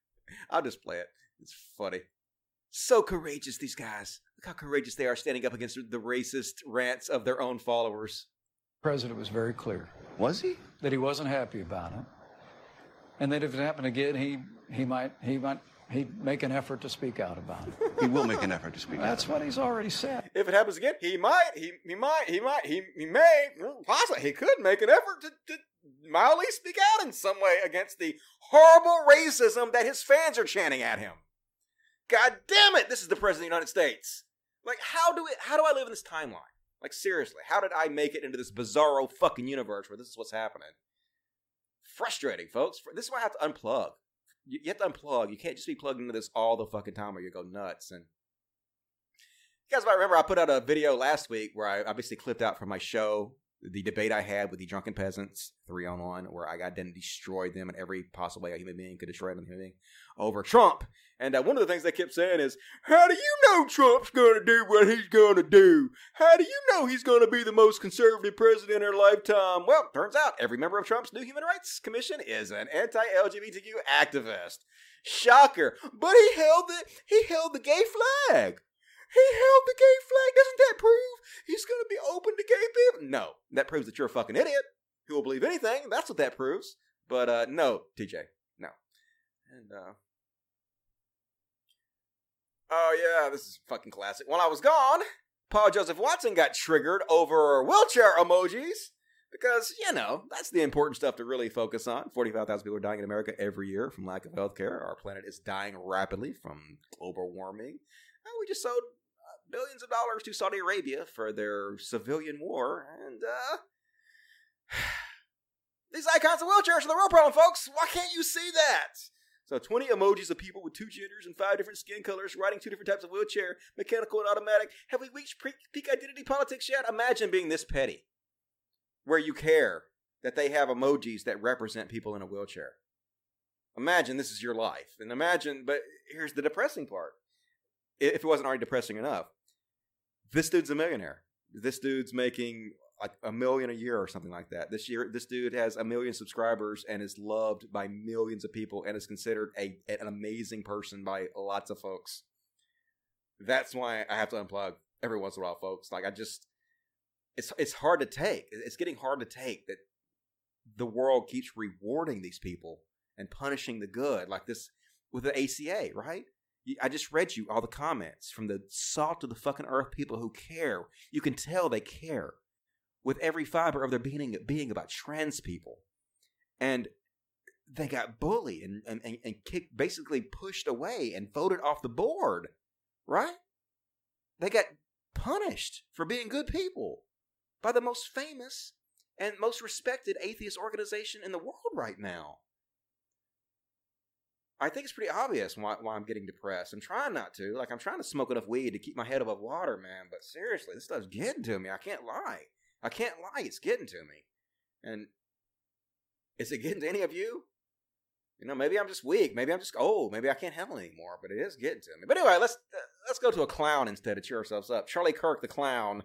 I'll just play it. It's funny. So courageous, these guys. Look how courageous they are standing up against the racist rants of their own followers. president was very clear. Was he? That he wasn't happy about it. And that if it happened again, he, he might he might he'd make an effort to speak out about it. He will make an effort to speak That's out. what he's already said. If it happens again, he might, he, he might, he might, he, he may, possibly, he could make an effort to, to mildly speak out in some way against the horrible racism that his fans are chanting at him. God damn it, this is the President of the United States. Like, how do it, how do I live in this timeline? Like, seriously, how did I make it into this bizarro fucking universe where this is what's happening? Frustrating, folks. This is why I have to unplug. You, have to unplug. You can't just be plugged into this all the fucking time or you go nuts. And you guys might remember I put out a video last week where I obviously clipped out from my show the debate I had with the drunken peasants, three on one, where I got then destroyed them in every possible way a human being could destroy another human being over Trump. And uh, one of the things they kept saying is, How do you know Trump's going to do what he's going to do? How do you know he's going to be the most conservative president in our lifetime? Well, turns out every member of Trump's new Human Rights Commission is an anti LGBTQ activist. Shocker. But he held the he held the gay flag. He held the gay flag. Doesn't that prove he's going to be open to gay people? No, that proves that you're a fucking idiot who will believe anything. That's what that proves. But uh, no, TJ, no. And uh, oh yeah, this is fucking classic. While I was gone, Paul Joseph Watson got triggered over wheelchair emojis. Because, you know, that's the important stuff to really focus on. 45,000 people are dying in America every year from lack of health care. Our planet is dying rapidly from global warming. And we just sold billions of dollars to Saudi Arabia for their civilian war. And, uh, these icons of wheelchairs are the real problem, folks. Why can't you see that? So 20 emojis of people with two genders and five different skin colors riding two different types of wheelchair, mechanical and automatic. Have we reached peak identity politics yet? Imagine being this petty, where you care that they have emojis that represent people in a wheelchair. Imagine this is your life. And imagine, but here's the depressing part. If it wasn't already depressing enough, this dude's a millionaire. This dude's making like a million a year or something like that. This year, this dude has a million subscribers and is loved by millions of people and is considered a an amazing person by lots of folks. That's why I have to unplug every once in a while, folks. Like I just, it's it's hard to take. It's getting hard to take that the world keeps rewarding these people and punishing the good, like this with the ACA, right? I just read you all the comments from the salt of the fucking earth people who care. You can tell they care with every fiber of their being being about trans people, and they got bullied and, and, and kicked, basically pushed away and voted off the board, right? They got punished for being good people by the most famous and most respected atheist organization in the world right now. I think it's pretty obvious why, why I'm getting depressed. I'm trying not to. Like, I'm trying to smoke enough weed to keep my head above water, man. But seriously, this stuff's getting to me. I can't lie. I can't lie. It's getting to me. And is it getting to any of you? You know, maybe I'm just weak. Maybe I'm just old. Maybe I can't handle it anymore. But it is getting to me. But anyway, let's uh, let's go to a clown instead to cheer ourselves up. Charlie Kirk, the clown.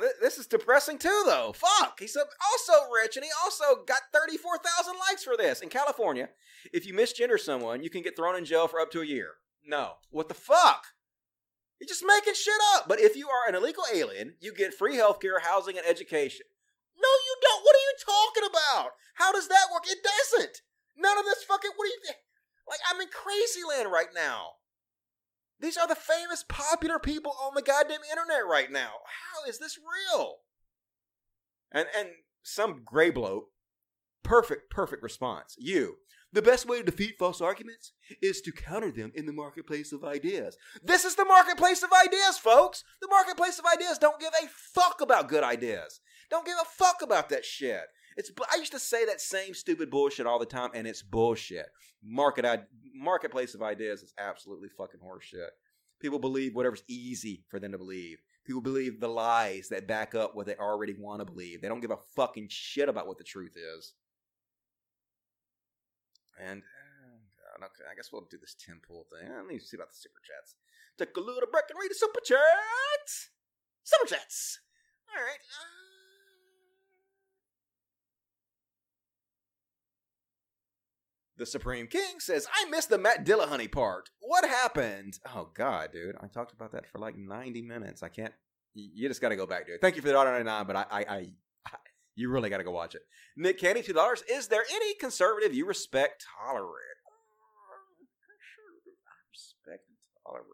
Thi- This is depressing too, though. Fuck. He's also rich, and he also got 34,000 likes for this. In California, if you misgender someone, you can get thrown in jail for up to a year. No. What the fuck? You're just making shit up. But if you are an illegal alien, you get free healthcare, housing, and education. No, you don't. What are you talking about? How does that work? It doesn't. None of this fucking. What are you. Like, I'm in crazy land right now. These are the famous, popular people on the goddamn internet right now. How is this real? And and some gray bloke, perfect, perfect response. You. The best way to defeat false arguments is to counter them in the marketplace of ideas. This is the marketplace of ideas, folks. The marketplace of ideas don't give a fuck about good ideas. Don't give a fuck about that shit. It's I used to say that same stupid bullshit all the time, and it's bullshit. Market i- marketplace of ideas is absolutely fucking horseshit. People believe whatever's easy for them to believe. People believe the lies that back up what they already want to believe. They don't give a fucking shit about what the truth is. And uh, God, okay, I guess we'll do this Pool thing. Let me see about the super chats. Take a little break and read the super chats. Super chats. All right. uh, The Supreme King says, I missed the Matt Dillahunty part. What happened? Oh, God, dude. I talked about that for like 90 minutes. I can't. You just got to go back, dude. Thank you for the $1.99, but I, I, I, I you really got to go watch it. Nick Candy, $2. Is there any conservative you respect, tolerate? Uh, I Respect and tolerate.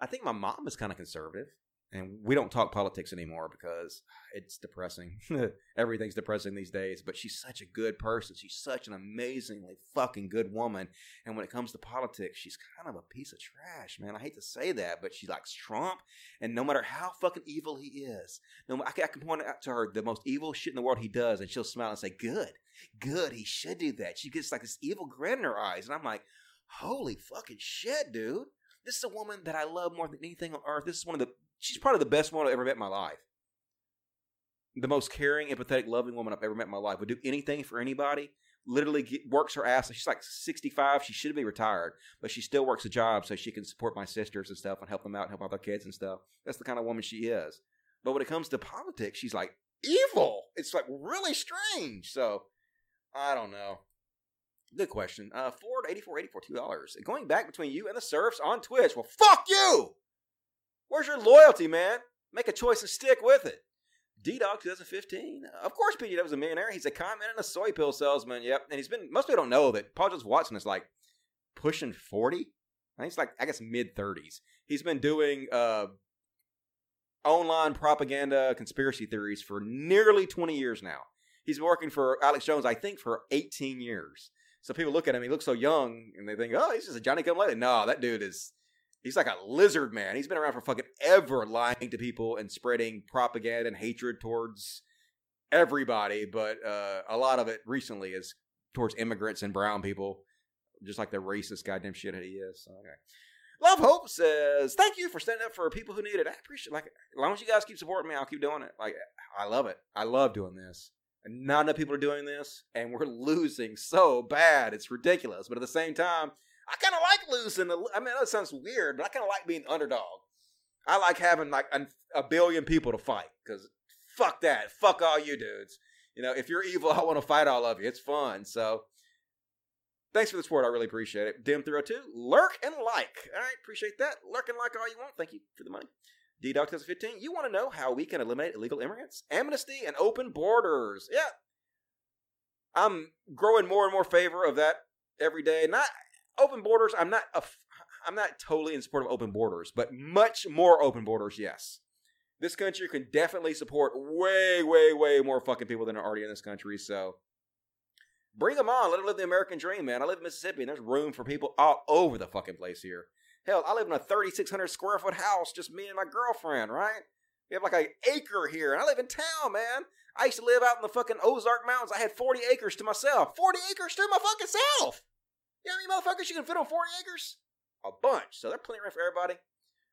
I think my mom is kind of conservative, and we don't talk politics anymore because it's depressing. Everything's depressing these days, but she's such a good person. She's such an amazingly fucking good woman. And when it comes to politics, she's kind of a piece of trash, man. I hate to say that, but she likes Trump, and no matter how fucking evil he is, no, I I can point out to her the most evil shit in the world he does, and she'll smile and say, "Good, good, he should do that." She gets like this evil grin in her eyes, and I'm like, "Holy fucking shit, dude!" This is a woman that I love more than anything on earth. This is one of the she's probably the best woman I've ever met in my life. The most caring, empathetic, loving woman I've ever met in my life. Would do anything for anybody. Literally get, works her ass. She's like 65. She should be retired, but she still works a job so she can support my sisters and stuff and help them out and help out their kids and stuff. That's the kind of woman she is. But when it comes to politics, she's like evil. It's like really strange. So I don't know. Good question. Uh, Ford eighty four eighty four two dollars. Going back between you and the serfs on Twitch. Well, fuck you. Where's your loyalty, man? Make a choice and stick with it. D Dog 2015. Of course, PJ was a millionaire. He's a con man and a soy pill salesman. Yep. And he's been, most people don't know that Paul Jones Watson is like pushing 40. I think it's like, I guess, mid 30s. He's been doing uh, online propaganda conspiracy theories for nearly 20 years now. He's been working for Alex Jones, I think, for 18 years. So people look at him, he looks so young, and they think, oh, he's just a Johnny come lately. No, that dude is, he's like a lizard man. He's been around for fucking ever lying to people and spreading propaganda and hatred towards everybody, but uh, a lot of it recently is towards immigrants and brown people, just like the racist goddamn shit that he is. Okay. Love Hope says, "Thank you for standing up for people who need it. I appreciate. Like, as long as you guys keep supporting me, I'll keep doing it. Like, I love it. I love doing this. And not enough people are doing this, and we're losing so bad. It's ridiculous. But at the same time, I kind of like losing. I mean, that sounds weird, but I kind of like being underdog. I like having like a, a billion people to fight because fuck that. Fuck all you dudes. You know, if you're evil, I want to fight all of you. It's fun. So thanks for the support. I really appreciate it. Dim302, lurk and like. All right, appreciate that. Lurk and like all you want. Thank you for the money. D Dog 2015, you want to know how we can eliminate illegal immigrants? Amnesty and open borders. Yeah. I'm growing more and more favor of that every day. Not open borders. I'm not a, I'm not totally in support of open borders, but much more open borders, yes. This country can definitely support way, way, way more fucking people than are already in this country. So bring them on. Let them live the American dream, man. I live in Mississippi, and there's room for people all over the fucking place here. Hell, I live in a 3,600 square foot house, just me and my girlfriend, right? We have like an acre here, and I live in town, man. I used to live out in the fucking Ozark Mountains. I had 40 acres to myself. 40 acres to my fucking self. You know how many motherfuckers you can fit on 40 acres? A bunch. So they're plenty of room for everybody.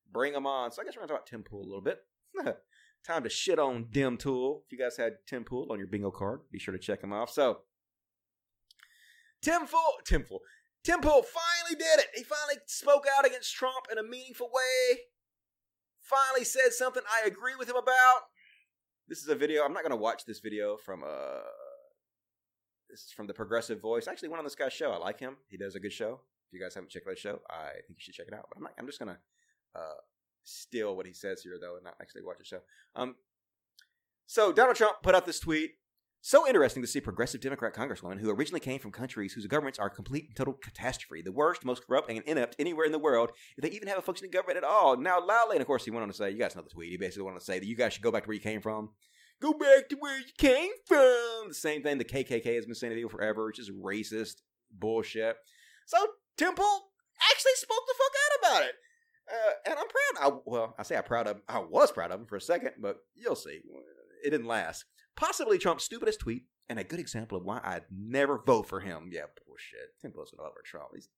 Bring them on. So I guess we're going to talk about Tim Pool a little bit. Time to shit on Dim Tool. If you guys had Tim Pool on your bingo card, be sure to check him off. So, Tim Fool, Tim Fool, Tim Pool finally did it. He finally spoke out against Trump in a meaningful way. Finally said something I agree with him about. This is a video. I'm not going to watch this video from uh this is from the Progressive Voice. I actually went on this guy's show. I like him. He does a good show. If you guys haven't checked out his show, I think you should check it out. But I'm not, I'm just gonna uh, steal what he says here though, and not actually watch the show. Um, so Donald Trump put out this tweet. So interesting to see progressive Democrat congresswomen who originally came from countries whose governments are complete and total catastrophe, the worst, most corrupt, and inept anywhere in the world, if they even have a functioning government at all. Now, loudly, and of course, he went on to say, you guys know the tweet. He basically went on to say that you guys should go back to where you came from. Go back to where you came from. The same thing the KKK has been saying to people forever, which is racist bullshit. So Tim Pool actually spoke the fuck out about it. Uh, and I'm proud. I, well, I say I'm proud of. I was proud of him for a second, but you'll see. It didn't last. Possibly Trump's stupidest tweet, and a good example of why I'd never vote for him. Yeah, bullshit. Tim Pool's gonna vote for Trump. He's.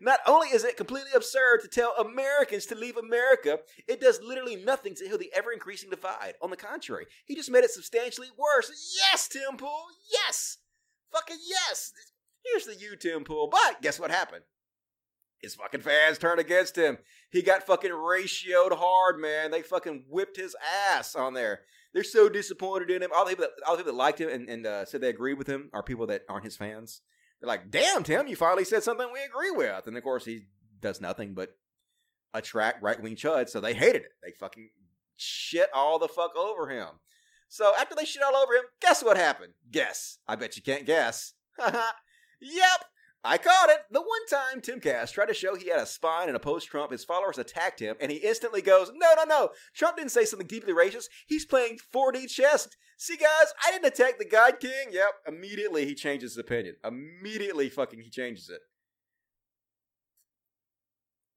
Not only is it completely absurd to tell Americans to leave America, it does literally nothing to heal the ever increasing divide. On the contrary, he just made it substantially worse. Yes, Tim Pool. Yes. Fucking yes. Here's the you, Tim Pool. But guess what happened? His fucking fans turned against him. He got fucking ratioed hard, man. They fucking whipped his ass on there. They're so disappointed in him. All the people that, all the people that liked him and, and uh, said they agreed with him are people that aren't his fans. They're like, damn, Tim, you finally said something we agree with. And of course, he does nothing but attract right wing chuds, so they hated it. They fucking shit all the fuck over him. So after they shit all over him, guess what happened? Guess. I bet you can't guess. yep. I caught it. The one time Timcast tried to show he had a spine and opposed Trump, his followers attacked him, and he instantly goes, No, no, no. Trump didn't say something deeply racist. He's playing 4D chess. See, guys, I didn't attack the God King. Yep. Immediately he changes his opinion. Immediately fucking he changes it.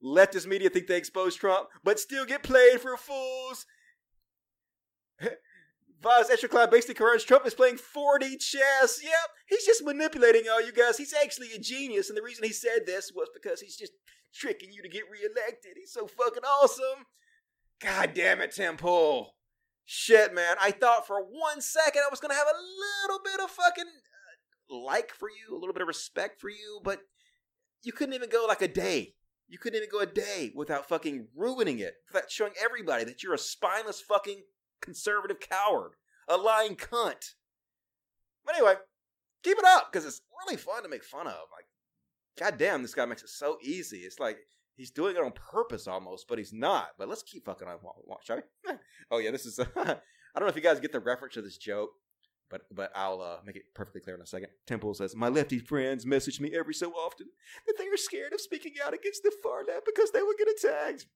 Leftist media think they expose Trump, but still get played for fools. Vox's Ezra Klein basically confirms Trump is playing 4D chess. Yep, he's just manipulating all you guys. He's actually a genius, and the reason he said this was because he's just tricking you to get reelected. He's so fucking awesome. God damn it, Tim Pool. Shit, man. I thought for one second I was gonna have a little bit of fucking uh, like for you, a little bit of respect for you, but you couldn't even go like a day. You couldn't even go a day without fucking ruining it, without showing everybody that you're a spineless fucking conservative coward, a lying cunt. But anyway, keep it up because it's really fun to make fun of. Like, goddamn, this guy makes it so easy. It's like he's doing it on purpose almost, but he's not. But let's keep fucking on. Shall we? oh yeah, this is. I don't know if you guys get the reference to this joke, but but I'll uh, make it perfectly clear in a second. Tim Pool says, "My lefty friends message me every so often that they are scared of speaking out against the far left because they will get attacked."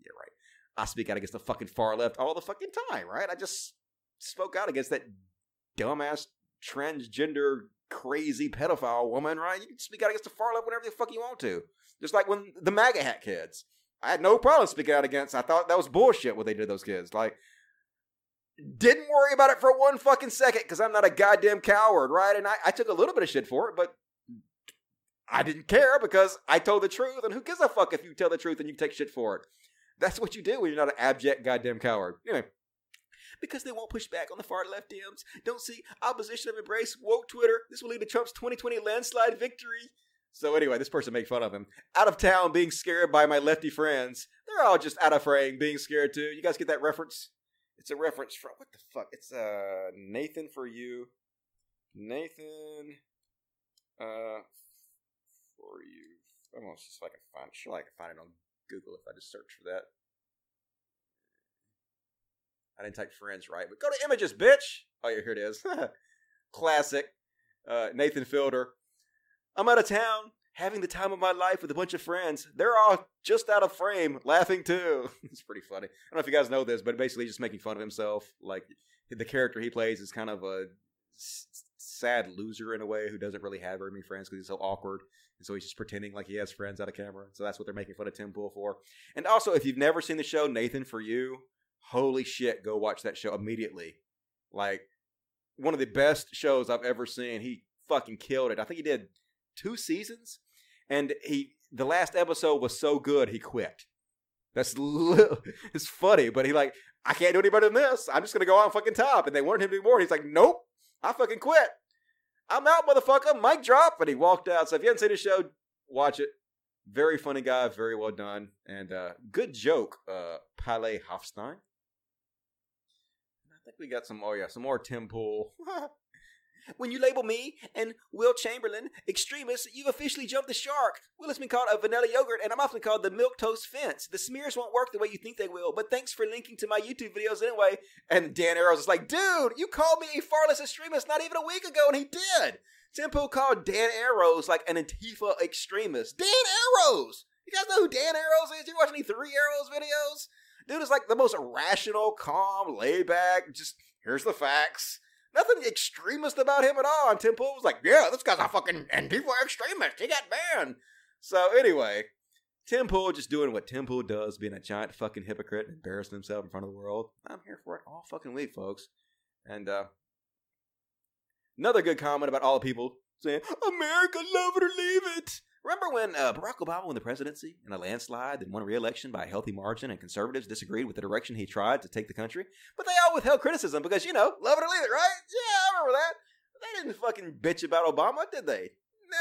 Yeah, right. I speak out against the fucking far left all the fucking time, right? I just spoke out against that dumbass transgender crazy pedophile woman, right? You can speak out against the far left whenever the fuck you want to. Just like when the MAGA hat kids. I had no problem speaking out against. I thought that was bullshit what they did to those kids. Like, didn't worry about it for one fucking second because I'm not a goddamn coward, right? And I, I took a little bit of shit for it, but I didn't care because I told the truth. And who gives a fuck if you tell the truth and you take shit for it? That's what you do when you're not an abject goddamn coward. Anyway, because they won't push back on the far left DMs. Don't see opposition of embrace woke Twitter. This will lead to Trump's 2020 landslide victory. So anyway, this person made fun of him. Out of town, being scared by my lefty friends. They're all just out of frame, being scared too. You guys get that reference? It's a reference from what the fuck? It's uh Nathan for you. Nathan uh for you. I'm gonna see if I can find sure I can find it on Google if I just search for that. I didn't type friends right, but go to images, bitch. Oh yeah, here it is. Classic. Uh, Nathan Fielder. I'm out of town, having the time of my life with a bunch of friends. They're all just out of frame, laughing too. it's pretty funny. I don't know if you guys know this, but basically just making fun of himself. Like the character he plays is kind of a s- sad loser in a way who doesn't really have very many friends because he's so awkward. And so he's just pretending like he has friends out of camera. So that's what they're making fun of Tim Pool for. And also, if you've never seen the show Nathan for You, holy shit, go watch that show immediately. Like one of the best shows I've ever seen. He fucking killed it. I think he did two seasons, and he the last episode was so good he quit. That's it's funny, but he like I can't do any better than this. I'm just gonna go on fucking top, and they wanted him to do more. He's like, nope, I fucking quit. I'm out, motherfucker. Mic drop, and he walked out. So if you haven't seen the show, watch it. Very funny guy, very well done, and uh, good joke. Uh, Palais Hofstein. I think we got some. Oh yeah, some more Tim Pool. when you label me and Will Chamberlain extremists, you've officially jumped the shark. Will has been called a vanilla yogurt, and I'm often called the milquetoast fence. The smears won't work the way you think they will, but thanks for linking to my YouTube videos anyway. And Dan Arrows is like, dude, you called me a farless extremist not even a week ago, and he did. Tim Pool called Dan Arrows like an Antifa extremist. Dan Arrows! You guys know who Dan Arrows is? You watch any Three Arrows videos? Dude is like the most rational, calm, laid back, just here's the facts. Nothing extremist about him at all. And Tim Pool was like, yeah, this guy's a fucking Antifa extremist. He got banned. So anyway, Tim Pool just doing what Tim Pool does, being a giant fucking hypocrite embarrassing himself in front of the world. I'm here for it all fucking week, folks. And uh another good comment about all the people saying, America, love it or leave it. Remember when uh, Barack Obama won the presidency in a landslide and won re-election by a healthy margin, and conservatives disagreed with the direction he tried to take the country? But they all withheld criticism because, you know, love it or leave it, right? Yeah, I remember that. They didn't fucking bitch about Obama, did they?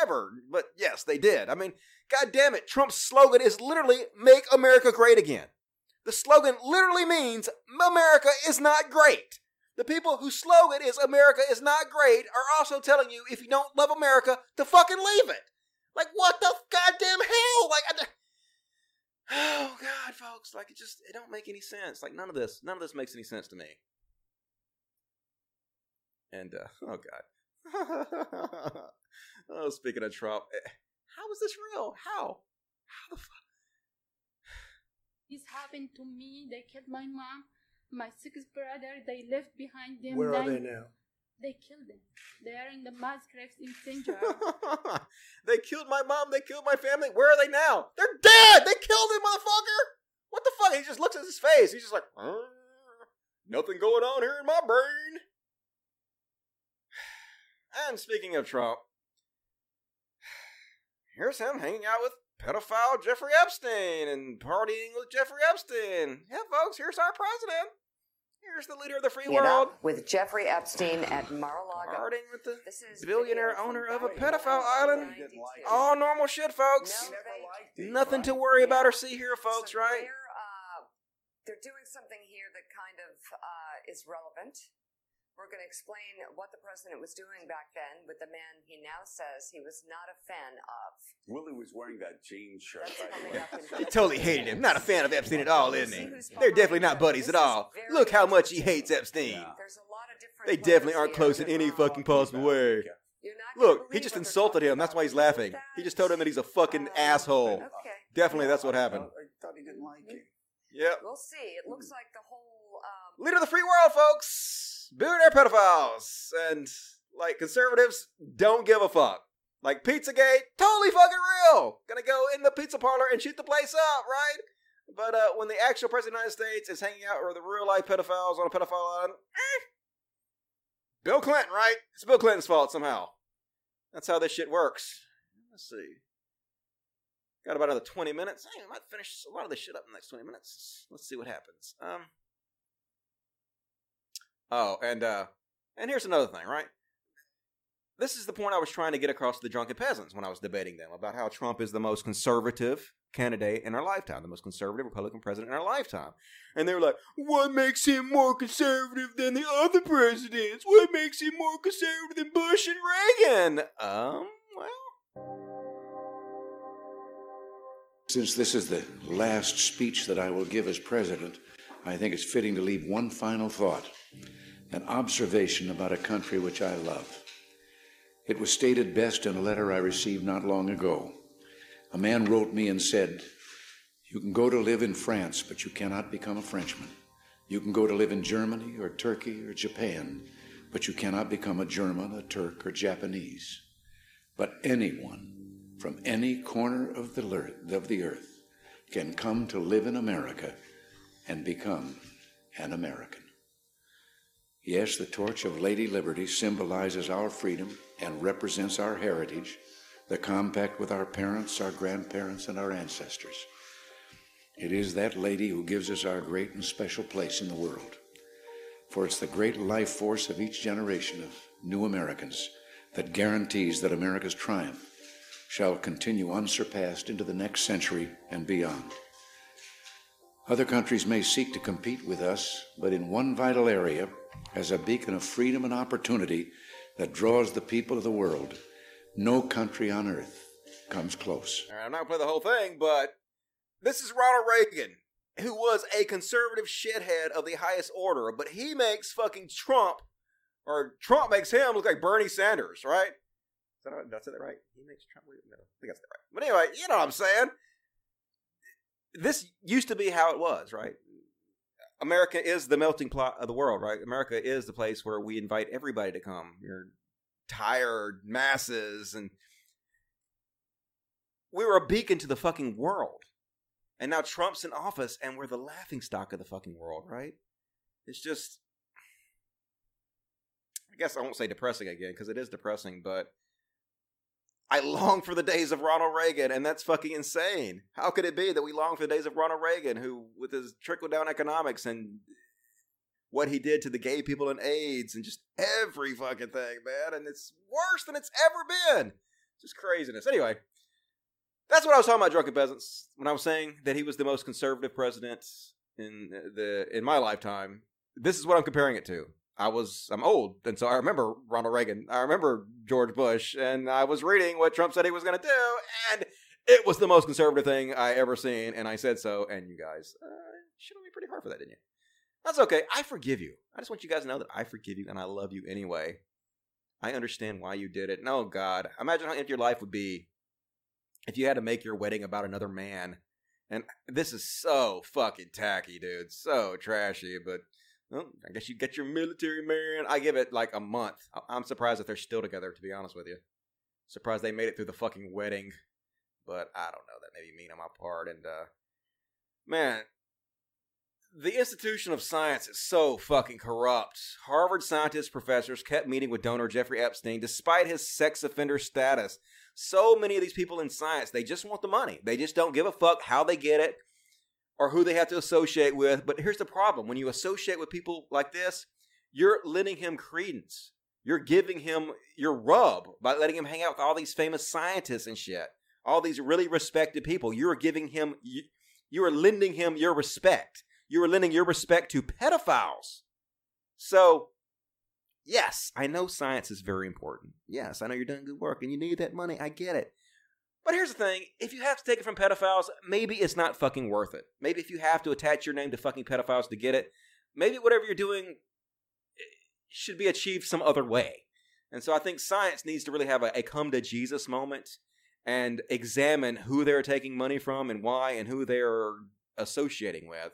Never. But yes, they did. I mean, god damn it, Trump's slogan is literally "Make America Great Again." The slogan literally means America is not great. The people whose slogan is America is not great are also telling you if you don't love America to fucking leave it. Like what the goddamn hell? Like I, Oh god, folks, like it just it don't make any sense. Like none of this, none of this makes any sense to me. And uh oh god. oh, speaking of Trump, eh, how is this real? How? How the fuck? This happened to me. They killed my mom, my six brother. They left behind them. Where are they now? They killed them. They are in the mass graves in. George. they killed my mom, they killed my family. Where are they now? They're dead! They killed him, motherfucker! What the fuck? He just looks at his face. He's just like, "Uh, nothing going on here in my brain. And speaking of Trump, here's him hanging out with pedophile Jeffrey Epstein and partying with Jeffrey Epstein. Yeah, folks, here's our president. Here's the leader of the free Get world. up with Jeffrey Epstein at Mar-a-Lago. With the This is billionaire owner of a pedophile island. 1992. All normal shit, folks. Nothing to worry about or see here, folks, right? They're, uh, they're doing something here that kind of uh, is relevant. We're going to explain what the president was doing back then with the man he now says he was not a fan of. Willie was wearing that jean shirt. By the way. He totally hated him. Not a fan of Epstein at all, isn't he? They're definitely not buddies at all. Look how much he hates Epstein. They definitely aren't close in any fucking possible way. Look, he just insulted him. That's why he's laughing. He just told him that he's a fucking asshole. Definitely, that's what happened. I thought he didn't like it. Yep. We'll see. It looks like the whole. Um, Leader of the free world, folks. Billionaire pedophiles. And, like, conservatives don't give a fuck. Like, Pizzagate, totally fucking real. Gonna go in the pizza parlor and shoot the place up, right? But uh, when the actual president of the United States is hanging out with the real life pedophiles on a pedophile island, eh. Bill Clinton, right? It's Bill Clinton's fault somehow. That's how this shit works. Let's see. Got about another 20 minutes. I might finish a lot of this shit up in the next 20 minutes. Let's see what happens. Um. Oh, and uh, and here's another thing, right? this is the point I was trying to get across to the drunken peasants when I was debating them about how Trump is the most conservative candidate in our lifetime, the most conservative Republican president in our lifetime. And they were like, what makes him more conservative than the other presidents? What makes him more conservative than Bush and Reagan? Um, well. Since this is the last speech that I will give as president, I think it's fitting to leave one final thought an observation about a country which I love. It was stated best in a letter I received not long ago. A man wrote me and said, You can go to live in France, but you cannot become a Frenchman. You can go to live in Germany or Turkey or Japan, but you cannot become a German, a Turk, or Japanese. But anyone from any corner of the, earth can come to live in America and become an American. Yes, the torch of Lady Liberty symbolizes our freedom and represents our heritage, the compact with our parents, our grandparents, and our ancestors. It is that lady who gives us our great and special place in the world. For it's the great life force of each generation of new Americans that guarantees that America's triumph shall continue unsurpassed into the next century and beyond. Other countries may seek to compete with us, but in one vital area, as a beacon of freedom and opportunity that draws the people of the world, no country on earth comes close. I'm not gonna play the whole thing, but this is Ronald Reagan, who was a conservative shithead of the highest order, but he makes fucking Trump, or Trump makes him look like Bernie Sanders, right? Is that, did I say that right? He makes Trump. No, I think I said that right. But anyway, you know what I'm saying. This used to be how it was, right? America is the melting pot of the world, right? America is the place where we invite everybody to come. Your tired masses, and we were a beacon to the fucking world. And now Trump's in office, and we're the laughing stock of the fucking world, right? It's just, I guess I won't say depressing again because it is depressing, but I long for the days of Ronald Reagan, and that's fucking insane. How could it be that we long for the days of Ronald Reagan, who, with his trickle down economics and what he did to the gay people and AIDS and just every fucking thing, man, and it's worse than it's ever been. Just craziness. Anyway, that's what I was talking about, drunken peasants, when I was saying that he was the most conservative president in uh, the in my lifetime. This is what I'm comparing it to. I was I'm old, and so I remember Ronald Reagan. I remember George Bush, and I was reading what Trump said he was going to do, and it was the most conservative thing I ever seen, and I said so. And you guys uh, on me pretty hard for that, didn't you? That's okay. I forgive you. I just want you guys to know that I forgive you, and I love you anyway. I understand why you did it. No, God, imagine how empty your life would be if you had to make your wedding about another man. And this is so fucking tacky, dude. So trashy, but well, I guess you get your military man. I give it like a month. I- I'm surprised that they're still together, to be honest with you. Surprised they made it through the fucking wedding. But I don't know. That may be mean on my part. And, uh, man, the institution of science is so fucking corrupt. Harvard scientists, professors kept meeting with donor Jeffrey Epstein despite his sex offender status. So many of these people in science, they just want the money. They just don't give a fuck how they get it or who they have to associate with. But here's the problem when you associate with people like this, you're lending him credence. You're giving him your rub by letting him hang out with all these famous scientists and shit. All these really respected people. You're giving him, you, you are lending him your respect. You are lending your respect to pedophiles. So, yes, I know science is very important. Yes, I know you're doing good work and you need that money. I get it. But here's the thing if you have to take it from pedophiles, maybe it's not fucking worth it. Maybe if you have to attach your name to fucking pedophiles to get it, maybe whatever you're doing eh, should be achieved some other way. And so I think science needs to really have a, a come to Jesus moment and examine who they're taking money from and why and who they're associating with.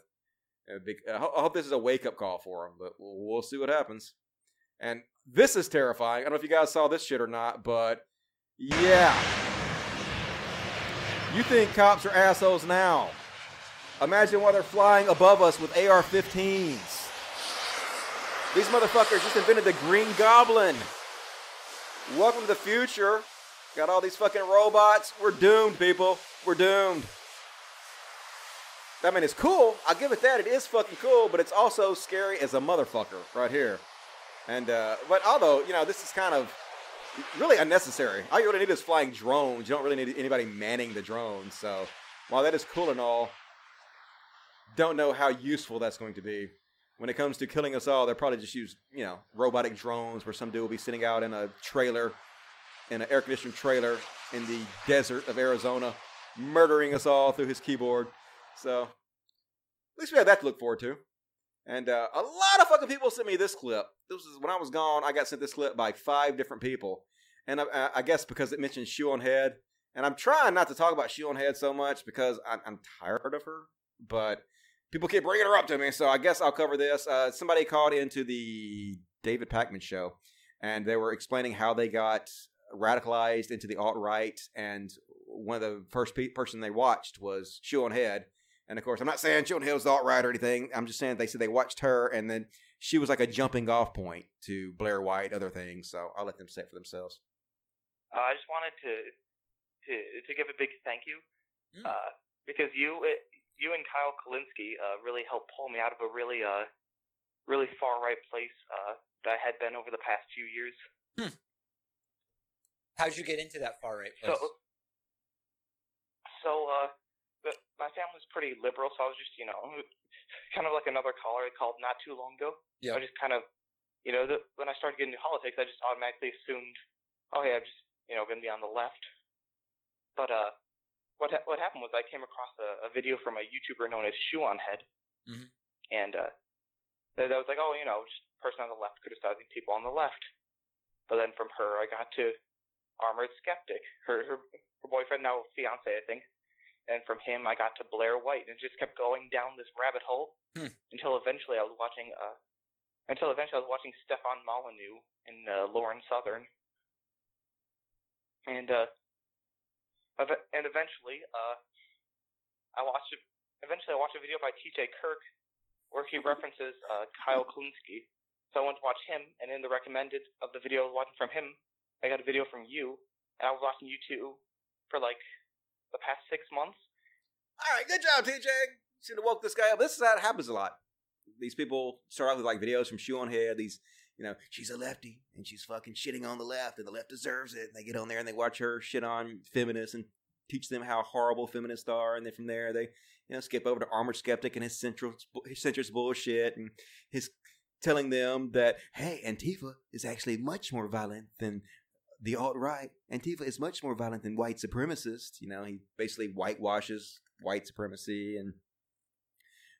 Uh, I hope this is a wake up call for them, but we'll see what happens. And this is terrifying. I don't know if you guys saw this shit or not, but yeah. You think cops are assholes now. Imagine while they're flying above us with AR 15s. These motherfuckers just invented the Green Goblin. Welcome to the future. Got all these fucking robots. We're doomed, people. We're doomed. I mean, it's cool. I'll give it that. It is fucking cool, but it's also scary as a motherfucker right here. And, uh, but although, you know, this is kind of really unnecessary. All you really need is flying drones. You don't really need anybody manning the drones. So while that is cool and all, don't know how useful that's going to be. When it comes to killing us all, they'll probably just use, you know, robotic drones where some dude will be sitting out in a trailer, in an air conditioned trailer in the desert of Arizona, murdering us all through his keyboard. So at least we have that to look forward to. And uh, a lot of fucking people sent me this clip. This was when I was gone. I got sent this clip by five different people, and I, I guess because it mentioned shoe on head. And I'm trying not to talk about shoe on head so much because I'm, I'm tired of her. But people keep bringing her up to me, so I guess I'll cover this. Uh, somebody called into the David Pakman show, and they were explaining how they got radicalized into the alt right. And one of the first pe- person they watched was Shoe on Head. And of course, I'm not saying Shoe on Head was alt right or anything. I'm just saying they said they watched her, and then she was like a jumping off point to Blair White, other things. So I'll let them say it for themselves. Uh, I just wanted to to to give a big thank you uh, because you uh, you and Kyle Kulinski uh, really helped pull me out of a really uh really far right place uh, that I had been over the past few years. How'd you get into that far right So place? so uh, the, my family's pretty liberal, so I was just you know kind of like another caller I called not too long ago. Yeah. I just kind of you know the, when I started getting into politics, I just automatically assumed, oh yeah, I'm just you know going to be on the left. But uh, what ha- what happened was I came across a, a video from a YouTuber known as Shoe on Head, Mhm. and uh, that that was like, oh, you know, just person on the left criticizing people on the left. But then from her, I got to Armored Skeptic, her her, her boyfriend now fiance, I think. And from him, I got to Blair White, and it just kept going down this rabbit hole Hmm. until eventually I was watching uh, until eventually I was watching Stefan Molyneux and uh, Lauren Southern, and uh, ev- and eventually uh, I watched it. Eventually, I watched a video by T.J. Kirk where he references uh, Kyle Klunsky. So I went to watch him, and in the recommended of the video I was watching from him, I got a video from you, and I was watching you two for like the past six months. All right, good job, TJ. Should have woke this guy up. This is how it happens a lot. These people start out with like videos from Shoe on Head. These, you know, she's a lefty and she's fucking shitting on the left, and the left deserves it. And they get on there and they watch her shit on feminists and teach them how horrible feminists are. And then from there, they, you know, skip over to Armored Skeptic and his central his centrist bullshit and his telling them that hey, Antifa is actually much more violent than the alt right. Antifa is much more violent than white supremacists. You know, he basically whitewashes white supremacy and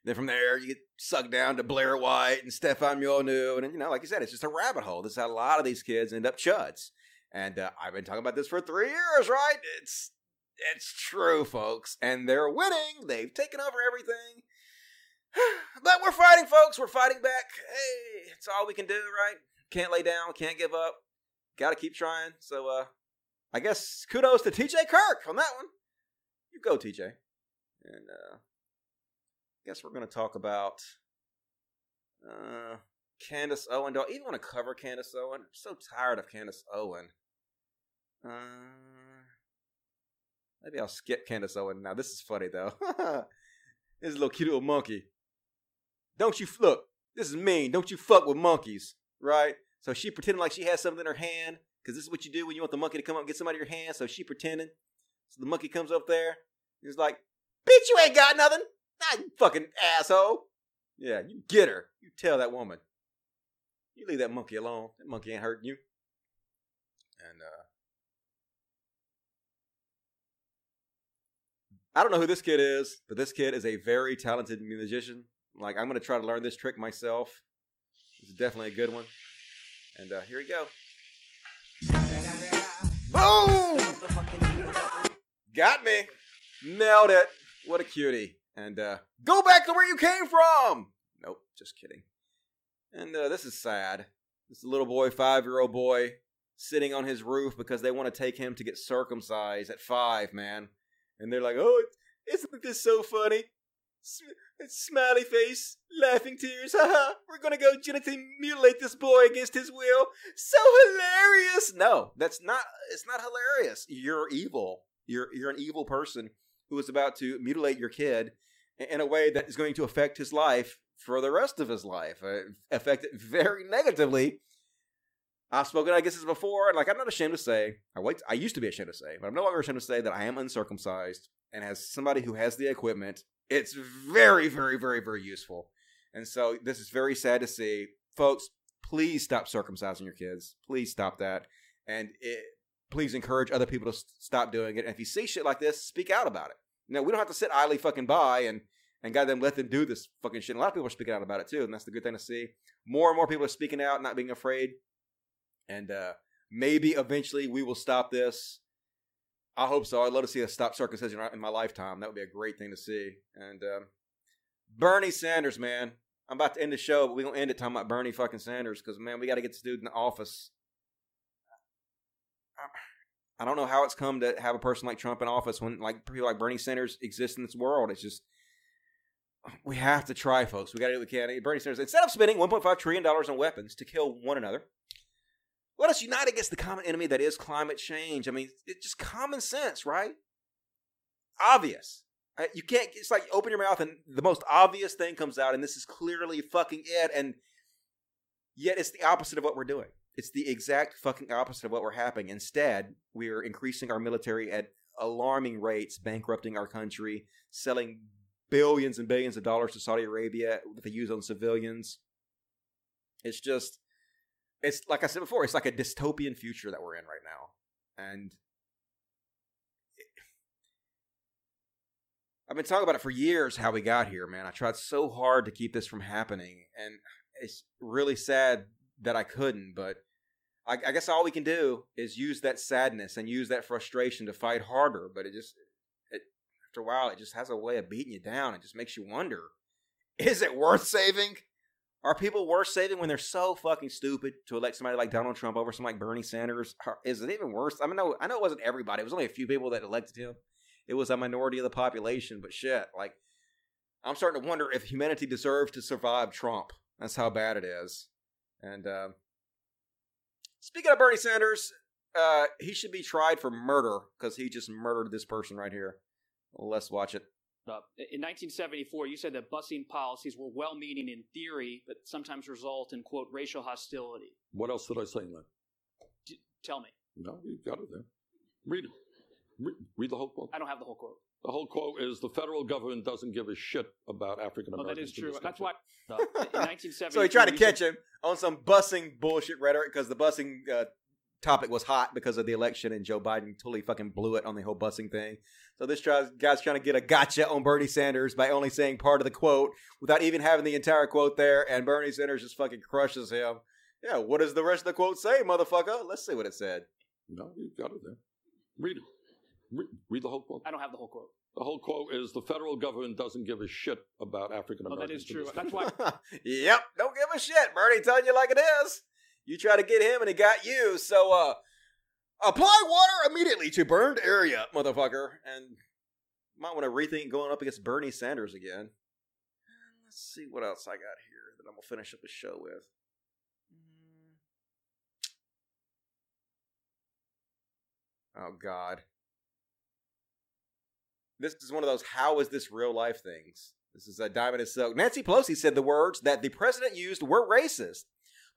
then from there you get sucked down to Blair White and Stefan Molyneux, and you know, like you said, it's just a rabbit hole. This is how a lot of these kids end up chuds. And uh, I've been talking about this for three years, right? It's it's true, folks, and they're winning. They've taken over everything. but we're fighting, folks. We're fighting back. Hey, it's all we can do, right? Can't lay down. Can't give up. Got to keep trying. So, uh, I guess kudos to TJ Kirk on that one. You go, TJ. And uh, guess we're going to talk about uh, Candace Owen. Do I even want to cover Candace Owen? I'm so tired of Candace Owen. Uh, maybe I'll skip Candace Owen now. This is funny though. this little cute little monkey. Don't you look? This is mean. Don't you fuck with monkeys, right? So she pretending like she has something in her hand because this is what you do when you want the monkey to come up and get something out of your hand. So she pretending. So the monkey comes up there. He's like, "Bitch, you ain't got nothing." You fucking asshole. Yeah, you get her. You tell that woman. You leave that monkey alone. That monkey ain't hurting you. And uh I don't know who this kid is, but this kid is a very talented musician. Like I'm gonna try to learn this trick myself. It's definitely a good one. And uh here we go. Boom! Got me. Nailed it. What a cutie. And uh go back to where you came from. Nope, just kidding. And uh, this is sad. This little boy, five year old boy, sitting on his roof because they want to take him to get circumcised at five, man. And they're like, oh, isn't this so funny? Smiley face, laughing tears, haha. We're gonna go genitally mutilate this boy against his will. So hilarious! No, that's not. It's not hilarious. You're evil. You're you're an evil person who is about to mutilate your kid in- in a way that is going to affect his life for the rest of his life. Uh, affect it very negatively. I've spoken against this before, and like I'm not ashamed to say, I wait, I used to be ashamed to say, but I'm no longer ashamed to say that I am uncircumcised, and as somebody who has the equipment, it's very, very, very, very useful. And so this is very sad to see, folks. Please stop circumcising your kids. Please stop that, and it, please encourage other people to stop doing it. And if you see shit like this, speak out about it. Know, we don't have to sit idly fucking by and and goddamn let them do this fucking shit. And a lot of people are speaking out about it too, and that's the good thing to see. More and more people are speaking out, not being afraid, and uh, maybe eventually we will stop this. I hope so. I'd love to see a stop circumcision in my lifetime. That would be a great thing to see. And um, Bernie Sanders, man, I'm about to end the show, but we're gonna end it talking about Bernie fucking Sanders because man, we got to get this dude in the office. I don't know how it's come to have a person like Trump in office when like people like Bernie Sanders exist in this world. It's just we have to try, folks. We got to do what we can. Bernie Sanders, instead of spending 1.5 trillion dollars on weapons to kill one another, let us unite against the common enemy that is climate change. I mean, it's just common sense, right? Obvious. Uh, You can't. It's like open your mouth and the most obvious thing comes out, and this is clearly fucking it. And yet, it's the opposite of what we're doing. It's the exact fucking opposite of what we're happening. Instead, we're increasing our military at alarming rates, bankrupting our country, selling billions and billions of dollars to Saudi Arabia that they use on civilians. It's just, it's like I said before, it's like a dystopian future that we're in right now. And I've been talking about it for years how we got here, man. I tried so hard to keep this from happening, and it's really sad that I couldn't. But I, I guess all we can do is use that sadness and use that frustration to fight harder. But it just, it, after a while, it just has a way of beating you down. It just makes you wonder: Is it worth saving? Are people worth saving when they're so fucking stupid to elect somebody like Donald Trump over somebody like Bernie Sanders? Is it even worse? I mean, no, I know it wasn't everybody. It was only a few people that elected him. It was a minority of the population, but shit, like I'm starting to wonder if humanity deserves to survive Trump. That's how bad it is. And uh, speaking of Bernie Sanders, uh, he should be tried for murder because he just murdered this person right here. Let's watch it. Up. In 1974, you said that busing policies were well meaning in theory, but sometimes result in, quote, racial hostility. What else did I say in that? D- tell me. No, you got it there. Read it. Read, read the whole quote. I don't have the whole quote. The whole quote is the federal government doesn't give a shit about African Oh, Americans. that is true. That's country. why. uh, in 1974, So he tried to catch said- him on some busing bullshit rhetoric because the busing uh, topic was hot because of the election and Joe Biden totally fucking blew it on the whole busing thing. So this guy's trying to get a gotcha on Bernie Sanders by only saying part of the quote without even having the entire quote there, and Bernie Sanders just fucking crushes him. Yeah, what does the rest of the quote say, motherfucker? Let's see what it said. No, you got it there. Read it. Read, read the whole quote. I don't have the whole quote. The whole quote is the federal government doesn't give a shit about African Oh, Americans. that is true. That's why. yep, don't give a shit. Bernie telling you like it is. You try to get him and he got you. So uh apply water immediately to burned area, motherfucker. And might want to rethink going up against Bernie Sanders again. Let's see what else I got here that I'm gonna finish up the show with. Oh God. This is one of those how is this real life things. This is a diamond and silk. Nancy Pelosi said the words that the president used were racist.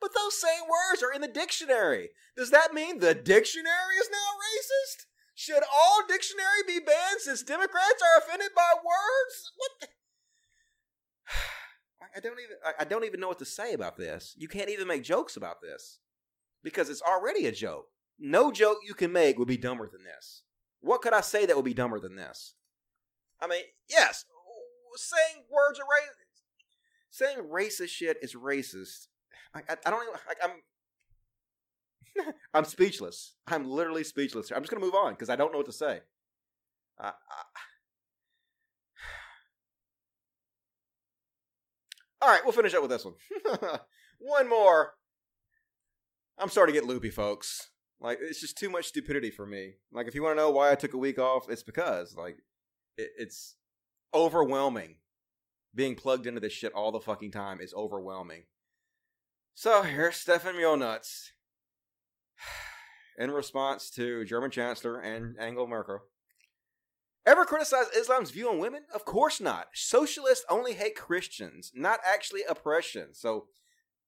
But those same words are in the dictionary. Does that mean the dictionary is now racist? Should all dictionary be banned since Democrats are offended by words? What the? I- don't even I don't even know what to say about this. You can't even make jokes about this. Because it's already a joke. No joke you can make would be dumber than this. What could I say that would be dumber than this? I mean, yes, saying words are racist. Saying racist shit is racist. I, I, don't even. I, I'm. I'm speechless. I'm literally speechless. I'm just gonna move on because I don't know what to say. I... All right, we'll finish up with this one. one more. I'm starting to get loopy, folks. Like it's just too much stupidity for me. Like if you want to know why I took a week off, it's because like it, it's overwhelming. Being plugged into this shit all the fucking time is overwhelming. So here's Stefan Mjolnuts. In response to German Chancellor and Angela Merkel. Ever criticize Islam's view on women? Of course not. Socialists only hate Christians, not actually oppression. So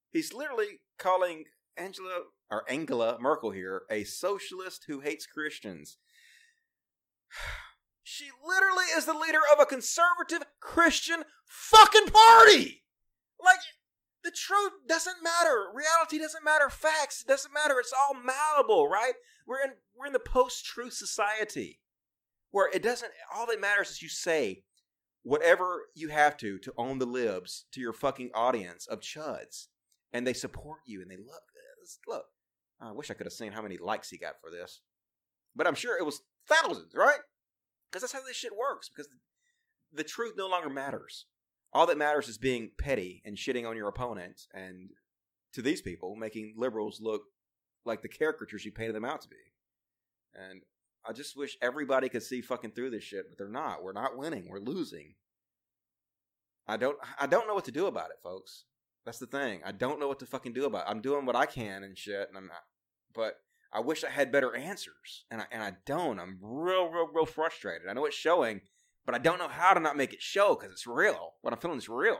he's literally calling Angela or Angela Merkel here, a socialist who hates Christians. She literally is the leader of a conservative Christian fucking party. Like the truth doesn't matter. Reality doesn't matter. Facts doesn't matter. It's all malleable, right? We're in we're in the post-truth society where it doesn't all that matters is you say whatever you have to to own the libs to your fucking audience of chuds and they support you and they look look i wish i could have seen how many likes he got for this but i'm sure it was thousands right because that's how this shit works because the truth no longer matters all that matters is being petty and shitting on your opponent and to these people making liberals look like the caricatures you painted them out to be and I just wish everybody could see fucking through this shit, but they're not. We're not winning. We're losing. I don't I don't know what to do about it, folks. That's the thing. I don't know what to fucking do about it. I'm doing what I can and shit, and I'm not. But I wish I had better answers, and I and I don't. I'm real, real, real frustrated. I know it's showing, but I don't know how to not make it show because it's real. What I'm feeling is real.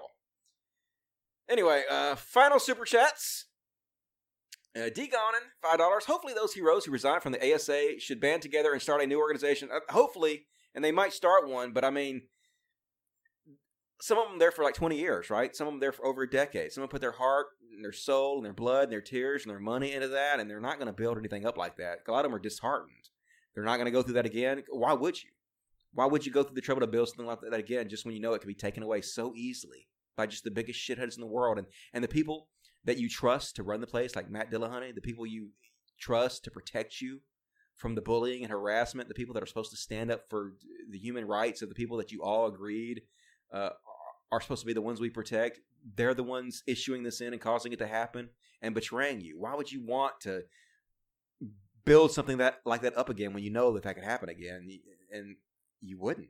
Anyway, uh, final super chats. Uh, D Gonin, five dollars. Hopefully, those heroes who resigned from the ACA should band together and start a new organization. Uh, hopefully, and they might start one. But I mean, some of them there for like twenty years, right? Some of them there for over a decade. Some of them put their heart, and their soul, and their blood, and their tears, and their money into that, and they're not going to build anything up like that. A lot of them are disheartened. They're not going to go through that again. Why would you? Why would you go through the trouble to build something like that again, just when you know it can be taken away so easily by just the biggest shitheads in the world and and the people that you trust to run the place, like Matt Dillahunty, the people you trust to protect you from the bullying and harassment, the people that are supposed to stand up for the human rights of the people that you all agreed uh, are supposed to be the ones we protect. They're the ones issuing this in and causing it to happen and betraying you. Why would you want to build something that like that up again when you know that that could happen again? And you wouldn't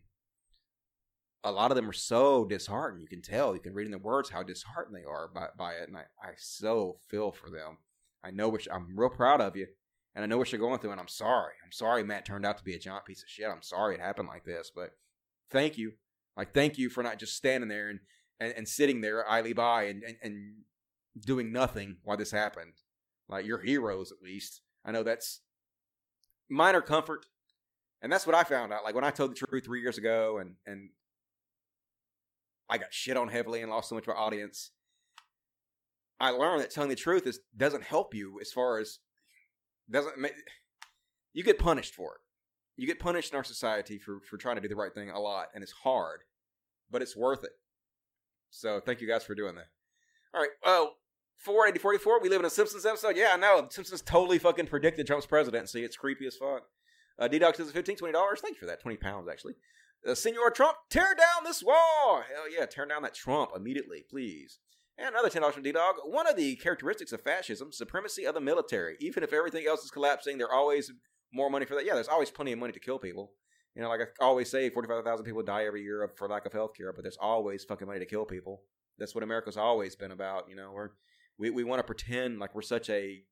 a lot of them are so disheartened. You can tell. You can read in the words how disheartened they are by, by it, and I, I so feel for them. I know which I'm real proud of you, and I know what you're going through, and I'm sorry. I'm sorry Matt turned out to be a giant piece of shit. I'm sorry it happened like this, but thank you. Like thank you for not just standing there and, and, and sitting there idly by and, and, and doing nothing while this happened. Like you're heroes at least. I know that's minor comfort. And that's what I found out. Like when I told the truth three years ago and, and I got shit on heavily and lost so much of my audience. I learned that telling the truth is doesn't help you as far as doesn't make you get punished for it. You get punished in our society for for trying to do the right thing a lot, and it's hard, but it's worth it. So thank you guys for doing that. All right, well, 480 44, we live in a Simpsons episode. Yeah, I know. Simpsons totally fucking predicted Trump's presidency. It's creepy as fuck. Uh, D-Dog says $15, $20. Thank you for that. 20 pounds, actually. Uh, Senor Trump, tear down this wall. Hell yeah, tear down that Trump immediately, please. And another $10 from D-Dog. One of the characteristics of fascism, supremacy of the military. Even if everything else is collapsing, there's always more money for that. Yeah, there's always plenty of money to kill people. You know, like I always say, 45,000 people die every year for lack of health care, but there's always fucking money to kill people. That's what America's always been about. You know, we're, we, we want to pretend like we're such a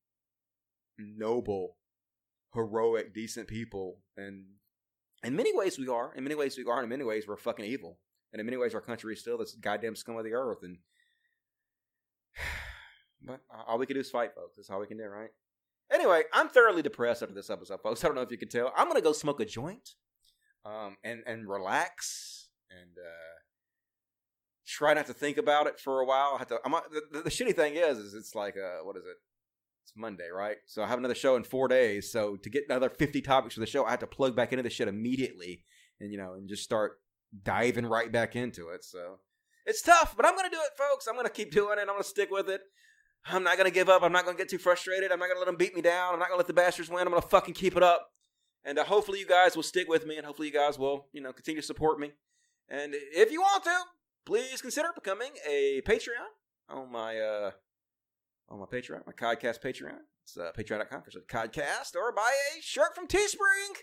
noble, heroic, decent people. And in many ways we are. In many ways we are. And in many ways we're fucking evil. And in many ways our country is still this goddamn scum of the earth. And but all we can do is fight, folks. That's all we can do, right? Anyway, I'm thoroughly depressed after this episode, folks. I don't know if you can tell. I'm gonna go smoke a joint, um, and and relax and uh, try not to think about it for a while. I have to. I'm the, the, shitty thing is, is it's like uh, what is it? It's Monday, right? So I have another show in four days. So to get another 50 topics for the show, I have to plug back into the shit immediately, and you know, and just start diving right back into it. So it's tough, but I'm gonna do it, folks. I'm gonna keep doing it. I'm gonna stick with it. I'm not gonna give up. I'm not gonna get too frustrated. I'm not gonna let them beat me down. I'm not gonna let the bastards win. I'm gonna fucking keep it up. And uh, hopefully you guys will stick with me, and hopefully you guys will, you know, continue to support me. And if you want to, please consider becoming a Patreon on my uh on my Patreon, my Codcast Patreon. It's uh, patreon.com for Codcast, or buy a shirt from Teespring.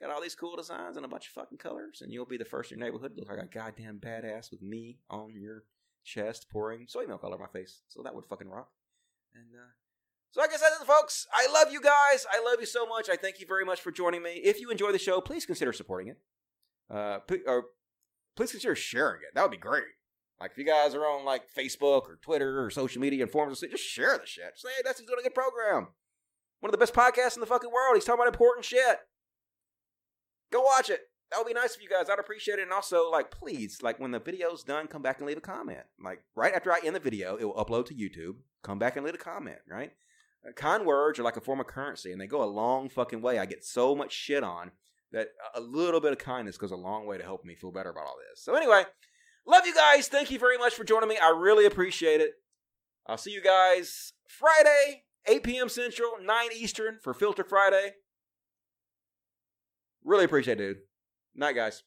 Got all these cool designs and a bunch of fucking colors, and you'll be the first in your neighborhood to look like a goddamn badass with me on your chest pouring soy milk all over my face. So that would fucking rock. And uh, so like I said, folks. I love you guys. I love you so much. I thank you very much for joining me. If you enjoy the show, please consider supporting it. Uh, p- or please consider sharing it. That would be great. Like if you guys are on like Facebook or Twitter or social media and forums, just share the shit. Say, hey, that's doing a good program. One of the best podcasts in the fucking world. He's talking about important shit. Go watch it. That would be nice of you guys. I'd appreciate it. And also, like, please, like, when the video's done, come back and leave a comment. Like, right after I end the video, it will upload to YouTube. Come back and leave a comment, right? Uh, kind words are like a form of currency, and they go a long fucking way. I get so much shit on that a little bit of kindness goes a long way to help me feel better about all this. So, anyway, love you guys. Thank you very much for joining me. I really appreciate it. I'll see you guys Friday, 8 p.m. Central, 9 Eastern for Filter Friday. Really appreciate it, dude. Night, guys.